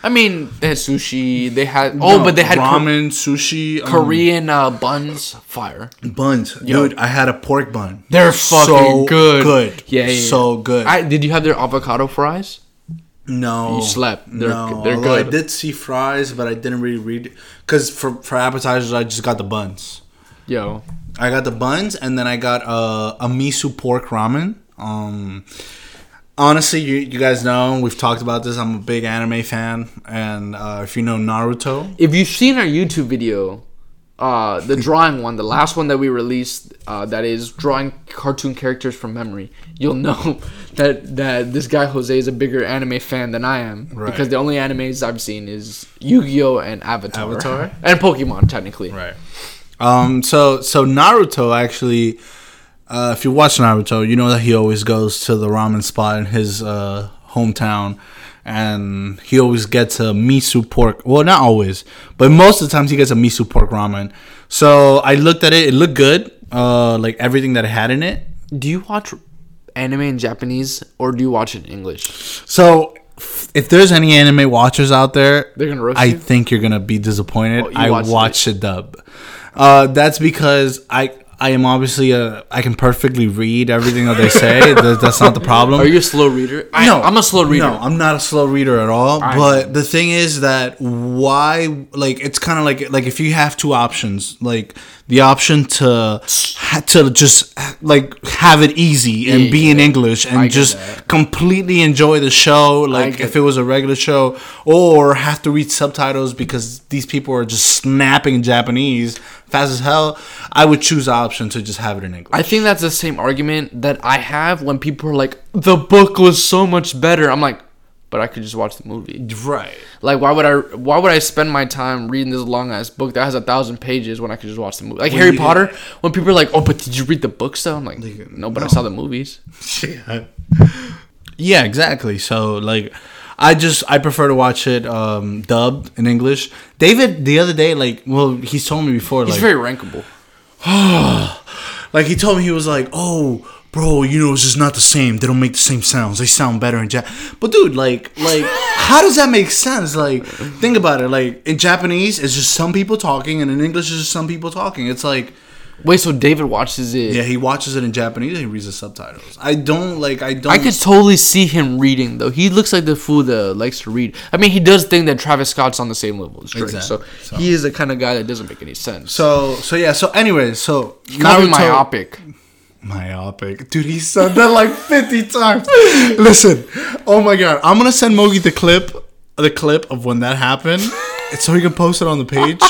I mean, they had sushi. They had oh, but they had ramen, sushi, um, Korean uh, buns. Fire. buns. Dude, I had a pork bun. They're fucking good. Good. Yeah, yeah, yeah. so good. I did you have their avocado fries? no, You slept. They're- no, they're although I did see fries, but I didn't really read because for for appetizers I just got the buns. Yo, I got the buns, and then I got uh, a miso pork ramen. Um, honestly, you, you guys know we've talked about this. I'm a big anime fan, and uh, if you know Naruto, if you've seen our YouTube video, uh, the drawing one, the last one that we released, uh, that is drawing cartoon characters from memory, you'll know that that this guy Jose is a bigger anime fan than I am Right. because the only animes I've seen is Yu-Gi-Oh and Avatar, Avatar? and Pokemon technically. right? Um, so so Naruto actually, uh, if you watch Naruto, you know that he always goes to the ramen spot in his uh, hometown. And he always gets a miso pork. Well, not always, but most of the times he gets a miso pork ramen. So I looked at it; it looked good, uh, like everything that it had in it. Do you watch anime in Japanese or do you watch it in English? So, if there's any anime watchers out there, They're gonna roast I you? think you're gonna be disappointed. Oh, I watched it dub. Uh, that's because I I am obviously a I can perfectly read everything that they say. That- that's not the problem. Are you a slow reader? I, no, I'm a slow reader. No, I'm not a slow reader at all. I- but the thing is that why, like, it's kind of like like if you have two options, like the option to to just like have it easy and be in English and just that. completely enjoy the show, like if it was a regular show, or have to read subtitles because these people are just snapping Japanese fast as hell. I would choose the option to just have it in English. I think that's the same argument that I have when people are like, the book was so much better. I'm like, but I could just watch the movie. right. Like, why would I? Why would I spend my time reading this long ass book that has a thousand pages when I could just watch the movie? Like Harry you- Potter. When people are like, oh, but did you read the books though? I'm like, no, but I saw the movies. Yeah. Yeah, exactly. So like I just I prefer to watch it um dubbed in English. David the other day like well he's told me before He's like very rankable. like he told me he was like, "Oh, bro, you know it's just not the same. They don't make the same sounds. They sound better in Jap." But dude, like like how does that make sense? Like think about it. Like in Japanese it's just some people talking and in English it's just some people talking. It's like Wait, so David watches it? yeah, he watches it in Japanese and he reads the subtitles. I don't like I don't I could totally see him reading though. He looks like the fool that likes to read. I mean, he does think that Travis Scott's on the same level as Drake, Exactly. so, So- he is the kind of guy that doesn't make any sense. so so yeah, so anyways, so Naruto- myopic. Myopic. Dude, he said that like 50 times. Listen, oh my god. I'm gonna send Mogi the clip the clip of when that happened. So he can post it on the page.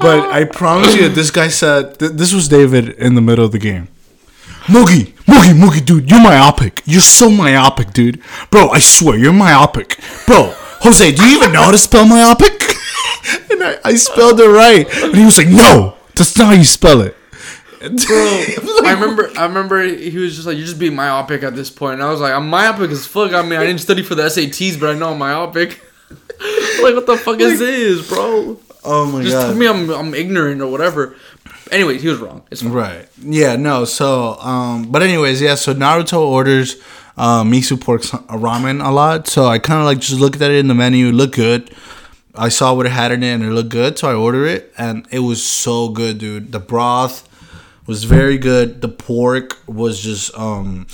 But I promise you this guy said th- this was David in the middle of the game. Moogie, Moogie, Moogie, dude, you're myopic. You're so myopic, dude. Bro, I swear, you're myopic. Bro, Jose, do you even know how to spell myopic? and I, I spelled it right. And he was like, no, that's not how you spell it. I remember, I remember he was just like, "You're just being myopic at this point," and I was like, "I'm myopic as fuck." I mean, I didn't study for the SATs, but I know I'm myopic. like, what the fuck is this, bro? Oh my Just god. tell me I'm I'm ignorant or whatever. Anyways, he was wrong. It's fine. Right. Yeah. No. So, um, but anyways, yeah. So Naruto orders uh, miso pork ramen a lot. So I kind of like just looked at it in the menu. It looked good. I saw what it had in it, and it looked good. So I ordered it, and it was so good, dude. The broth was very good. The pork was just, um,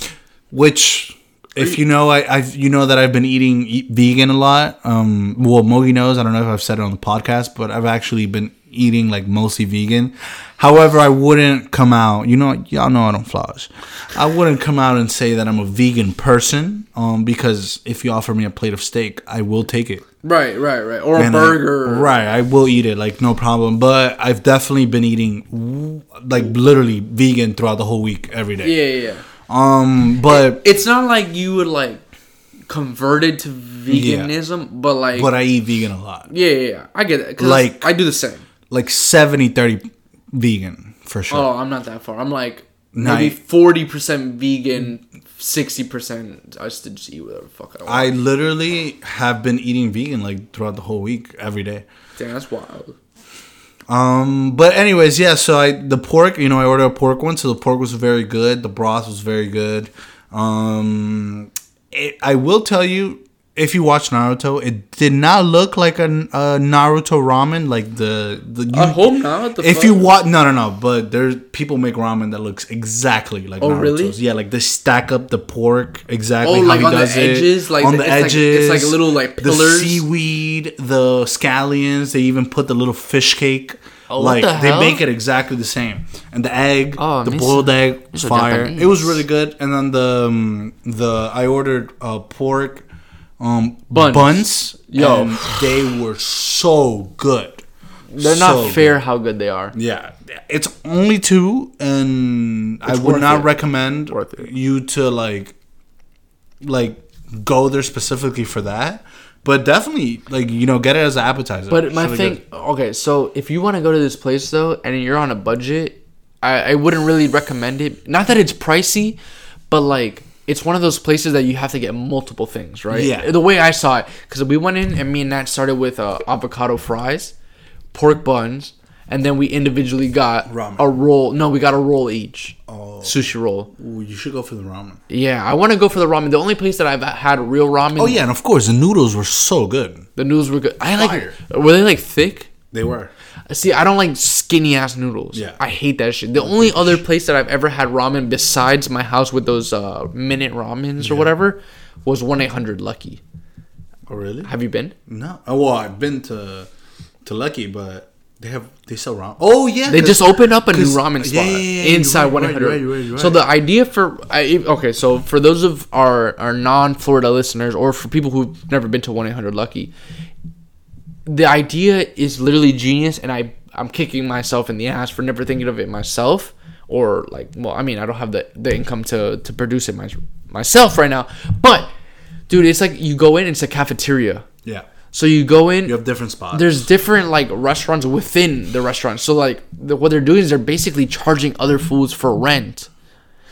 which if you know, I, I've you know that I've been eating eat vegan a lot. Um, well, Mogi knows. I don't know if I've said it on the podcast, but I've actually been eating like mostly vegan. However, I wouldn't come out. You know, y'all know I don't floss. I wouldn't come out and say that I'm a vegan person. Um, because if you offer me a plate of steak, I will take it. Right, right, right. Or a And I- burger. right, I will eat it, like no problem. But I've definitely been eating, like literally vegan throughout the whole week, every day. Yeah, yeah, yeah. Um, but It's not like you would like converted to veganism, but like, but I eat vegan a lot, yeah, yeah, yeah. I get it. 'cause Like- I do the same. like 70, 30 vegan for sure. Oh, I'm not that far. I'm like maybe forty percent vegan, sixty percent. I just just eat whatever the fuck I want. I literally have been eating vegan like throughout the whole week, every day. Damn, that's wild. Um, but anyways, yeah. So I the pork, you know, I ordered a pork one, so the pork was very good. The broth was very good. Um, it, I will tell you, if you watch Naruto, it did not look like a, a Naruto ramen, like the the. You, I hope not. The if fuck? you watch, no, no, no. But there's people make ramen that looks exactly like Oh, Naruto's. really? Yeah, like they stack up the pork exactly Oh, how like he on the does it. edges? Like on the- the it's like- it's edges, like little, like, the seaweed, the scallions. They even put the little fish cake. Oh, what like the they make it exactly the same, and the egg, Oh, the boiled egg, was fire. Japanese. It was really good. And then the um, the I ordered uh, pork um, Buns. buns. Yo. and they were so good. They're So not fair good. how good they are. Yeah, it's only two, and I would not it. recommend you to like, like, go there specifically for that. But definitely, like, you know, get it as an appetizer. But It's my really thing, good. okay, so if you want to go to this place though, and you're on a budget, I, I wouldn't really recommend it. Not that it's pricey, but like it's one of those places that you have to get multiple things, right? Yeah. The way I saw it, because we went in and me and Nat started with uh, avocado fries, pork buns, and then we individually got Ramen. a roll. No, we got a roll each. Oh. Sushi roll. Ooh, you should go for the ramen. Yeah, I want to go for the ramen. The only place that I've had real ramen. Oh yeah, and of course the noodles were so good. The noodles were good. I Fire. like. Were they like thick? They were. See, I don't like skinny ass noodles. Yeah. I hate that shit. The only other place that I've ever had ramen besides my house with those uh, minute ramens or whatever was one eight hundred Lucky. Oh really? Have you been? No. Oh well, I've been to to Lucky, but they have they sell ramen. Oh yeah, They 'cause- just opened up a new 'cause- ramen spot yeah, yeah, you're inside right, one eight right, right, So the idea for I, okay, so for those of our our non Florida listeners or for people who've never been to one eight hundred Lucky, the idea is literally genius, and I I'm kicking myself in the ass for never thinking of it myself. Or like, well, I mean, I don't have the, the income to, to produce it my, myself right now. But, dude, it's like you go in, it's a cafeteria. yeah. So you go in, You have different spots. there's different like restaurants within the restaurant. So like the, what they're doing is they're basically charging other foods for rent.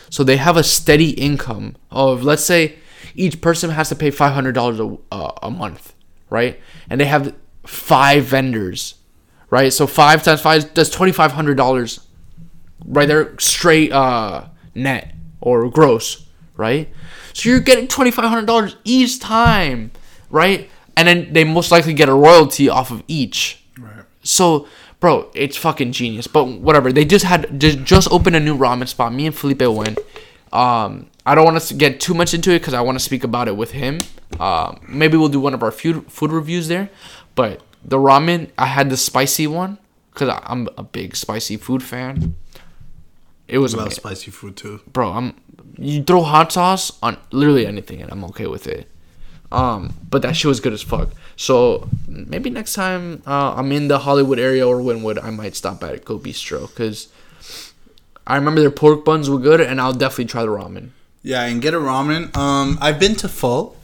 So they have a steady income of let's say each person has to pay five hundred dollars a uh, a month, right? And they have five vendors, right? So five times five does twenty five hundred dollars, right there straight uh net or gross, right? So you're getting twenty five hundred dollars each time, right? And then they most likely get a royalty off of each. right. So, bro, it's fucking genius. But whatever. They just had just, just opened a new ramen spot. Me and Felipe went. Um, I don't want to get too much into it because I want to speak about it with him. Um, maybe we'll do one of our food food reviews there. But the ramen, I had the spicy one because I'm a big spicy food fan. It was I love amazing. spicy food too. bro. I'm you throw hot sauce on literally anything and I'm okay with it. Um, but that shit was good as fuck. So maybe next time uh, I'm in the Hollywood area or Wynwood, I might stop at Go Bistro because I remember their pork buns were good, and I'll definitely try the ramen. Yeah, and get a ramen. Um, I've been to Pho.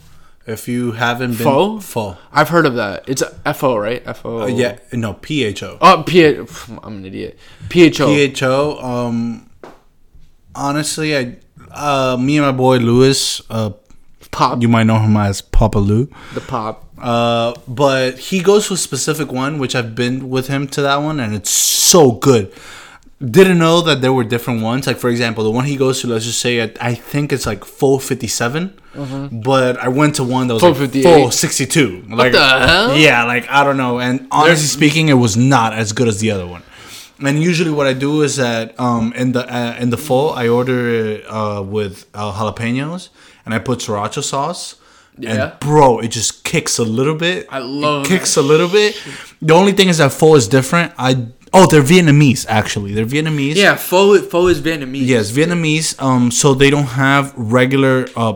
If you haven't been Pho? Pho. I've heard of that. It's FO, right? FO. Uh, yeah, no P H O. Oh, P. I'm an idiot. PHO. P H O. Um, honestly, I, uh, me and my boy Lewis, uh, Pop. you might know him as Papa Lou. the pop. Uh, but he goes to a specific one, which I've been with him to that one, and it's so good. Didn't know that there were different ones. Like for example, the one he goes to, let's just say, I, I think it's like pho fifty But I went to one that was Pho like 58. pho sixty two. Like the hell? Yeah, like I don't know. And honestly speaking, it was not as good as the other one. And usually, what I do is that um, in the uh, in the pho, I order it uh, with uh, jalapenos, and I put sriracha sauce. Yeah. And bro, it just kicks a little bit. I love it kicks a little bit. The only thing is that pho is different. I oh, they're Vietnamese actually. They're Vietnamese. Yeah, pho pho is Vietnamese. Yes, Vietnamese. Um, so they don't have regular uh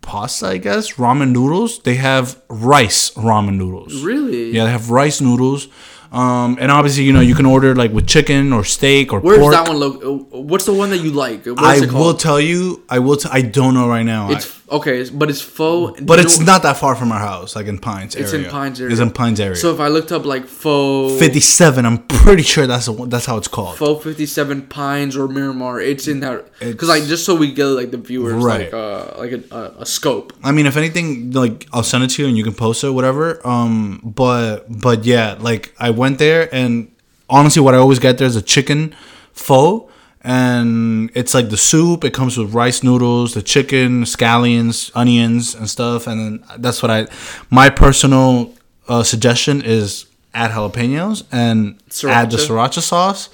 pasta, I guess, ramen noodles. They have rice ramen noodles. Really? Yeah, they have rice noodles. Um, and obviously, you know, you can order like with chicken or steak or pork. Where's pork. that one? Lo- what's the one that you like? What's I it called? will tell you. I will. T- I don't know right now. It's okay, but it's pho. but it's not that far from our house, like in Pines area. It's in Pines area. It's in Pines area. So if I looked up like pho, Fifty-seven. I'm pretty sure that's the that's how it's called. pho fifty seven Pines or Miramar, it's in that because like just so we get like the viewers Right. like uh like a, a, a scope. I mean, if anything, like I'll send it to you and you can post it, or whatever. Um, but but yeah, like I went there and honestly, what I always get there is a chicken pho, and it's like the soup. It comes with rice noodles, the chicken, scallions, onions, and stuff. And then that's what I. My personal uh, suggestion is add jalapenos and add the Sriracha? sriracha sauce.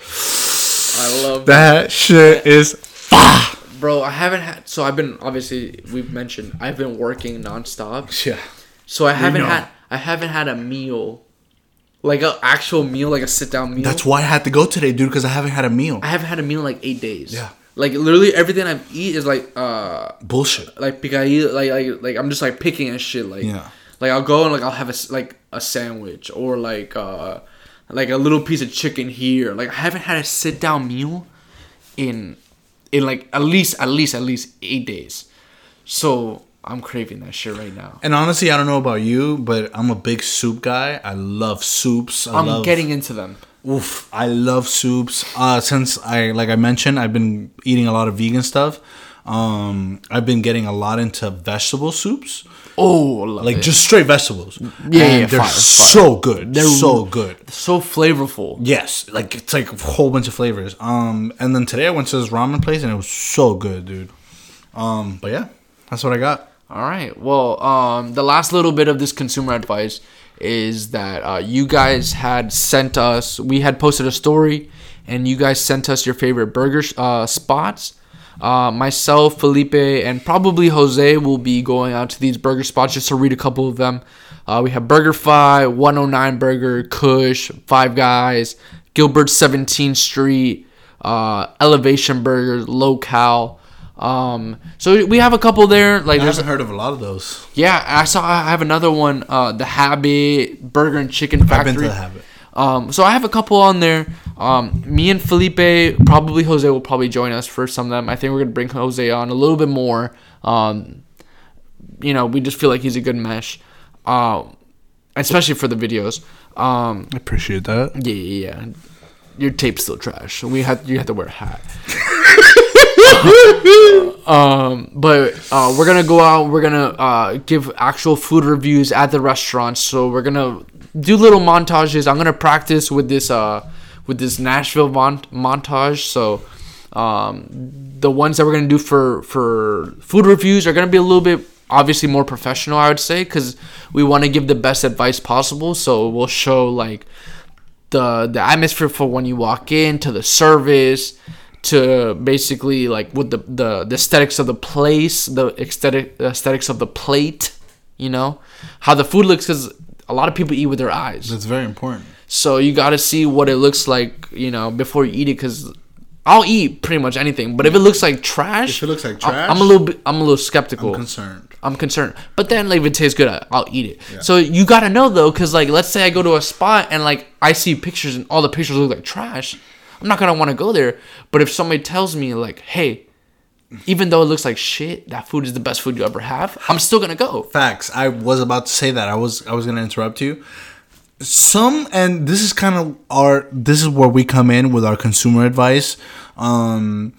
I love that, That shit is bro. I haven't had so I've been obviously we've mentioned I've been working nonstop, yeah. so I haven't had I haven't had a meal, like a actual meal, like a sit down meal. That's why I had to go today, dude, because I haven't had a meal. I haven't had a meal in like eight days. Yeah. Like literally everything I eat is like uh Bullshit. like picadillo like like like I'm just like picking and shit like Yeah. like I'll go and like I'll have a like a sandwich or like uh like a little piece of chicken here like I haven't had a sit down meal in in like at least at least at least eight days so I'm craving that shit right now And honestly, I don't know about you, but I'm a big soup guy. I love soups. I I'm love, getting into them Oof, I love soups. Uh, since I, like I mentioned, I've been eating a lot of vegan stuff. Um, I've been getting a lot into vegetable soups, oh like it. just straight vegetables. Yeah, yeah, they're fire, fire. so good. They're They're- so good. so flavorful Yes, like it's like a whole bunch of flavors. Um, and then today I went to this ramen place and it was so good, dude. Um, but yeah, that's what I got. All right. Well, um, the last little bit of this consumer advice is that uh, you guys had sent us. We had posted a story, and you guys sent us your favorite burger uh, spots. Uh, myself, Felipe, and probably Jose will be going out to these burger spots just to read a couple of them. Uh, we have Burger Fi, 109 Burger, Kush, Five Guys, Gilbert 17th Street, uh, Elevation Burger, Local. Um, so we have a couple there. Like I there's haven't heard of a lot of those. yeah, I saw. I have another one. Uh, the Habit Burger and Chicken Factory. I've been to the Habit. Um, so I have a couple on there. Um, me and Felipe, probably Jose will probably join us for some of them. I think we're gonna bring Jose on a little bit more. Um, you know, we just feel like he's a good mesh, uh, especially for the videos. Um, I appreciate that. yeah, yeah, yeah. Your tape's still trash. We had you had to wear a hat. um, but uh, we're gonna go out. We're gonna uh, give actual food reviews at the restaurants. So we're gonna do little montages. I'm gonna practice with this uh, with this Nashville mon- montage. So um, the ones that we're gonna do for for food reviews are gonna be a little bit obviously more professional. I would say because we want to give the best advice possible. So we'll show like the the atmosphere for when you walk in to the service to basically like with the the, the aesthetics of the place the aesthetic aesthetics of the plate you know how the food looks because a lot of people eat with their eyes That's very important. so you got to see what it looks like you know before you eat it because I'll eat pretty much anything but if it looks like trash If it looks like trash, I'm a little bit I'm a little skeptical I'm concerned. I'm concerned. But then, like, if it tastes good, I'll eat it. So you gotta know though, because like, let's say I go to a spot and like I see pictures and all the pictures look like trash. I'm not gonna want to go there. But if somebody tells me like, hey, even though it looks like shit, that food is the best food you ever have, I'm still gonna go. Facts. I was about to say that. I was I was gonna interrupt you. Some and this is kind of our this is where we come in with our consumer advice. Um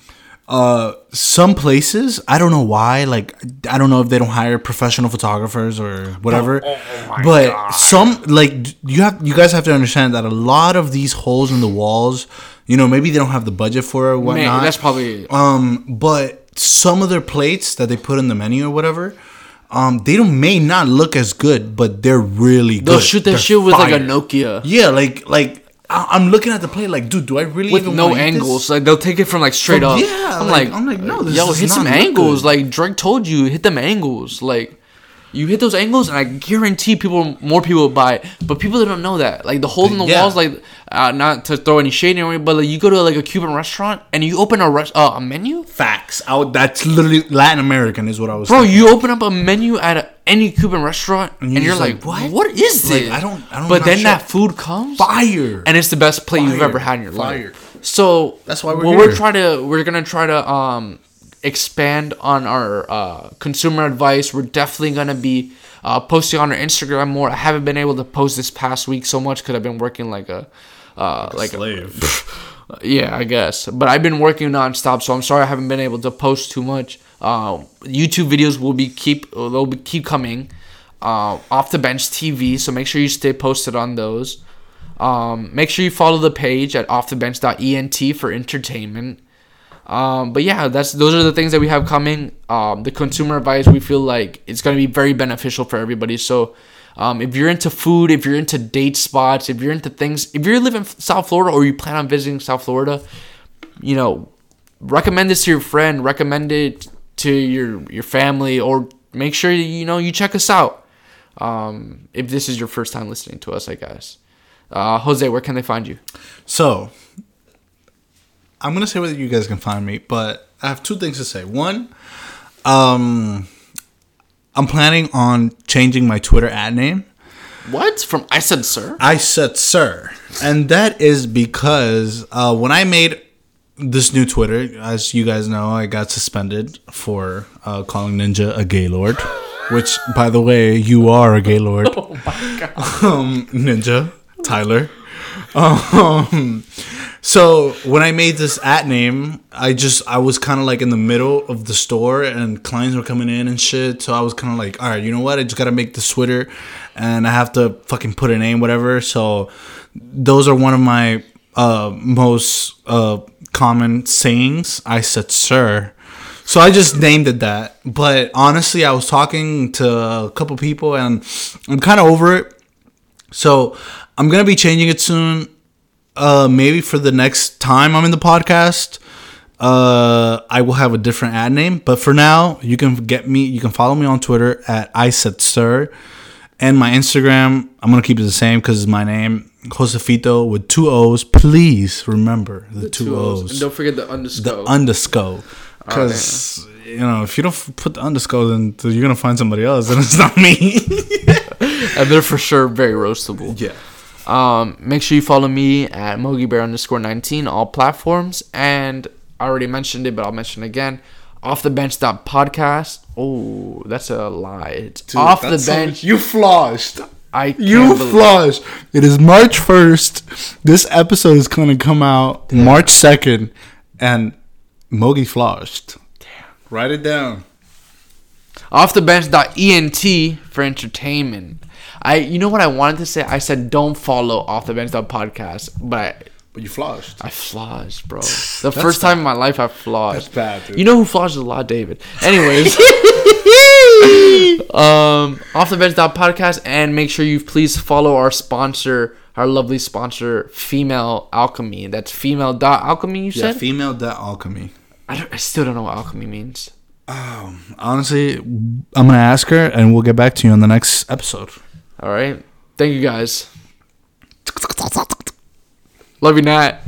uh some places, I don't know why, like I don't know if they don't hire professional photographers or whatever. but some like you have you guys have to understand that a lot of these holes in the walls, you know, maybe they don't have the budget for it or whatnot. Man, that's probably Um, but some of their plates that they put in the menu or whatever, um, they don't may not look as good, but they're really good. they'll shoot that shit with like a. Nokia. Yeah, like like I, I'm looking at the plate like, dude, do I really with no angles. Like they'll take it from like straight up. yeah, I'm like, like, I'm like, no, this yo, hit some angles. good. Like Drake told you, hit them angles. Like you hit those angles, and I guarantee people, more people will buy it. But people that don't know that, like the hole in the Yeah. walls, like uh, not to throw any shade in, but like you go to like a Cuban restaurant and you open a res- uh, a menu. Facts. I would, that's literally Latin American is what I was. Bro, thinking. you open up a menu at a, any Cuban restaurant, and, you're you're like, "What? what? Is Like, this?" I don't- I don't- But then sure. that food comes, fire. and it's the best plate you've ever had in your Fire. life. So That's why we're here. we're trying to we're gonna try to um expand on our uh, consumer advice. We're definitely gonna be uh, posting on our Instagram more. I haven't been able to post this past week so much because I've been working like a uh, like a, slave. yeah, I guess. But I've been working nonstop, so I'm sorry I haven't been able to post too much. Uh, YouTube videos will be keep they'll be keep coming. Uh, off the bench TV, so make sure you stay posted on those. Um, make sure you follow the page at offthebench.ent for entertainment. Um, but yeah, that's those are the things that we have coming. Um, the consumer advice we feel like it's gonna be very beneficial for everybody. So, um, if you're into food, if you're into date spots, if you're into things, if you live in South Florida or you plan on visiting South Florida, you know, recommend this to your friend, recommend it to your your family, or make sure you know you check us out. Um, if this is your first time listening to us, I guess. Uh, Jose, where can they find you? So, I'm gonna say whether you guys can find me, but I have two things to say. One, um, I'm planning on changing my Twitter ad name. What from I said, sir? I said sir, and that is because uh, when I made this new Twitter, as you guys know, I got suspended for uh, calling Ninja a gay lord. Which, by the way, you are a gaylord. Oh my god. um, Ninja, Tyler. Um, so when I made this at name, I just I was kind of like in the middle of the store, and clients were coming in and shit. So I was kind of like, all right, you know what? I just gotta make the Twitter, and I have to fucking put a name, whatever. So those are one of my uh, most uh, common sayings. I said, sir. So I just named it that. But honestly, I was talking to a couple people and I'm kind of over it. So I'm going to be changing it soon. Uh, maybe for the next time I'm in the podcast, uh, I will have a different ad name. But for now, you can get me, you can follow me on Twitter at I said sir. And my Instagram, I'm going to keep it the same because it's my name, Josefito with two O's. Please remember the, two, O's And don't forget the underscore. the underscore. Because you know, if you don't f- put the underscore, then you're gonna find somebody else, and it's not me. and they're for sure very roastable. yeah. Um, make sure you follow me at Mogi Bear underscore 19 all platforms. And I already mentioned it, but I'll mention it again. Off the bench dot podcast. Oh, that's a lie. It's off the bench. you flushed. I You flushed. It is March first. This episode is gonna come out March second, and Mogi flushed. Damn. Write it down. Off the bench dot ent for entertainment. I you know what I wanted to say? I said don't follow off the bench dot podcast, but I, But you flushed. I flaws, bro. The first time in my life I flaws. That's bad, dude. You know who flaws a lot, David. Anyways, um, off the bench podcast, and make sure you please follow our sponsor, our lovely sponsor, Female Alchemy. That's female dot alchemy. You Yeah, said. female that alchemy. I, don't, I still don't know what alchemy means. Honestly, I'm gonna ask her, and we'll get back to you on the next episode. All right. Thank you guys. Love you, Nat.